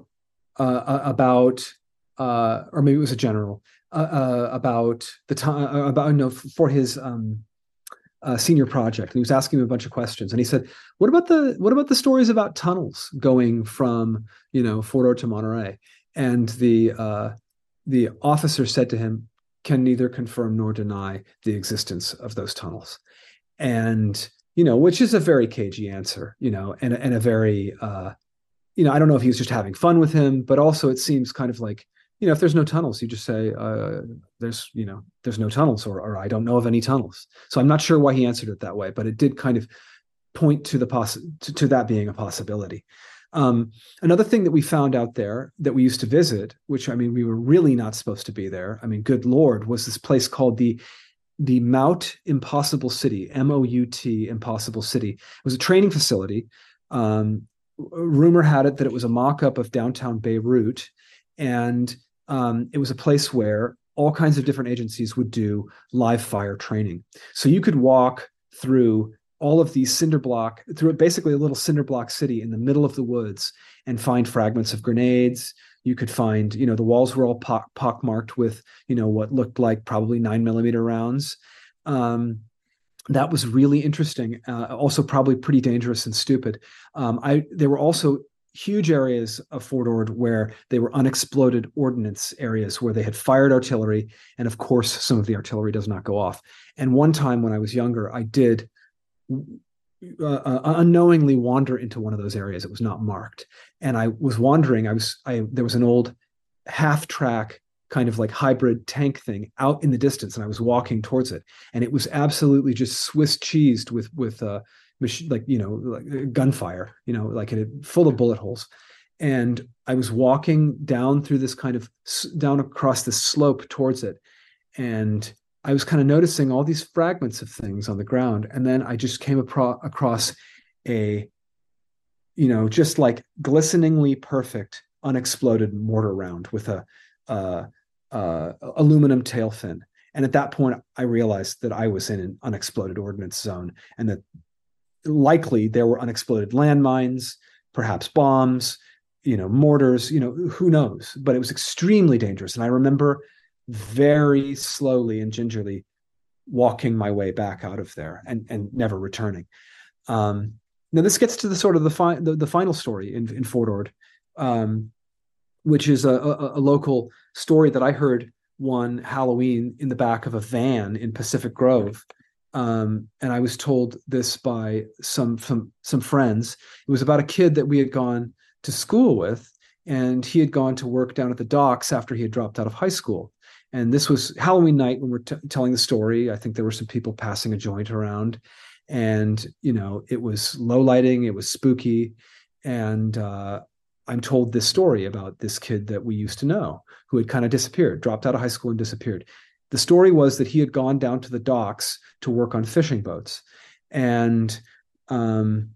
uh, about, uh, or maybe it was a general uh, uh, about the time about no for his um uh, senior project and he was asking him a bunch of questions and he said what about the what about the stories about tunnels going from you know Fort Ord to Monterey? And the uh, the officer said to him can neither confirm nor deny the existence of those tunnels. And you know which is a very cagey answer you know and, and a very uh, you know I don't know if he was just having fun with him but also it seems kind of like you know if there's no tunnels you just say uh, there's you know there's no tunnels or, or i don't know of any tunnels so i'm not sure why he answered it that way but it did kind of point to the poss- to, to that being a possibility um, another thing that we found out there that we used to visit which i mean we were really not supposed to be there i mean good lord was this place called the the MOUT Impossible City, M O U T Impossible City. It was a training facility. Um, rumor had it that it was a mock up of downtown Beirut. And um, it was a place where all kinds of different agencies would do live fire training. So you could walk through all of these cinder block through basically a little cinder block city in the middle of the woods and find fragments of grenades. You could find you know the walls were all pock, pockmarked with you know what looked like probably nine millimeter rounds. Um, that was really interesting uh, also probably pretty dangerous and stupid. Um, i there were also huge areas of Fort Ord where they were unexploded ordnance areas where they had fired artillery. And of course, some of the artillery does not go off. And one time when I was younger, I did uh, uh, unknowingly wander into one of those areas. It was not marked. And I was wandering, I was, I, there was an old half track kind of like hybrid tank thing out in the distance and I was walking towards it and it was absolutely just Swiss cheesed with with uh like you know like uh, gunfire you know like it had, full of bullet holes. And i was walking down through this kind of down across this slope towards it. And i was kind of noticing all these fragments of things on the ground. And then i just came apro- across a you know just like glisteningly perfect unexploded mortar round with a uh, uh, aluminum tail fin. And at that point i realized that i was in an unexploded ordnance zone and that likely there were unexploded landmines, perhaps bombs, you know, mortars, you know, who knows? But it was extremely dangerous. And I remember very slowly and gingerly walking my way back out of there and, and never returning. Um, now this gets to the sort of the, fi- the, the final story in, in Fort Ord, um, which is a, a, a local story that I heard one Halloween in the back of a van in Pacific Grove um, and I was told this by some some some friends. It was about a kid that we had gone to school with, and he had gone to work down at the docks after he had dropped out of high school. And this was Halloween night when we're t- telling the story. I think there were some people passing a joint around, and you know it was low lighting, it was spooky, and uh, I'm told this story about this kid that we used to know who had kind of disappeared, dropped out of high school and disappeared. The story was that he had gone down to the docks to work on fishing boats, and um,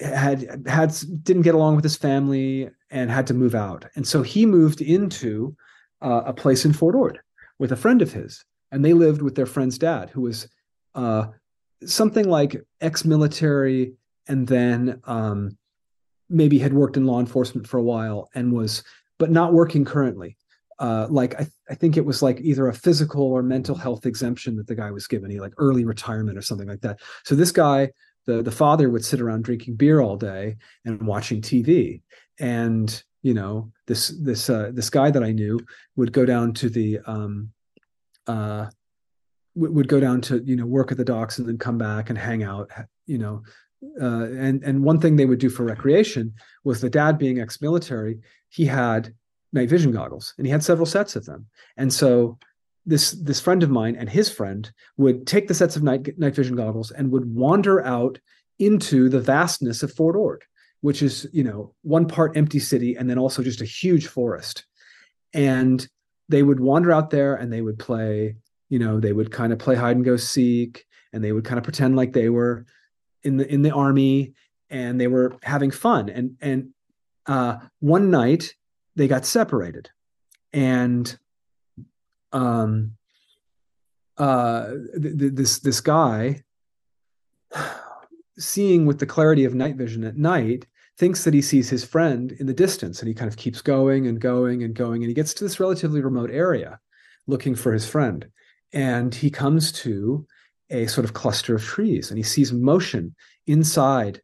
had had didn't get along with his family and had to move out. And so he moved into uh, a place in Fort Ord with a friend of his, and they lived with their friend's dad, who was uh, something like ex-military, and then um, maybe had worked in law enforcement for a while and was, but not working currently. Uh, like I, I think it was like either a physical or mental health exemption that the guy was given, he like early retirement or something like that. So this guy the the father would sit around drinking beer all day and watching TV. And you know this this uh, this guy that I knew would go down to the um, uh, would go down to you know work at the docks and then come back and hang out. You know, uh, and and one thing they would do for recreation was the dad being ex-military. He had night vision goggles and he had several sets of them. And so this this friend of mine and his friend would take the sets of night night vision goggles and would wander out into the vastness of Fort Ord, which is you know one part empty city and then also just a huge forest. And they would wander out there and they would play, you know, they would kind of play hide and go seek, and they would kind of pretend like they were in the in the army and they were having fun. And and uh, one night they got separated, and um, uh, th- th- this this guy, seeing with the clarity of night vision at night, thinks that he sees his friend in the distance, and he kind of keeps going and going and going, and he gets to this relatively remote area, looking for his friend, and he comes to a sort of cluster of trees, and he sees motion inside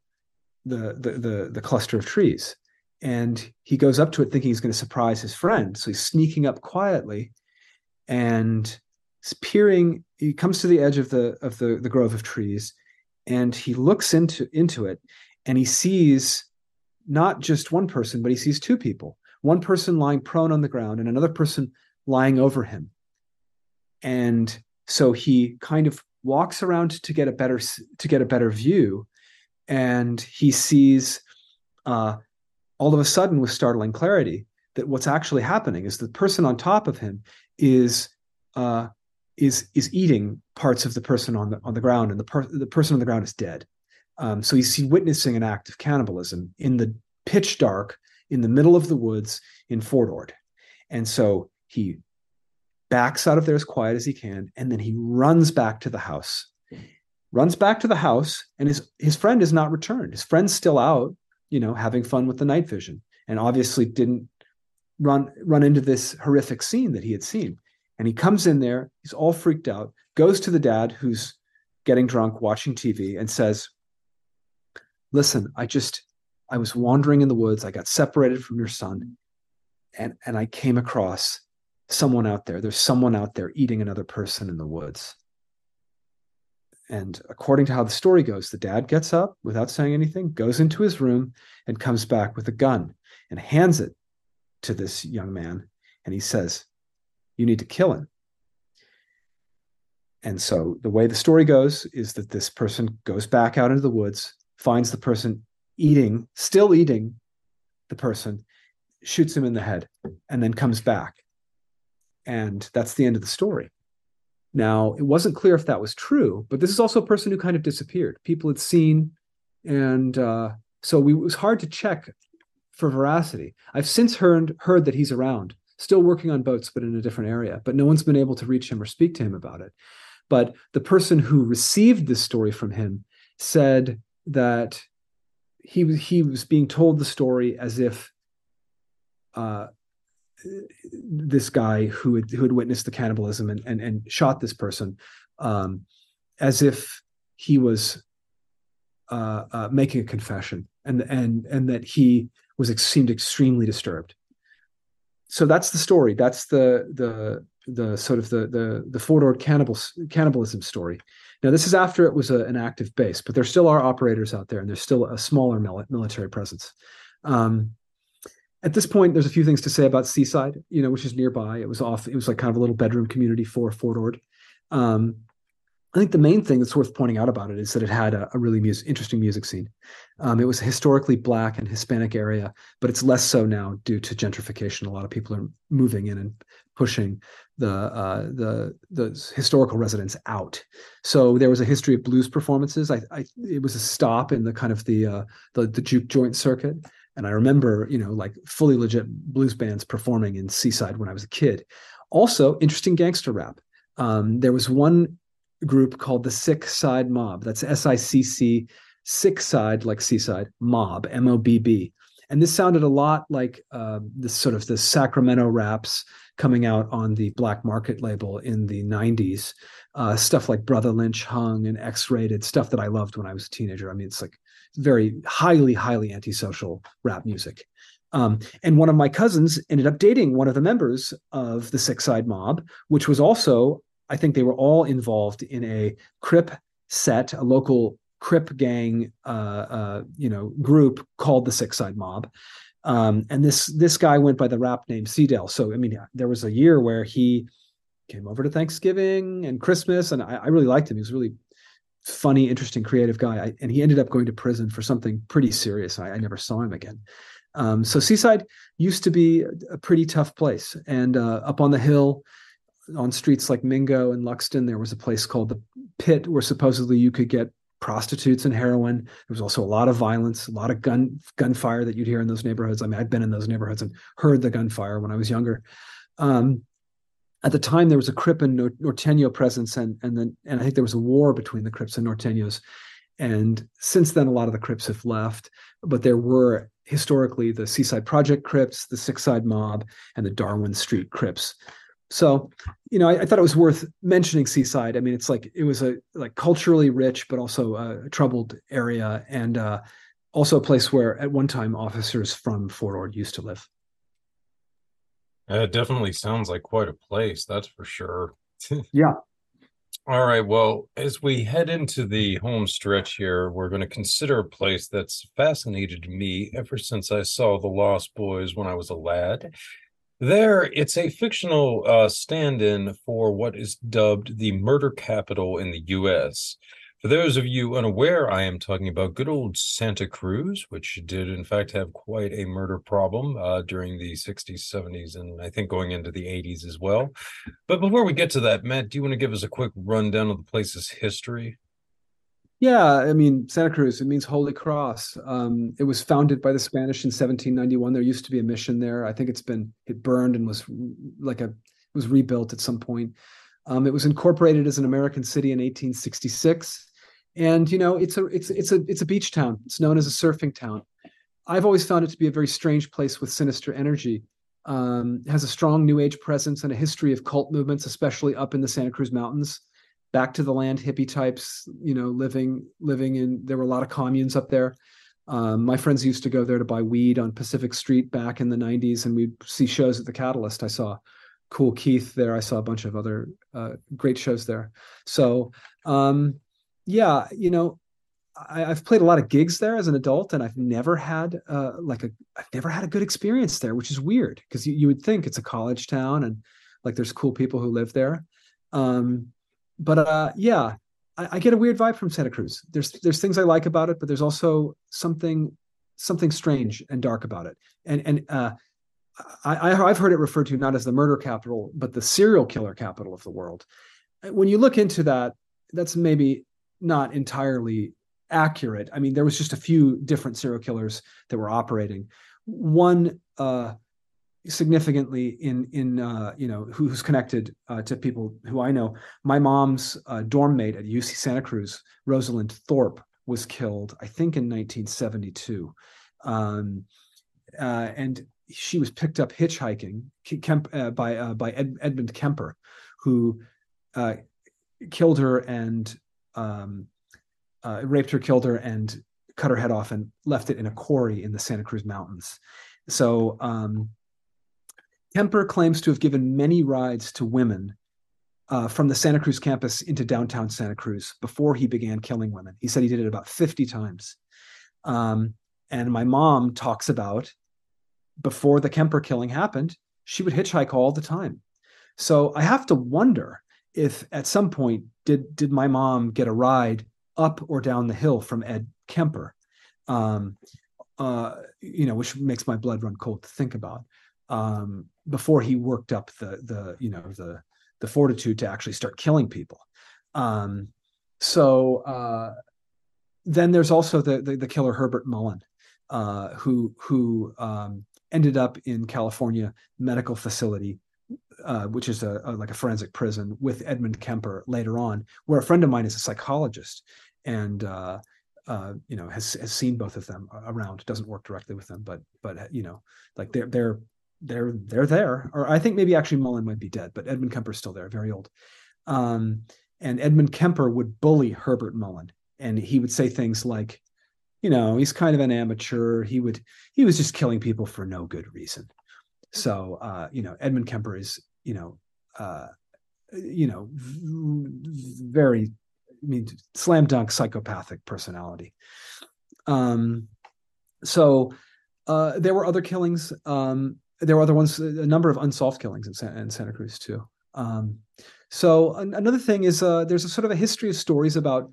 the the the, the cluster of trees and he goes up to it thinking he's going to surprise his friend. So he's sneaking up quietly and peering he comes to the edge of the of the, the grove of trees and he looks into into it and he sees not just one person but he sees two people. One person lying prone on the ground and another person lying over him. And so he kind of walks around to get a better to get a better view and he sees uh, all of a sudden with startling clarity that what's actually happening is the person on top of him is uh, is is eating parts of the person on the on the ground, and the per- the person on the ground is dead. Um, so he's witnessing an act of cannibalism in the pitch dark in the middle of the woods in Fort Ord, and so he backs out of there as quiet as he can, and then he runs back to the house. Runs back to the house, and his his friend is not returned. His friend's still out, you know, having fun with the night vision, and obviously didn't run run into this horrific scene that he had seen. And he comes in there, he's all freaked out, goes to the dad who's getting drunk, watching TV, and says, Listen, I just I was wandering in the woods, I got separated from your son, and and I came across someone out there. There's someone out there eating another person in the woods. And according to how the story goes, the dad gets up without saying anything, goes into his room, and comes back with a gun and hands it to this young man and he says, You need to kill him. And so the way the story goes is that this person goes back out into the woods, finds the person eating, still eating the person, shoots him in the head, and then comes back. And that's the end of the story. Now, it wasn't clear if that was true, but this is also a person who kind of disappeared. People had seen, and uh, so we, it was hard to check for veracity. I've since heard heard that he's around, still working on boats, but in a different area. But no one's been able to reach him or speak to him about it. But the person who received this story from him said that he was he was being told the story as if uh, this guy who had who had witnessed the cannibalism and and, and shot this person, um, as if he was uh, uh, making a confession, and and and that he was seemed extremely disturbed. So that's the story. That's the the the sort of the the the Fort Ord cannibal cannibalism story. Now this is after it was a, an active base, but there still are operators out there, and there's still a smaller military presence. Um, at this point, there's a few things to say about Seaside, you know, which is nearby. It was off. It was like kind of a little bedroom community for Fort Ord. Um, I think the main thing that's worth pointing out about it is that it had a, a really interesting music scene. Um, it was a historically black and Hispanic area, but it's less so now due to gentrification. A lot of people are moving in and pushing the uh, the the historical residents out. So there was a history of blues performances. I, I it was a stop in the kind of the uh, the the juke joint circuit, and I remember you know like fully legit blues bands performing in Seaside when I was a kid. Also, interesting gangster rap. Um, there was one group called the Sick Side Mob. That's S I C C, Sick Side, like Seaside, Mob, M O B B. And this sounded a lot like uh, sort of the Sacramento raps coming out on the Black Market label in the 90s. Uh, stuff like Brother Lynch Hung and X-Raided, stuff that I loved when I was a teenager. I mean, it's like very highly, highly antisocial rap music. Um, and one of my cousins ended up dating one of the members of the Six Side Mob, which was also I think they were all involved in a Crip set, a local Crip gang, uh, uh, you know, group called the Six Side Mob. Um, and this this guy went by the rap name Seadale. So I mean, there was a year where he came over to Thanksgiving and Christmas, and I, I really liked him. He was really funny, interesting, creative guy. I, and he ended up going to prison for something pretty serious. I, I never saw him again. Um, so Seaside used to be a pretty tough place, and uh, up on the hill, on streets like Mingo and Luxton, there was a place called the Pit where supposedly you could get prostitutes and heroin. There was also a lot of violence, a lot of gun gunfire that you'd hear in those neighborhoods. I mean, I've been in those neighborhoods and heard the gunfire when I was younger. Um, at the time, there was a Crip and Norteño presence, and and then and I think there was a war between the Crips and Norteños. And since then, a lot of the Crips have left, but there were historically the Seaside Project Crips, the Sick Side Mob, and the Darwin Street Crips. So, you know, I, I, thought it was worth mentioning Seaside. I mean, it's like it was a like culturally rich, but also a troubled area, and uh, also a place where at one time officers from Fort Ord used to live. It definitely sounds like quite a place, that's for sure. (laughs) yeah. All right. Well, as we head into the home stretch here, we're going to consider a place that's fascinated me ever since I saw The Lost Boys when I was a lad. There, it's a fictional uh, stand in for what is dubbed the murder capital in the U.S. For those of you unaware, I am talking about good old Santa Cruz, which did, in fact, have quite a murder problem uh, during the 60s, 70s, and I think going into the 80s as well. But before we get to that, Matt, do you want to give us a quick rundown of the place's history? Yeah, I mean Santa Cruz. It means Holy Cross. Um, it was founded by the Spanish in 1791. There used to be a mission there. I think it's been it burned and was like a was rebuilt at some point. Um, it was incorporated as an American city in 1866, and you know it's a it's it's a it's a beach town. It's known as a surfing town. I've always found it to be a very strange place with sinister energy. Um, has a strong New Age presence and a history of cult movements, especially up in the Santa Cruz Mountains back to the land hippie types you know living living in there were a lot of communes up there um, my friends used to go there to buy weed on pacific street back in the 90s and we'd see shows at the catalyst i saw Kool Keith there i saw a bunch of other uh, great shows there so um, yeah you know I, have played a lot of gigs there as an adult, and I've never had uh, like a I've never had a good experience there, which is weird because you, you would think it's a college town and like there's cool people who live there. Um, but uh, yeah, I, I, get a weird vibe from Santa Cruz. There's there's things I like about it, but there's also something something strange and dark about it. And and uh, I, I've heard it referred to not as the murder capital, but the serial killer capital of the world. When you look into that, that's maybe not entirely accurate. I mean, there was just a few different serial killers that were operating. One uh, significantly in in uh, you know who's connected uh, to people who I know. My mom's uh, dorm mate at UC Santa Cruz, Rosalind Thorpe, was killed. I think in 1972, um, uh, and she was picked up hitchhiking Kemp, uh, by by Ed, Edmund Kemper, who killed her and um, raped her, killed her, and cut her head off and left it in a quarry in the Santa Cruz Mountains. So um, Kemper claims to have given many rides to women uh, from the Santa Cruz campus into downtown Santa Cruz before he began killing women. He said he did it about 50 times. Um, and my mom talks about before the Kemper killing happened, she would hitchhike all the time. So I have to wonder if at some point did did my mom get a ride up or down the hill from Ed Kemper, um, uh, you know, which makes my blood run cold to think about. Um, before he worked up the the you know the the fortitude to actually start killing people. Um, so uh, then there's also the, the, the killer Herbert Mullin, uh, who who um, ended up in California medical facility, uh, which is a, a, like a forensic prison with Edmund Kemper later on, where a friend of mine is a psychologist and uh, uh, you know has has seen both of them around. Doesn't work directly with them, but but you know like they're they're they're they're there. Or I think maybe actually Mullin might be dead, but Edmund Kemper's still there, very old. Um, and Edmund Kemper would bully Herbert Mullin, and he would say things like, you know, he's kind of an amateur. He would he was just killing people for no good reason. So uh, you know, Edmund Kemper is you know uh, you know very I mean slam dunk psychopathic personality. Um, so uh, there were other killings. Um, there were other ones, a number of unsolved killings in, San, in Santa Cruz too. Um, so an- another thing is uh, there's a sort of a history of stories about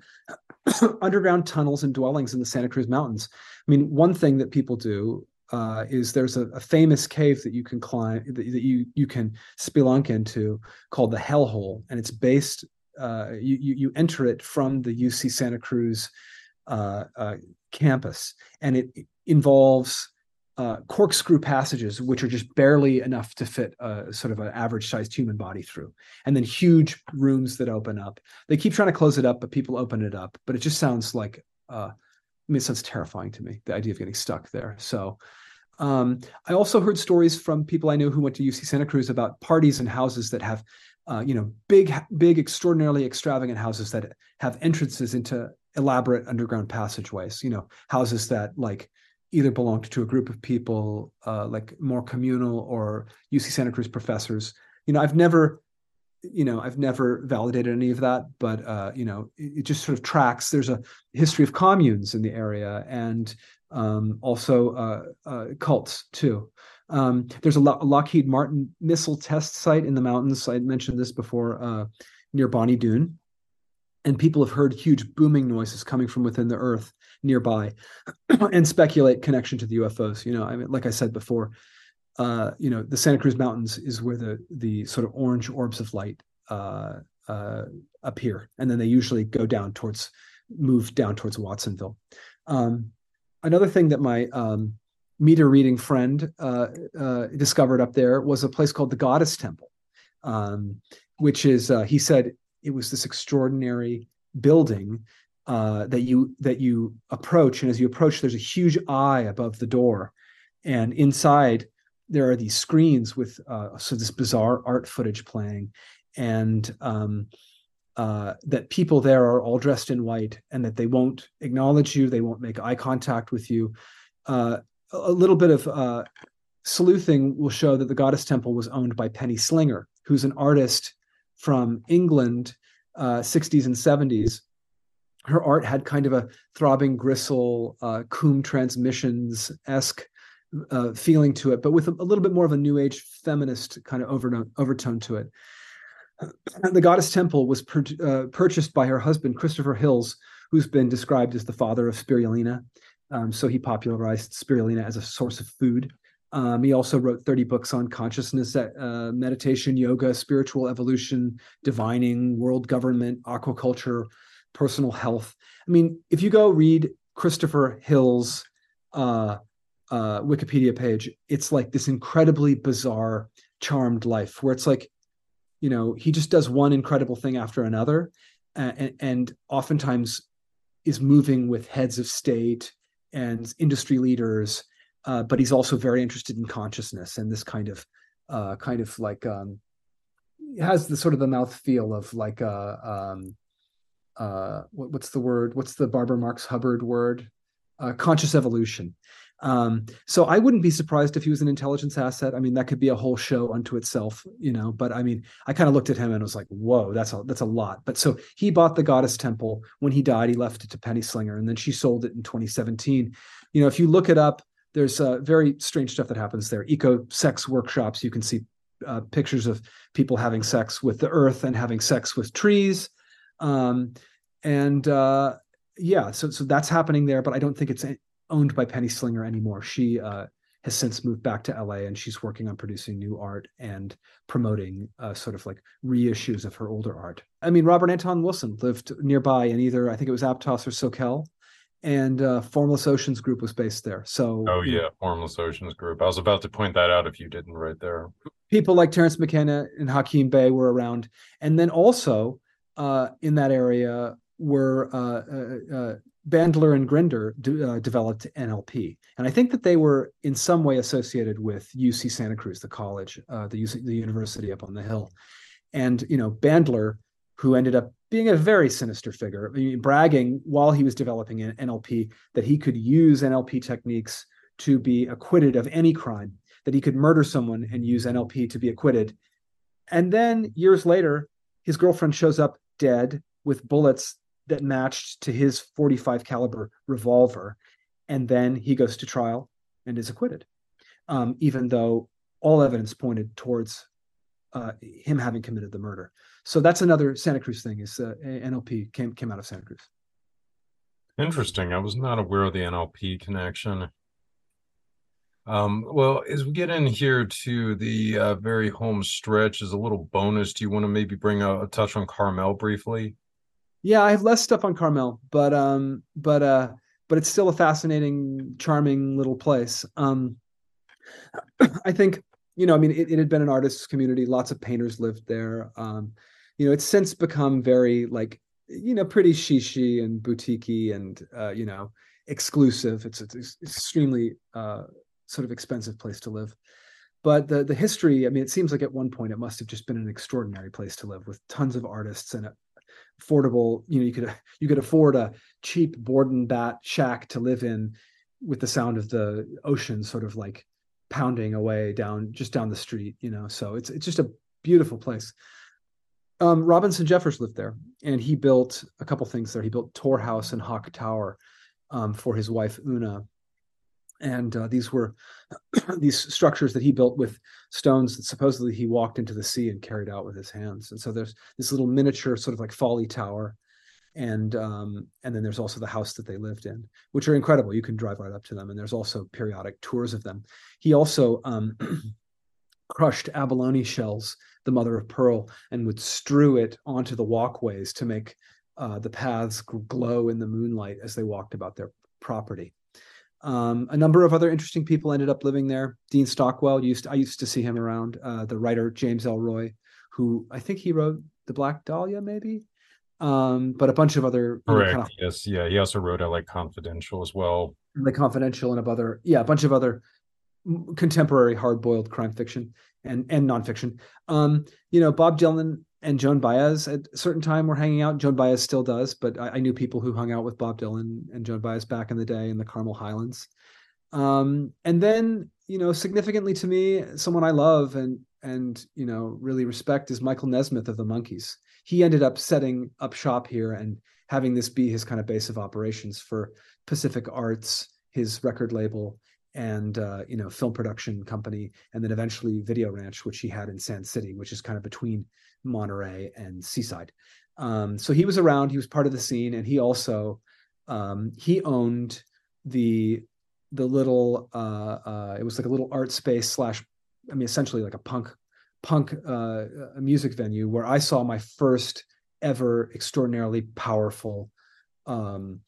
(coughs) underground tunnels and dwellings in the Santa Cruz Mountains. I mean, one thing that people do uh, is there's a, a, famous cave that you can climb that, that, you you can spelunk into called the Hell Hole, and it's based. Uh, you, you, you enter it from the UC Santa Cruz uh, uh, campus, and it involves uh, corkscrew passages, which are just barely enough to fit a sort of an average sized human body through, and then huge rooms that open up. They keep trying to close it up, but people open it up. But it just sounds like, uh, I mean, it sounds terrifying to me, the idea of getting stuck there. So um, I also heard stories from people I know who went to UC Santa Cruz about parties and houses that have, uh, you know, big, big, extraordinarily extravagant houses that have entrances into elaborate underground passageways. You know, houses that like either belonged to a group of people uh, like more communal or UC Santa Cruz professors. You know, I've never, you know, I've never validated any of that, but uh, you know, it, it, just sort of tracks. There's a history of communes in the area and um, also uh, uh cults too. Um, there's a, Lo- Lockheed Martin missile test site in the mountains. I mentioned this before uh, near Bonny Doon and people have heard huge booming noises coming from within the earth nearby (clears throat) and speculate connection to the UFOs. You know, I mean, like I said before, uh, you know, the Santa Cruz Mountains is where the the sort of orange orbs of light uh, uh, appear, and then they usually go down towards move down towards Watsonville. Um, another thing that my um, meter reading friend uh, uh, discovered up there was a place called the Goddess Temple, um, which is uh, he said it was this extraordinary building that you that you approach, and as you approach, there's a huge eye above the door, and inside there are these screens with uh, so this bizarre art footage playing, and um, uh, that people there are all dressed in white, and that they won't acknowledge you, they won't make eye contact with you. Uh, a little bit of uh, sleuthing will show that the Goddess Temple was owned by Penny Slinger, who's an artist from England, uh, 60s and 70s. Her art had kind of a throbbing gristle, uh, Coum transmissions esque uh, feeling to it, but with a, a, little bit more of a new age feminist kind of overtone, overtone to it. (clears throat) The Goddess Temple was per, uh, purchased by her husband, Christopher Hills, who's been described as the father of spirulina. Um, so he popularized spirulina as a source of food. Um, he also wrote 30 books on consciousness, uh, meditation, yoga, spiritual evolution, divining, world government, aquaculture, personal health. I mean, if you go read Christopher Hill's uh, uh, Wikipedia page, it's like this incredibly bizarre, charmed life where it's like, you know, he just does one incredible thing after another, and, and oftentimes is moving with heads of state and industry leaders uh, but he's also very interested in consciousness and this kind of uh, kind of like um, has the sort of the mouth feel of like a uh, um, uh, what, what's the word? What's the Barbara Marx Hubbard word? Uh, conscious evolution. Um, so I wouldn't be surprised if he was an intelligence asset. I mean, that could be a whole show unto itself, you know. But I mean, I kind of looked at him and was like, "Whoa, that's a that's a lot." But so he bought the Goddess Temple. When he died, he left it to Penny Slinger, and then she sold it in 2017. You know, if you look it up, there's uh, very strange stuff that happens there. Eco sex workshops. You can see uh, pictures of people having sex with the earth and having sex with trees, um, and uh, yeah, so so that's happening there. But I don't think it's owned by Penny Slinger anymore. She uh, has since moved back to LA and she's working on producing new art and promoting uh, sort of like reissues of her older art. I mean, Robert Anton Wilson lived nearby in either I think it was Aptos or Soquel, and uh, Formless Oceans Group was based there. So oh yeah, know, Formless Oceans Group. I was about to point that out if you didn't right there. People like Terence McKenna and Hakim Bey were around, and then also uh, in that area were uh, uh, uh Bandler and Grinder uh, developed NLP, and I think that they were in some way associated with UC Santa Cruz, the college, uh, the UC, the university up on the hill. And you know, Bandler, who ended up being a very sinister figure, I mean, bragging while he was developing NLP that he could use NLP techniques to be acquitted of any crime, that he could murder someone and use NLP to be acquitted. And then years later, his girlfriend shows up dead with bullets that matched to his 45 caliber revolver. And then he goes to trial and is acquitted. Um, even though all evidence pointed towards uh, him having committed the murder. So that's another santa cruz thing is uh, nlp came came out of santa cruz. Interesting. I was not aware of the nlp connection. Um, well, as we get in here to the uh, very home stretch, as a little bonus, do you want to maybe bring a, a touch on Carmel briefly? Yeah, I have less stuff on Carmel, but um, but uh, but it's still a fascinating, charming little place. Um, (clears throat) I think you know, I mean, it, it had been an artist's community. Lots of painters lived there. Um, you know, it's since become very like you know pretty shishi and boutiquey and uh, you know exclusive. It's, it's extremely uh, sort of expensive place to live. But the the history, I mean, it seems like at one point it must have just been an extraordinary place to live with tons of artists and affordable you know you could you could afford a cheap board and bat shack to live in with the sound of the ocean sort of like pounding away down just down the street you know? So it's it's just a beautiful place. Um, robinson jeffers lived there and he built a couple things there. He built tor house and hawk tower um, for his wife una and uh, these were (clears throat) these structures that he built with stones that supposedly he walked into the sea and carried out with his hands. And so there's this little miniature sort of like folly tower. And um, and then there's also the house that they lived in which are incredible. You can drive right up to them. And there's also periodic tours of them. He also um, (clears throat) crushed abalone shells the mother of pearl and would strew it onto the walkways to make uh, the paths glow in the moonlight as they walked about their property um, a number of other interesting people ended up living there. Dean Stockwell used to, I used to see him around. Uh, the writer James Ellroy, who I think he wrote The Black Dahlia, maybe. Um, but a bunch of other correct. Kind of, yes, yeah. He also wrote LA Confidential as well. The Confidential and a other, yeah, a bunch of other contemporary hard-boiled crime fiction and and nonfiction. Um, you know, Bob Dylan and Joan Baez at a certain time were hanging out. Joan Baez still does, but I, I, knew people who hung out with Bob Dylan and Joan Baez back in the day in the Carmel Highlands. Um, and then, you know, significantly to me, someone I love and and you know really respect is Michael Nesmith of the Monkees. He ended up setting up shop here and having this be his kind of base of operations for Pacific Arts, his record label, and uh, you know film production company, and then eventually Video Ranch, which he had in Sand City, which is kind of between Monterey and Seaside. Um, so he was around. He was part of the scene, and he also um, he owned the the little uh, uh, it was like a little art space slash I mean essentially like a punk punk uh, music venue where I saw my first ever extraordinarily powerful um,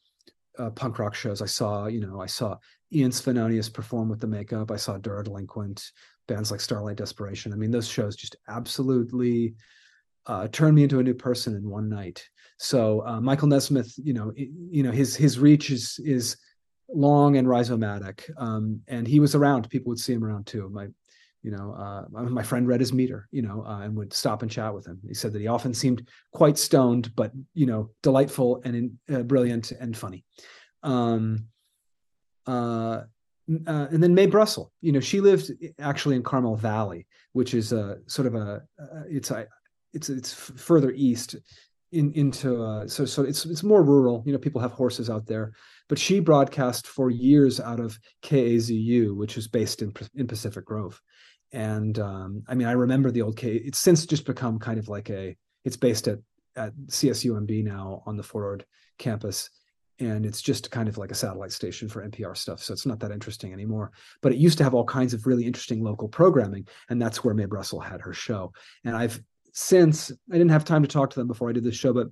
uh, punk rock shows. I saw you know I saw Ian Svenonius perform with the makeup. I saw Dura Delinquent bands like Starlight Desperation. I mean those shows just absolutely uh, turned me into a new person in one night. So uh, Michael Nesmith, you know, you know his his reach is is long and rhizomatic, um, and he was around. People would see him around too. My, you know, uh, my friend read his meter, you know, uh, and would stop and chat with him. He said that he often seemed quite stoned, but you know, delightful and uh, brilliant and funny. Um, uh, uh, and then Mae Brussell, you know, she lived actually in Carmel Valley, which is a sort of a, uh, it's a, it's it's further east in into uh, so so it's it's more rural. You know, people have horses out there, but she broadcast for years out of KAZU, which is based in in Pacific Grove. And um, I mean, I remember the old K. It's since just become kind of like a. It's based at at CSUMB now on the Fort Ord campus, and it's just kind of like a satellite station for NPR stuff. So it's not that interesting anymore. But it used to have all kinds of really interesting local programming, and that's where Mae Brussell had her show. And I've since I didn't have time to talk to them before I did this show, but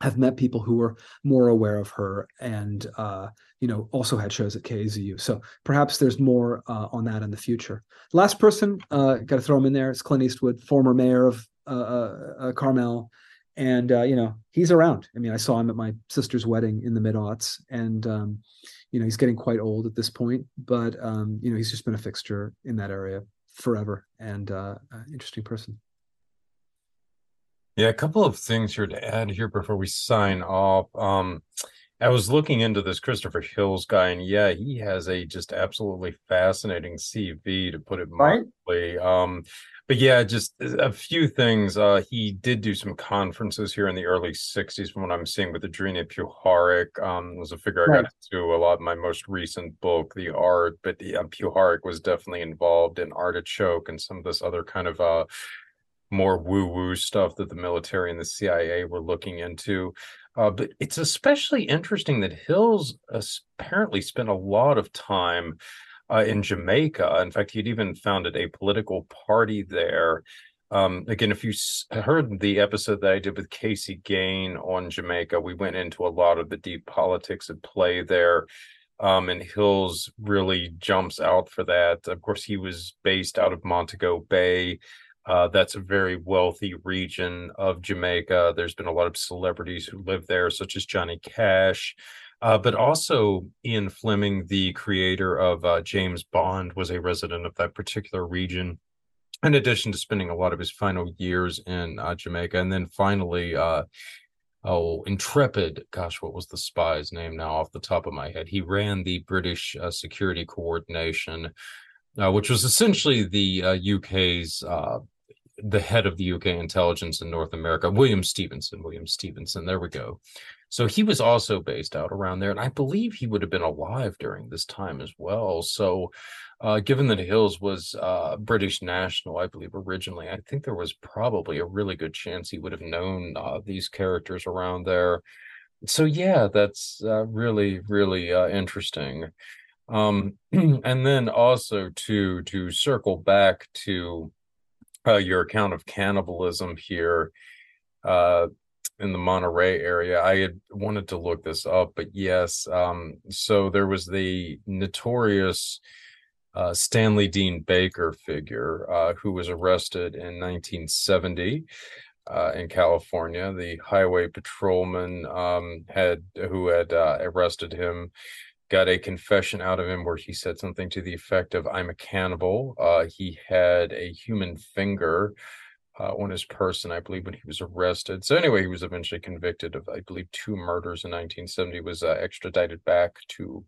have met people who were more aware of her and uh, you know also had shows at KAZU. So perhaps there's more uh, on that in the future. Last person, uh, got to throw him in there. It's Clint Eastwood, former mayor of uh, uh, uh, and you know he's around. I mean, I saw him at my sister's wedding in the mid aughts, and um, you know he's getting quite old at this point, but um, you know he's just been a fixture in that area forever and interesting person. Yeah, a couple of things here to add here before we sign off. Um, I was looking into this Christopher Hills guy, and yeah, he has a just absolutely fascinating CV to put it mildly. Right. Um, but yeah, just a few things. Uh, he did do some conferences here in the early '60s, from what I'm seeing with Andrija Puharich. Um, was a figure I got into a lot in my most recent book, The Art. But the uh, Puharich was definitely involved in Artichoke and some of this other kind of uh more woo woo stuff that the military and the CIA were looking into. Uh, but it's especially interesting that Hills apparently spent a lot of time uh, in Jamaica. In fact, he'd even founded a political party there. Um, again, if you heard the episode that I did with Casey Gain on Jamaica, we went into a lot of the deep politics at play there. Um, and Hills really jumps out for that. Of course, he was based out of Montego Bay. Uh, that's a very wealthy region of Jamaica. There's been a lot of celebrities who live there, such as Johnny Cash. Uh, but also, Ian Fleming, the creator of uh, James Bond, was a resident of that particular region. In addition to spending a lot of his final years in uh, Jamaica, and then finally, uh, oh, Intrepid. Gosh, what was the spy's name now off the top of my head? He ran the British uh, Security Coordination, which was essentially the UK's the head of the UK intelligence in North America, William Stephenson. William Stephenson, there we go. So he was also based out around there, and I believe he would have been alive during this time as well. So, uh, given that Hills was uh, British national, I believe originally, I think there was probably a really good chance he would have known uh, these characters around there. So yeah, that's uh, really really uh, interesting. Um, (clears throat) and then also to to circle back to uh, your account of cannibalism here uh, in the Monterey area. I had wanted to look this up, but yes. Um, so there was the notorious uh, Stanley Dean Baker figure uh, who was arrested in 1970. Uh, in California, the highway patrolman um, had who had uh, arrested him got a confession out of him where he said something to the effect of "I'm a cannibal." Uh, he had a human finger uh, on his person, I believe, when he was arrested. So anyway, he was eventually convicted of, I believe, two murders in 1970. Was uh, extradited back to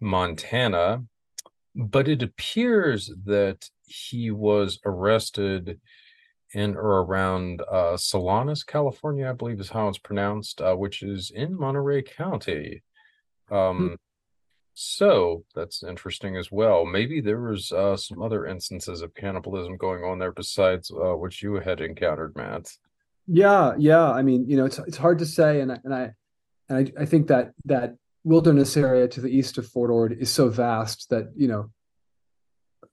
Montana, but it appears that he was arrested in or around uh, Solanas, California, I believe is how it's pronounced, uh, which is in Monterey County. Um, hmm. So that's interesting as well. Maybe there was uh, some other instances of cannibalism going on there besides uh, what you had encountered, Matt. Yeah, yeah. I mean, you know, it's it's hard to say, and I, and I and I, I think that that wilderness area to the east of Fort Ord is so vast that you know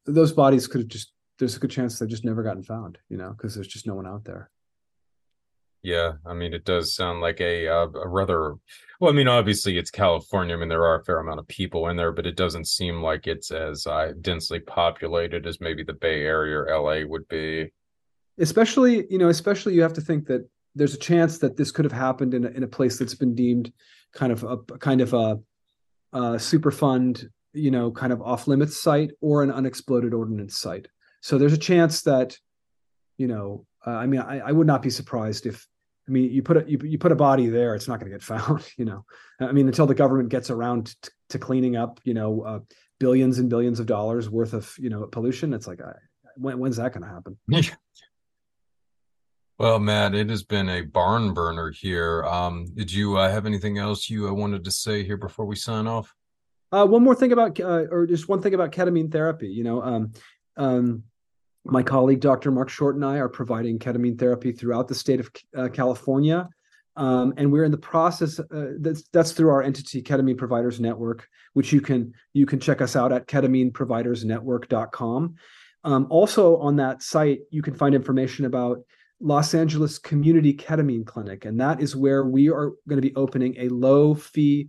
those bodies could have just there's a good chance they've just never gotten found, you know, because there's just no one out there. Yeah, I mean, it does sound like a, uh, a rather well. I mean, obviously, it's California. I mean, there are a fair amount of people in there, but it doesn't seem like it's as uh, densely populated as maybe the Bay Area or LA would be. Especially, you know, especially you have to think that there's a chance that this could have happened in a, in a place that's been deemed kind of a kind of a, a superfund, you know, kind of off limits site or an unexploded ordnance site. So there's a chance that, you know, uh, I mean, I, I, would not be surprised if I mean, you put a you, you put a body there, it's not going to get (laughs) found. You know, I mean, until the government gets around t- to cleaning up, you know, uh, billions and billions of dollars worth of you know pollution, it's like, I, when, when's that going to happen? (laughs) Well, Matt, it has been a barn burner here. Um, did you uh, have anything else you uh, wanted to say here before we sign off? Uh, one more thing about, uh, or just one thing about ketamine therapy. You know, um, um, my colleague Dr. Mark Short and I are providing ketamine therapy throughout the state of uh, California. Um, and we're in the process. Uh, that's that's through our entity, Ketamine Providers Network, which you can you can check us out at ketamineprovidersnetwork.com. Um, also on that site, you can find information about Los Angeles Community Ketamine Clinic, and that is where we are going to be opening a low fee,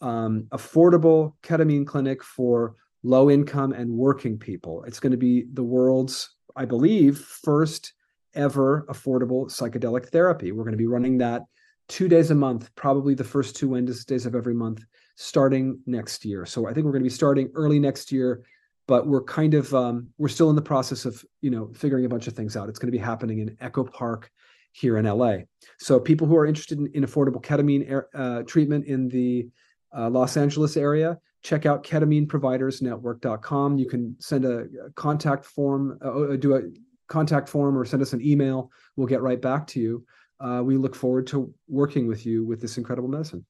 um, affordable ketamine clinic for low income and working people. It's going to be the world's, I believe, first ever affordable psychedelic therapy. We're going to be running that two days a month, probably the first two Wednesdays of every month, starting next year. So I think we're going to be starting early next year, but we're kind of um, we're still in the process of you know figuring a bunch of things out. It's going to be happening in Echo Park here in LA. So people who are interested in, in affordable ketamine uh, treatment in the uh, Los Angeles area, check out ketamineprovidersnetwork.com. You can send a, contact form, uh, uh, do a contact form, or send us an email. We'll get right back to you uh, we look forward to working with you with this incredible medicine.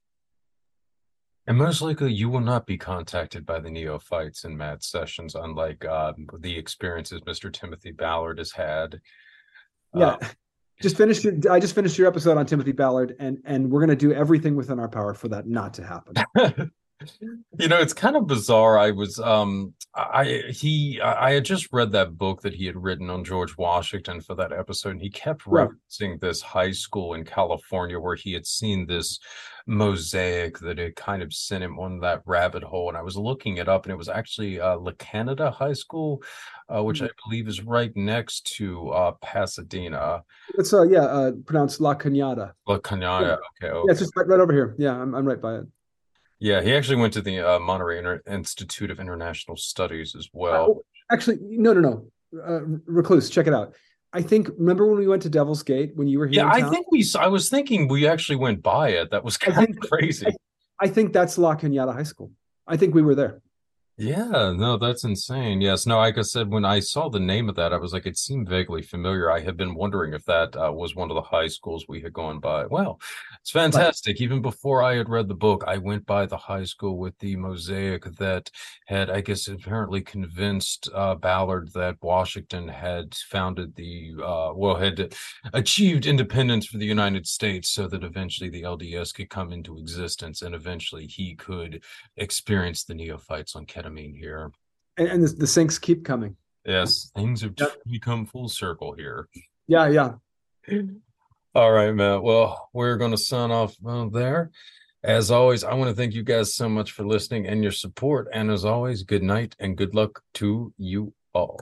And most likely, you will not be contacted by the neophytes in mad Sessions, unlike uh, the experiences Mr. Timothy Ballard has had. Yeah, uh, (laughs) just finished. I just finished your episode on Timothy Ballard, and and we're going to do everything within our power for that not to happen. (laughs) you know it's kind of bizarre i was um i he i had just read that book that he had written on george washington for that episode and he kept referencing this high school in california where he had seen this mosaic that had kind of sent him on that rabbit hole and i was looking it up and it was actually uh la canada high school uh, which mm-hmm. i believe is right next to uh pasadena it's uh yeah uh pronounced la cañada la cañada yeah. okay, okay. yeah it's just right, right over here yeah I'm, I'm right by it yeah, he actually went to the uh, Monterey Inter- Institute of International Studies as well. Uh, actually, no, no, no. Uh, Recluse, check it out. I think. Remember when we went to Devil's Gate when you were here? Yeah, I think we. I was thinking we actually went by it. That was kind think, of crazy. I, I, think that's La Cañada High School. I think we were there. Yeah, no, that's insane. Yes, no, like I said, when I saw the name of that, I was like, it seemed vaguely familiar. I had been wondering if that uh, was one of the high schools we had gone by. Well, it's fantastic. Right. Even before I had read the book, I went by the high school with the mosaic that had, I guess, apparently convinced uh, Ballard that Washington had founded the, uh, well, had achieved independence for the United States so that eventually the LDS could come into existence and eventually he could experience the neophytes on Ketamine ketamine here. And, and the, the, syncs keep coming. Yes, things have yep. become full circle here. Yeah, yeah. All right, Matt. Well, we're going to sign off uh, there. As always, I want to thank you guys so much for listening and your support. And as always, good night and good luck to you all.